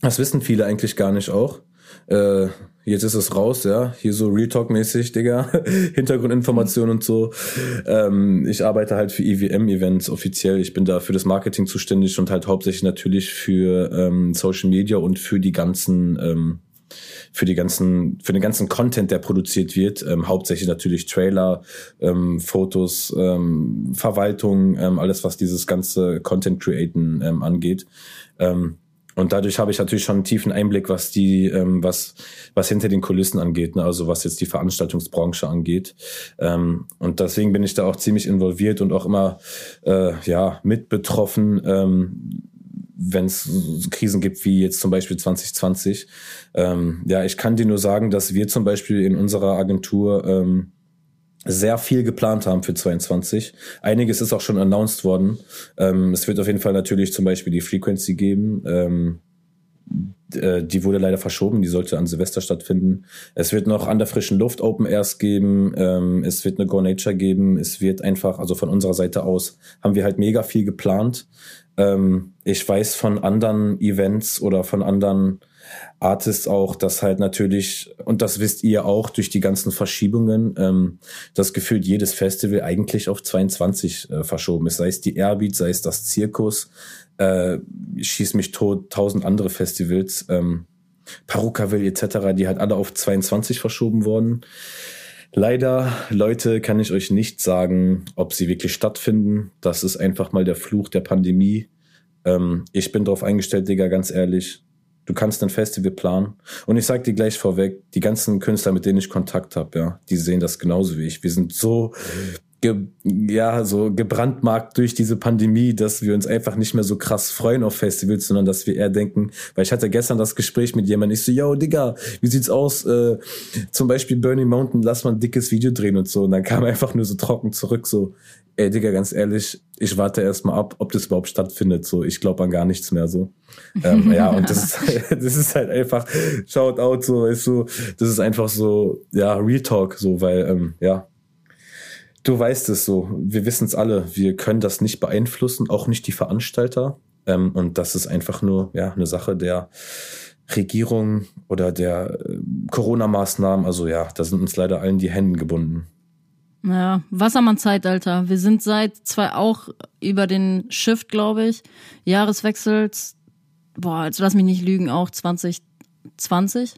das wissen viele eigentlich gar nicht auch. Äh, jetzt ist es raus, ja. Hier so Real Talk-mäßig, Digga. *laughs* Hintergrundinformationen und so. Ähm, ich arbeite halt für EVM-Events offiziell. Ich bin da für das Marketing zuständig und halt hauptsächlich natürlich für ähm, Social Media und für die ganzen ähm, für die ganzen, für den ganzen Content, der produziert wird, ähm, hauptsächlich natürlich Trailer, ähm, Fotos, ähm, Verwaltung, ähm, alles was dieses ganze Content Createn ähm, angeht. Ähm, und dadurch habe ich natürlich schon einen tiefen Einblick, was die, ähm, was, was hinter den Kulissen angeht, ne? also was jetzt die Veranstaltungsbranche angeht. Ähm, und deswegen bin ich da auch ziemlich involviert und auch immer äh, ja mit betroffen, ähm, wenn es Krisen gibt wie jetzt zum Beispiel 2020. Ähm, ja, ich kann dir nur sagen, dass wir zum Beispiel in unserer Agentur ähm, sehr viel geplant haben für 22. Einiges ist auch schon announced worden. Ähm, es wird auf jeden Fall natürlich zum Beispiel die Frequency geben. Ähm, äh, die wurde leider verschoben, die sollte an Silvester stattfinden. Es wird noch an der frischen Luft Open Airs geben, ähm, es wird eine Go Nature geben, es wird einfach, also von unserer Seite aus haben wir halt mega viel geplant. Ähm, ich weiß von anderen Events oder von anderen Artists auch, dass halt natürlich, und das wisst ihr auch durch die ganzen Verschiebungen, ähm, das gefühlt jedes Festival eigentlich auf 22 äh, verschoben ist. Sei es die Airbeat, sei es das Zirkus, äh, schieß mich tot, tausend andere Festivals, ähm, Parukaville etc., die halt alle auf 22 verschoben wurden. Leider, Leute, kann ich euch nicht sagen, ob sie wirklich stattfinden. Das ist einfach mal der Fluch der Pandemie. Ähm, ich bin darauf eingestellt, Digga, ganz ehrlich. Du kannst ein Festival planen. Und ich sag dir gleich vorweg, die ganzen Künstler, mit denen ich Kontakt habe, ja, die sehen das genauso wie ich. Wir sind so ge, ja, so gebrandmarkt durch diese Pandemie, dass wir uns einfach nicht mehr so krass freuen auf Festivals, sondern dass wir eher denken, weil ich hatte gestern das Gespräch mit jemandem, ich so, yo, Digga, wie sieht's aus? Äh, zum Beispiel Burning Mountain, lass mal ein dickes Video drehen und so. Und dann kam *laughs* einfach nur so trocken zurück, so, ey, Digga, ganz ehrlich, ich warte erstmal ab, ob das überhaupt stattfindet. So, ich glaube an gar nichts mehr so. ähm, ja, und das ist, *laughs* das ist halt einfach Shoutout, so, ist so, das ist einfach so, ja, Real Talk, so, weil, ähm, ja, Du weißt es so, wir wissen es alle, wir können das nicht beeinflussen, auch nicht die Veranstalter. Ähm, und das ist einfach nur ja eine Sache der Regierung oder der äh, Corona-Maßnahmen. Also ja, da sind uns leider allen die Hände gebunden. Ja, Wassermann-Zeitalter. Wir sind seit zwei auch über den Shift, glaube ich, Jahreswechsels, boah, jetzt lass mich nicht lügen, auch 20, 2020.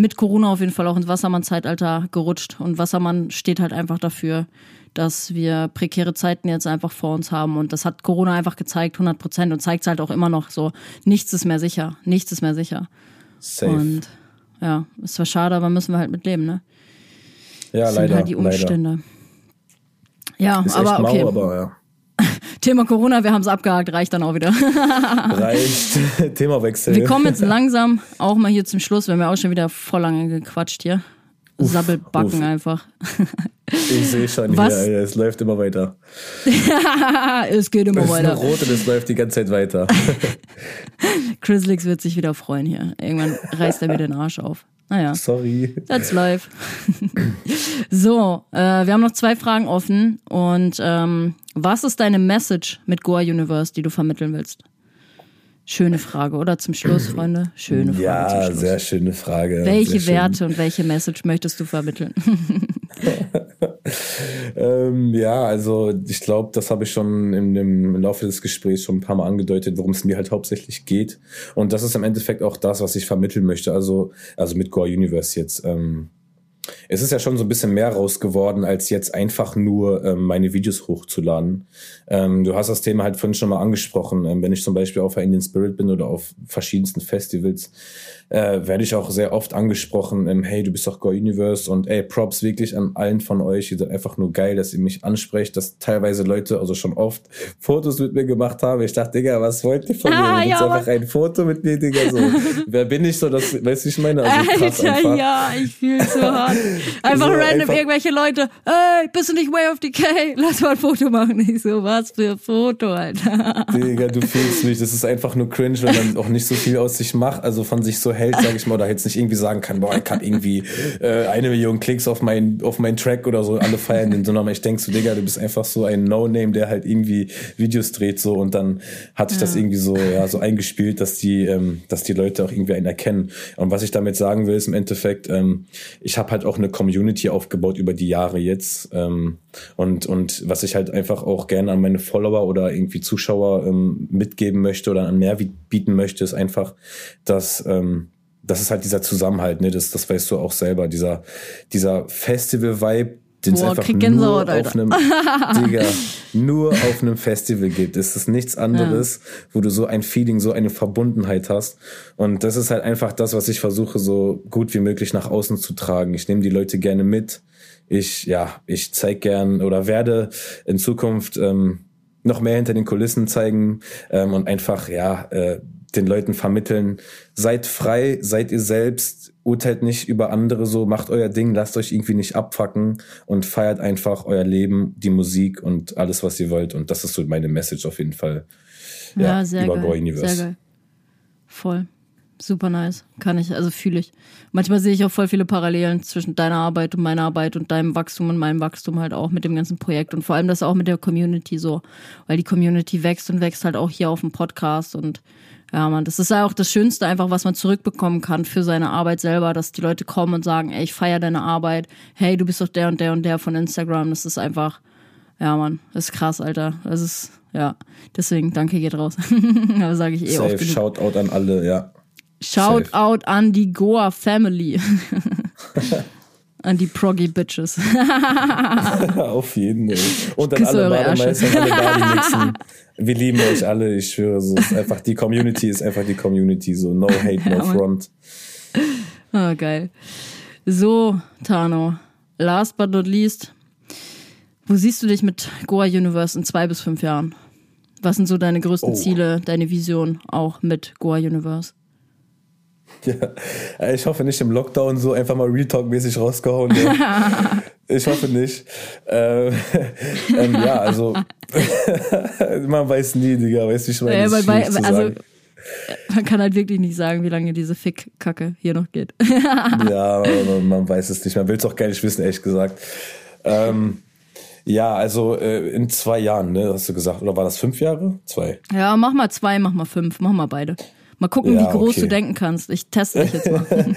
Mit Corona auf jeden Fall auch ins Wassermann-Zeitalter gerutscht. Und Wassermann steht halt einfach dafür, dass wir prekäre Zeiten jetzt einfach vor uns haben. Und das hat Corona einfach gezeigt, 100 Prozent. Und zeigt es halt auch immer noch so. Nichts ist mehr sicher. Nichts ist mehr sicher. Safe. Und ja, ist zwar schade, aber müssen wir halt mit leben, ne? ja, Das sind leider. halt die leider. Umstände. Ja, Ist aber echt mau, okay. aber ja. Thema Corona, wir haben es abgehakt, reicht dann auch wieder. *laughs* Reicht. *laughs* Themawechsel. Wir kommen jetzt *laughs* langsam auch mal hier zum Schluss. Wir haben ja auch schon wieder voll lange gequatscht hier. Sabbelbacken uff. einfach. Ich sehe schon Was? hier, es läuft immer weiter. es geht immer Es ist nur weiter. rot und es läuft die ganze Zeit weiter. Chrislix wird sich wieder freuen hier. Irgendwann reißt er mir den Arsch auf. Naja, Sorry. that's live. *laughs* so, äh, wir haben noch zwei Fragen offen. Und ähm, was ist deine Message mit Goa Universe, die du vermitteln willst? Schöne Frage, oder? Zum Schluss, *clears throat* Freunde. Schöne Frage. Ja, zum Schluss. sehr schöne Frage. Welche sehr schön. Werte und welche Message möchtest du vermitteln? *laughs* *laughs* Ähm, ja, also ich glaube, das habe ich schon im, im, Laufe des Gesprächs schon ein paar Mal angedeutet, worum es mir halt hauptsächlich geht. Und das ist im Endeffekt auch das, was ich vermitteln möchte. Also, also mit Core Universe jetzt. Ähm, es ist ja schon so ein bisschen mehr raus geworden, als jetzt einfach nur ähm, meine Videos hochzuladen. Ähm, du hast das Thema halt vorhin schon mal angesprochen. Ähm, wenn ich zum Beispiel auf Indian Spirit bin oder auf verschiedensten Festivals, äh, werde ich auch sehr oft angesprochen, ähm, hey, du bist doch Go Universe und ey, Props wirklich an allen von euch. Ihr seid einfach nur geil, dass ihr mich ansprecht, dass teilweise Leute, also schon oft Fotos mit mir gemacht haben. Ich dachte, Digga, was wollt ihr von mir? Ah, ja, einfach ein Foto mit mir, Digga. So, *laughs* wer bin ich so? Das, weißt du, ich meine? Also krass Alter, einfach. ja, ich fühle so *laughs* hart. Einfach So, random einfach- irgendwelche Leute, ey, bist du nicht Way of Decay? *laughs* Lass mal ein Foto machen. Ich so, was für ein Foto, Alter. Digga, du fühlst mich. Das ist einfach nur cringe, wenn man auch nicht so viel aus sich macht, also von sich so hält, sag ich mal, oder jetzt nicht irgendwie sagen kann, boah, ich hab irgendwie äh, eine Million Klicks auf mein, auf meinen Track oder so, alle feiern den, sondern ich denk so, Digga, du bist einfach so ein No-Name, der halt irgendwie Videos dreht so und dann hat sich das irgendwie so, ja, so eingespielt, dass die, ähm, dass die Leute auch irgendwie einen erkennen. Und was ich damit sagen will, ist im Endeffekt, ähm, ich habe halt auch eine Community aufgebaut über die Jahre jetzt ähm, und, und was ich halt einfach auch gerne an meine Follower oder irgendwie Zuschauer ähm, mitgeben möchte oder an Mehrwert bieten möchte, ist einfach, dass ähm, das ist halt dieser Zusammenhalt, ne? Das, das weißt du auch selber, dieser, dieser Festival-Vibe, den es einfach nur auf einem, *laughs* Digga, nur auf einem Festival gibt. Es ist nichts anderes, wo du so ein Feeling, so eine Verbundenheit hast. Und das ist halt einfach das, was ich versuche, so gut wie möglich nach außen zu tragen. Ich nehme die Leute gerne mit. Ich, ja, ich zeig gern oder werde in Zukunft ähm, noch mehr hinter den Kulissen zeigen ähm, und einfach, ja, äh, den Leuten vermitteln, seid frei, seid ihr selbst, urteilt nicht über andere so, macht euer Ding, lasst euch irgendwie nicht abfacken und feiert einfach euer Leben, die Musik und alles, was ihr wollt. Und das ist so meine Message auf jeden Fall. Ja, sehr über geil. Go Universe. Sehr geil. Voll. Super nice. Kann ich, also fühle ich. Manchmal sehe ich auch voll viele Parallelen zwischen deiner Arbeit und meiner Arbeit und deinem Wachstum und meinem Wachstum halt auch mit dem ganzen Projekt und vor allem das auch mit der Community so. Weil die Community wächst und wächst halt auch hier auf dem Podcast und ja, man, das ist ja auch das Schönste einfach, was man zurückbekommen kann für seine Arbeit selber, dass die Leute kommen und sagen, ey, ich feiere deine Arbeit. Hey, du bist doch der und der und der von Instagram. Das ist einfach, ja, Mann, das ist krass, Alter. Das ist, ja, deswegen, danke geht raus. *laughs* Aber sage ich eh oft Safe, genug. Shoutout an alle, ja. Shout safe. out an die Goa Family. *laughs* an die Proggy Bitches. *laughs* *laughs* auf jeden Fall. Und an alle. Bademeister alle Bademixen. *laughs* Wir lieben euch alle, ich schwöre, so ist einfach die Community ist einfach die Community, so no hate, no front. Ah, geil. So, Tano. Last but not least. Wo siehst du dich mit Goa Universe in zwei bis fünf Jahren? Was sind so deine größten Oh. Ziele, deine Vision auch mit Goa Universe? Ja, ich hoffe nicht im Lockdown so einfach mal Real Talk-mäßig rausgehauen. Ja. *laughs* ich hoffe nicht. Ähm, *laughs* ähm, ja, also *laughs* man weiß nie, Digga, du, ich meine, Ja, schwierig zu also, sagen. man kann halt wirklich nicht sagen, wie lange diese Fick-Kacke hier noch geht. Ja, man, man weiß es nicht. Man will es auch gar nicht wissen, ehrlich gesagt. Ähm, ja, also äh, in zwei Jahren, ne, hast du gesagt. Oder war das fünf Jahre? Zwei. Ja, mach mal zwei, mach mal fünf, mach mal beide. Mal gucken, Ja, wie groß okay. du denken kannst. Ich teste dich jetzt mal. *laughs* *laughs*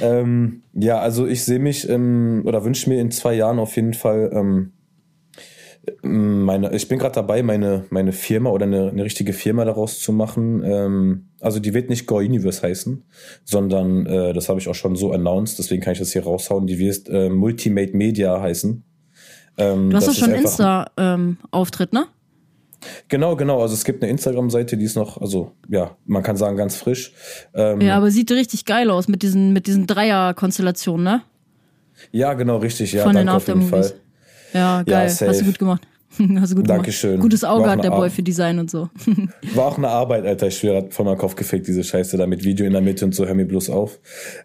Ähm, ja, also ich sehe mich ähm, oder wünsche mir in zwei Jahren auf jeden Fall ähm, Meine, ich bin gerade dabei, meine, meine Firma oder eine, eine richtige Firma daraus zu machen. Ähm, also die wird nicht Go Universe heißen, sondern äh, das habe ich auch schon so announced, deswegen kann ich das hier raushauen. Die wird äh, Multimate Media heißen. Ähm, du hast doch schon Insta-Auftritt, ähm, ne? Genau, genau. Also es gibt eine Instagram-Seite, die ist noch, also ja, man kann sagen, ganz frisch. Ähm, ja, aber sieht richtig geil aus mit diesen, mit diesen Dreier-Konstellationen, ne? Ja, genau, richtig. Ja, Von den Aftermovies. Ja, geil. Ja, Hast du gut gemacht. *laughs* Hast du gut Dankeschön. Gemacht. Gutes Auge hat der Boy für Design und so. *laughs* War auch eine Arbeit, Alter. Ich schwöre, von meinem Kopf gefickt, diese Scheiße da mit Video in der Mitte und so, hör mir bloß auf.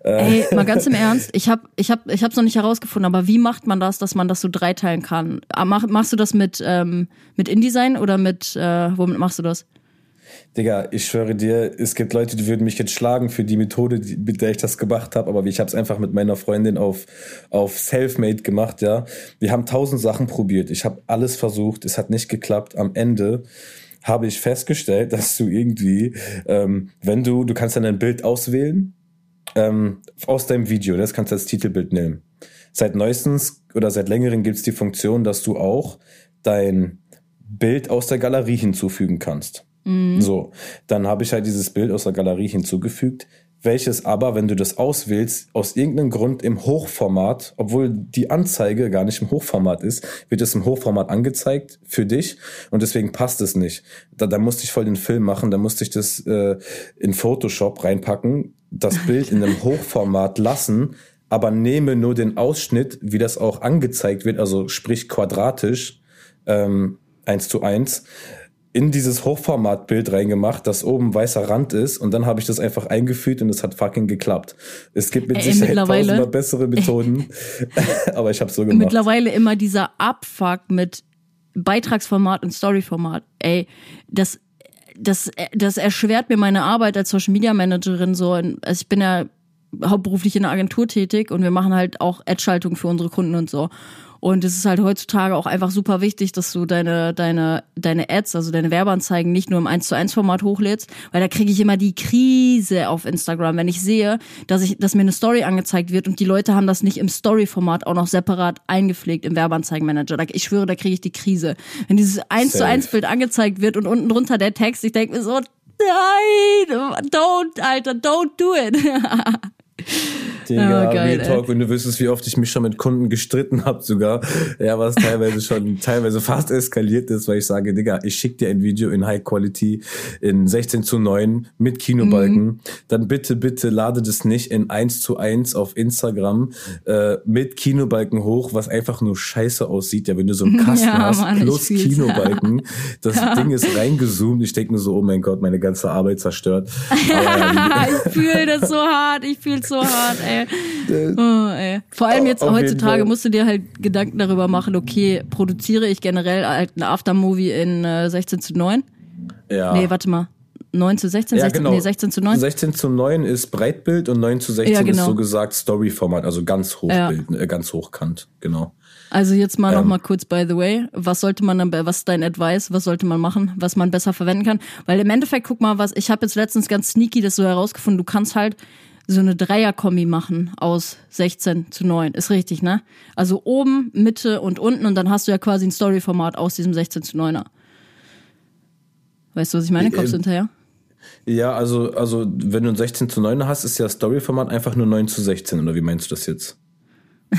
Äh. Ey, mal ganz im *laughs* Ernst, ich hab, ich hab, ich hab's noch nicht herausgefunden, aber wie macht man das, dass man das so dreiteilen kann? Ah, mach, machst du das mit, ähm, mit InDesign oder mit, äh, womit machst du das? Digga, ich schwöre dir, es gibt Leute, die würden mich jetzt schlagen für die Methode, die, mit der ich das gemacht habe, aber ich habe es einfach mit meiner Freundin auf, auf Selfmade gemacht, ja. Wir haben tausend Sachen probiert. Ich habe alles versucht, es hat nicht geklappt. Am Ende habe ich festgestellt, *laughs* dass du irgendwie, ähm, wenn du, du kannst dann ein Bild auswählen ähm, aus deinem Video, das kannst du als Titelbild nehmen. Seit neuestens oder seit längerem gibt es die Funktion, dass du auch dein Bild aus der Galerie hinzufügen kannst. Mhm. So, dann habe ich halt dieses Bild aus der Galerie hinzugefügt, welches aber, wenn du das auswählst, aus irgendeinem Grund im Hochformat, obwohl die Anzeige gar nicht im Hochformat ist, wird es im Hochformat angezeigt für dich und deswegen passt es nicht. Da, da musste ich voll den Film machen, da musste ich das äh, in Photoshop reinpacken, das Bild in einem Hochformat lassen, aber nehme nur den Ausschnitt, wie das auch angezeigt wird, also sprich quadratisch, ähm, eins zu eins in dieses Hochformatbild reingemacht, das oben weißer Rand ist und dann habe ich das einfach eingefügt und es hat fucking geklappt. Es gibt mit Ey, Sicherheit tausender bessere Methoden, *laughs* *laughs* aber ich habe so gemacht. Mittlerweile immer dieser Abfuck mit Beitragsformat und Storyformat. Ey, das das das erschwert mir meine Arbeit als Social Media Managerin so. Also ich bin ja hauptberuflich in einer Agentur tätig und wir machen halt auch Ad-Schaltung für unsere Kunden und so. Und es ist halt heutzutage auch einfach super wichtig, dass du deine, deine, deine Ads, also deine Werbeanzeigen nicht nur im 1 zu 1 Format hochlädst, weil da kriege ich immer die Krise auf Instagram, wenn ich sehe, dass ich, dass mir eine Story angezeigt wird und die Leute haben das nicht im Story-Format auch noch separat eingepflegt im Werbeanzeigenmanager. Ich schwöre, da kriege ich die Krise. Wenn dieses 1 zu 1 Bild angezeigt wird und unten drunter der Text, ich denke mir so, nein, don't, Alter, don't do it. *laughs* Digga, oh, geil, Real Talk, wenn du wüsstest, wie oft ich mich schon mit Kunden gestritten habe sogar. Ja, was teilweise schon *laughs* teilweise fast eskaliert ist, weil ich sage, Digga, ich schick dir ein Video in High Quality in 16 zu 9 mit Kinobalken. Mhm. Dann bitte, bitte lade das nicht in 1 zu 1 auf Instagram äh, mit Kinobalken hoch, was einfach nur scheiße aussieht. Ja, wenn du so einen *laughs* Kasten ja, hast Mann, plus Kinobalken, das ja. *laughs* Ding ist reingezoomt. Ich denke nur so, oh mein Gott, meine ganze Arbeit zerstört. Aber, ich fühle das so hart, ich fühle es so hart, ey. *laughs* Oh, ey. Vor allem jetzt heutzutage musst du dir halt Gedanken darüber machen, okay, produziere ich generell halt ein Aftermovie in äh, 16 zu 9? Ja. Nee, warte mal. 9 zu 16, ja, 16, genau. nee, 16 zu 9. 16 zu 9 ist Breitbild und 9 zu 16 ja, genau. ist so gesagt Storyformat, also ganz hochbild, ja. äh, ganz hochkant, genau. Also jetzt mal ähm, noch mal kurz by the way, was sollte man dann, was ist dein Advice, was sollte man machen, was man besser verwenden kann? Weil im Endeffekt, guck mal, was ich habe jetzt letztens ganz sneaky das so herausgefunden, du kannst halt so eine Dreierkombi machen aus 16 zu 9. Ist richtig, ne? Also oben, Mitte und unten und dann hast du ja quasi ein Story-Format aus diesem 16 zu 9er. Weißt du, was ich meine? Kommst du äh, hinterher? Ja, also, also wenn du ein 16 zu 9 hast, ist ja Story-Format einfach nur 9 zu 16, oder wie meinst du das jetzt? *laughs*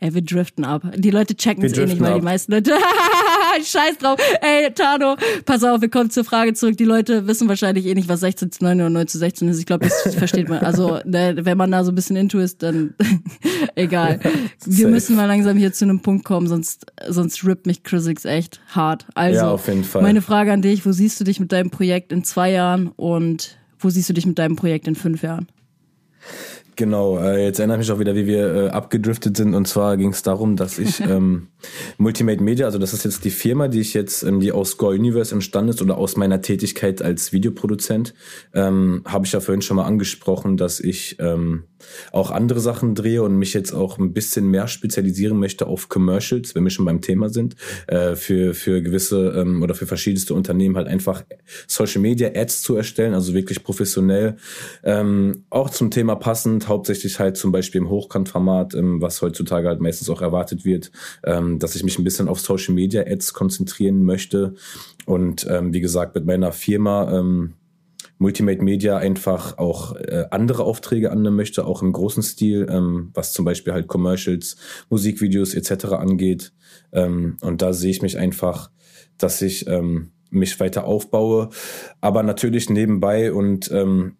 Ey, wir driften ab. Die Leute checken es eh nicht, weil ab. die meisten Leute. *laughs* Scheiß drauf. Ey, Tano, pass auf, wir kommen zur Frage zurück. Die Leute wissen wahrscheinlich eh nicht, was 16 zu 9 oder 9 zu 16 ist. Ich glaube, das versteht man. Also, ne, wenn man da so ein bisschen into ist, dann *laughs* egal. Wir müssen mal langsam hier zu einem Punkt kommen, sonst, sonst rippt mich Chrisix echt hart. Also, ja, auf jeden Fall. meine Frage an dich, wo siehst du dich mit deinem Projekt in zwei Jahren und wo siehst du dich mit deinem Projekt in fünf Jahren? Genau, äh, jetzt erinnere ich mich auch wieder, wie wir äh, abgedriftet sind. Und zwar ging es darum, dass ich *laughs* ähm, Multimate Media, also das ist jetzt die Firma, die ich jetzt, ähm, die aus Go Universe entstanden ist oder aus meiner Tätigkeit als Videoproduzent, ähm, habe ich ja vorhin schon mal angesprochen, dass ich ähm, auch andere Sachen drehe und mich jetzt auch ein bisschen mehr spezialisieren möchte auf Commercials, wenn wir schon beim Thema sind, äh, für, für gewisse ähm, oder für verschiedenste Unternehmen halt einfach Social Media Ads zu erstellen, also wirklich professionell. Ähm, auch zum Thema passend, hauptsächlich halt zum Beispiel im Hochkantformat, ähm, was heutzutage halt meistens auch erwartet wird, ähm, dass ich mich ein bisschen auf Social Media Ads konzentrieren möchte. Und ähm, wie gesagt, mit meiner Firma ähm, Multimate Media einfach auch äh, andere Aufträge annehmen möchte, auch im großen Stil, ähm, was zum Beispiel halt Commercials, Musikvideos etc. angeht. Ähm, und da sehe ich mich einfach, dass ich ähm, mich weiter aufbaue, aber natürlich nebenbei und ähm,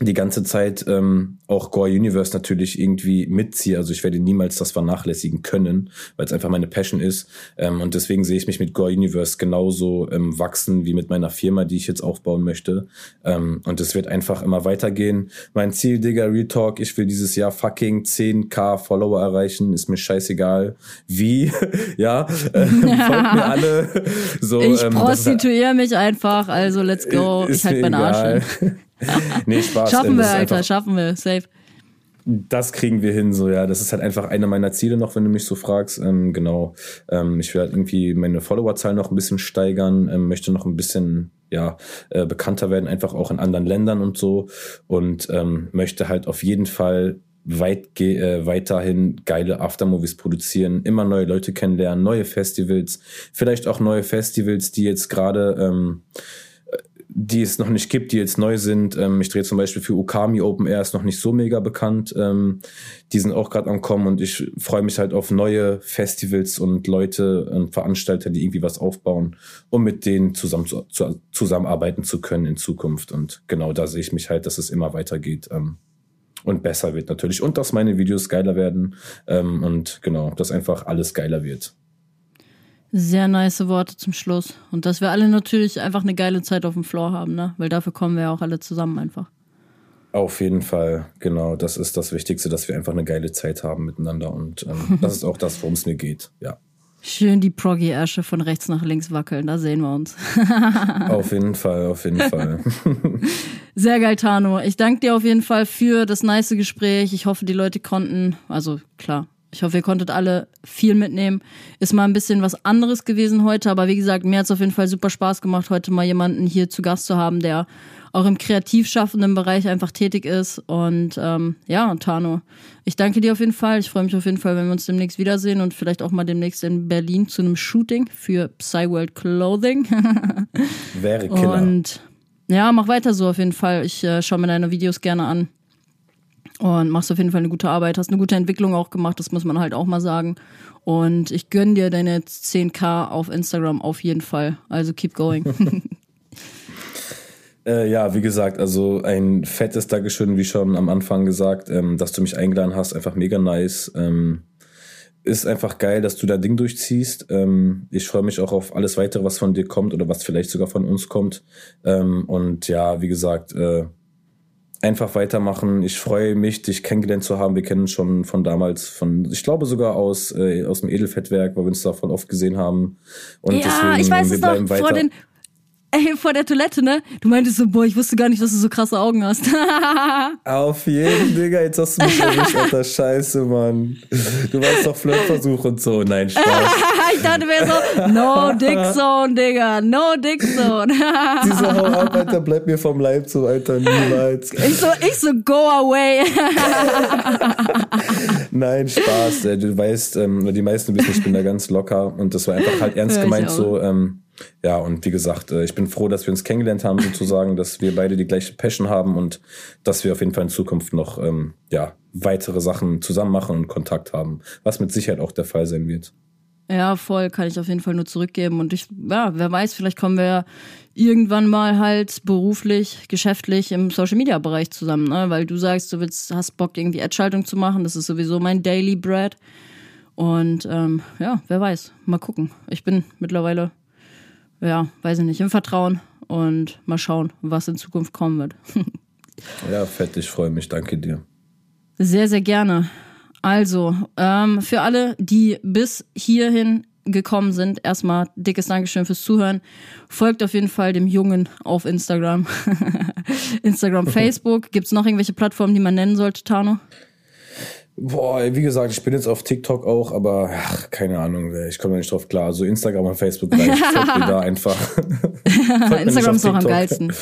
die ganze Zeit ähm, auch Gore Universe natürlich irgendwie mitziehe. Also ich werde niemals das vernachlässigen können, weil es einfach meine Passion ist. Ähm, und deswegen sehe ich mich mit Gore Universe genauso ähm, wachsen wie mit meiner Firma, die ich jetzt aufbauen möchte. Ähm, und es wird einfach immer weitergehen. Mein Ziel, Digga, Real Talk, ich will dieses Jahr fucking 10k Follower erreichen. Ist mir scheißegal. Wie? *laughs* ja, äh, folgt mir alle. *laughs* So, ich ähm, prostituiere mich einfach, also let's go. Ich halt meine Arsch. *laughs* *laughs* nee, Spaß. Schaffen wir, Alter, einfach, schaffen wir. Safe. Das kriegen wir hin, so ja. Das ist halt einfach einer meiner Ziele noch, wenn du mich so fragst. Ähm, genau. Ähm, ich will halt irgendwie meine Followerzahl noch ein bisschen steigern, ähm, möchte noch ein bisschen ja äh, bekannter werden, einfach auch in anderen Ländern und so. Und ähm, möchte halt auf jeden Fall weit äh, weiterhin geile Aftermovies produzieren, immer neue Leute kennenlernen, neue Festivals, vielleicht auch neue Festivals, die jetzt gerade ähm, die es noch nicht gibt, die jetzt neu sind. Ähm, ich drehe zum Beispiel für Ukami Open Air, ist noch nicht so mega bekannt. Ähm, die sind auch gerade am Kommen und ich freue mich halt auf neue Festivals und Leute und Veranstalter, die irgendwie was aufbauen, um mit denen zusammen zu, zu, zusammenarbeiten zu können in Zukunft. Und genau da sehe ich mich halt, dass es immer weitergeht. Ähm, und besser wird natürlich. Und dass meine Videos geiler werden. Ähm, und genau, dass einfach alles geiler wird. Sehr nice Worte zum Schluss. Und dass wir alle natürlich einfach eine geile Zeit auf dem Floor haben, ne? Weil dafür kommen wir ja auch alle zusammen einfach. Auf jeden Fall, genau. Das ist das Wichtigste, dass wir einfach eine geile Zeit haben miteinander. Und ähm, *laughs* das ist auch das, worum es mir geht, ja. Schön die Proggy-Asche von rechts nach links wackeln, da sehen wir uns. *laughs* auf jeden Fall, auf jeden Fall. *laughs* Sehr geil, Tano. Ich danke dir auf jeden Fall für das nice Gespräch. Ich hoffe, die Leute konnten, also klar, ich hoffe, ihr konntet alle viel mitnehmen. Ist mal ein bisschen was anderes gewesen heute, aber wie gesagt, mir hat es auf jeden Fall super Spaß gemacht, heute mal jemanden hier zu Gast zu haben, der auch im kreativ schaffenden Bereich einfach tätig ist. Und ähm, ja, Tano, ich danke dir auf jeden Fall. Ich freue mich auf jeden Fall, wenn wir uns demnächst wiedersehen und vielleicht auch mal demnächst in Berlin zu einem Shooting für Psyworld Clothing. Wäre Killer. Und ja, mach weiter so auf jeden Fall. Ich äh, schaue mir deine Videos gerne an und machst auf jeden Fall eine gute Arbeit, hast eine gute Entwicklung auch gemacht, das muss man halt auch mal sagen. Und ich gönne dir deine 10k auf Instagram auf jeden Fall. Also keep going. *laughs* äh, ja, wie gesagt, also ein fettes Dankeschön, wie schon am Anfang gesagt, ähm, dass du mich eingeladen hast, einfach mega nice. Ähm, ist einfach geil, dass du da Ding durchziehst. Ähm, ich freue mich auch auf alles weitere, was von dir kommt oder was vielleicht sogar von uns kommt. Ähm, und ja, wie gesagt, äh, einfach weitermachen. Ich freue mich, dich kennengelernt zu haben. Wir kennen uns schon von damals, von, ich glaube sogar aus, äh, aus dem Edelfettwerk, weil wir uns da voll oft gesehen haben. Und ja, deswegen, ich weiß es noch, vor den, Ey, vor der Toilette, ne? Du meintest so, boah, ich wusste gar nicht, dass du so krasse Augen hast. *laughs* Auf jeden, Digga, jetzt hast du mich erwischt, Alter. Scheiße, Mann. Du warst doch Flirtversuch und so. Nein, Spaß. *laughs* ich dachte mir so, no Dick Zone, Digga. No Dick Zone. *laughs* Diese Hau ab, Alter, bleib mir vom Leib so, Alter, niemals. Ich so, ich so, go away. Nein, Spaß. Du weißt, ähm, die meisten wissen, ich bin da ganz locker und das war einfach halt ernst gemeint so, ähm, ja, und wie gesagt, äh, ich bin froh, dass wir uns kennengelernt haben, sozusagen, dass wir beide die gleiche Passion haben und dass wir auf jeden Fall in Zukunft noch ähm, ja, weitere Sachen zusammen machen und Kontakt haben, was mit Sicherheit auch der Fall sein wird. Ja, voll, kann ich auf jeden Fall nur zurückgeben. Und ich, ja, wer weiß, vielleicht kommen wir irgendwann mal halt beruflich, geschäftlich im Social Media Bereich zusammen, ne? Weil du sagst, du willst, hast Bock, irgendwie Ad-Schaltung zu machen. Das ist sowieso mein Daily Bread. Und ähm, ja, wer weiß, mal gucken. Ich bin mittlerweile ja, weiß ich nicht, im Vertrauen und mal schauen, was in Zukunft kommen wird. *laughs* ja, fett, ich freue mich. Danke dir. Sehr, sehr gerne. Also, ähm, für alle, die bis hierhin gekommen sind, erstmal dickes Dankeschön fürs Zuhören. Folgt auf jeden Fall dem Jungen auf Instagram. *laughs* Instagram, *laughs* Facebook. Gibt es noch irgendwelche Plattformen, die man nennen sollte, Tano? Boah, wie gesagt, ich bin jetzt auf TikTok auch, aber ach, keine Ahnung, ich komme nicht drauf klar. Also Instagram und Facebook reicht. *laughs* Folgt mir da einfach. *laughs* Instagram ist auch am geilsten.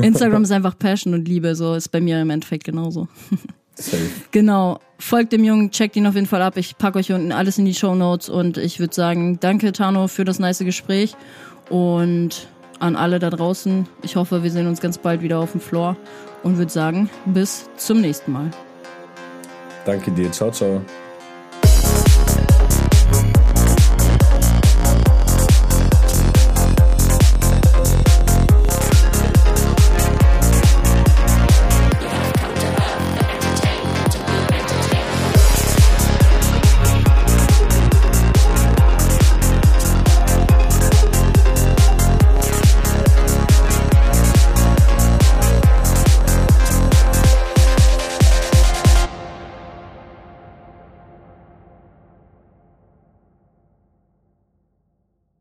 Instagram ist einfach Passion und Liebe, so ist bei mir im Endeffekt genauso. *laughs* Safe. Genau. Folgt dem Jungen, checkt ihn auf jeden Fall ab. Ich packe euch unten alles in die Show Notes und ich würde sagen, danke Tano für das nice Gespräch und an alle da draußen. Ich hoffe, wir sehen uns ganz bald wieder auf dem Floor und würde sagen, bis zum nächsten Mal. Danke dir. Ciao, ciao.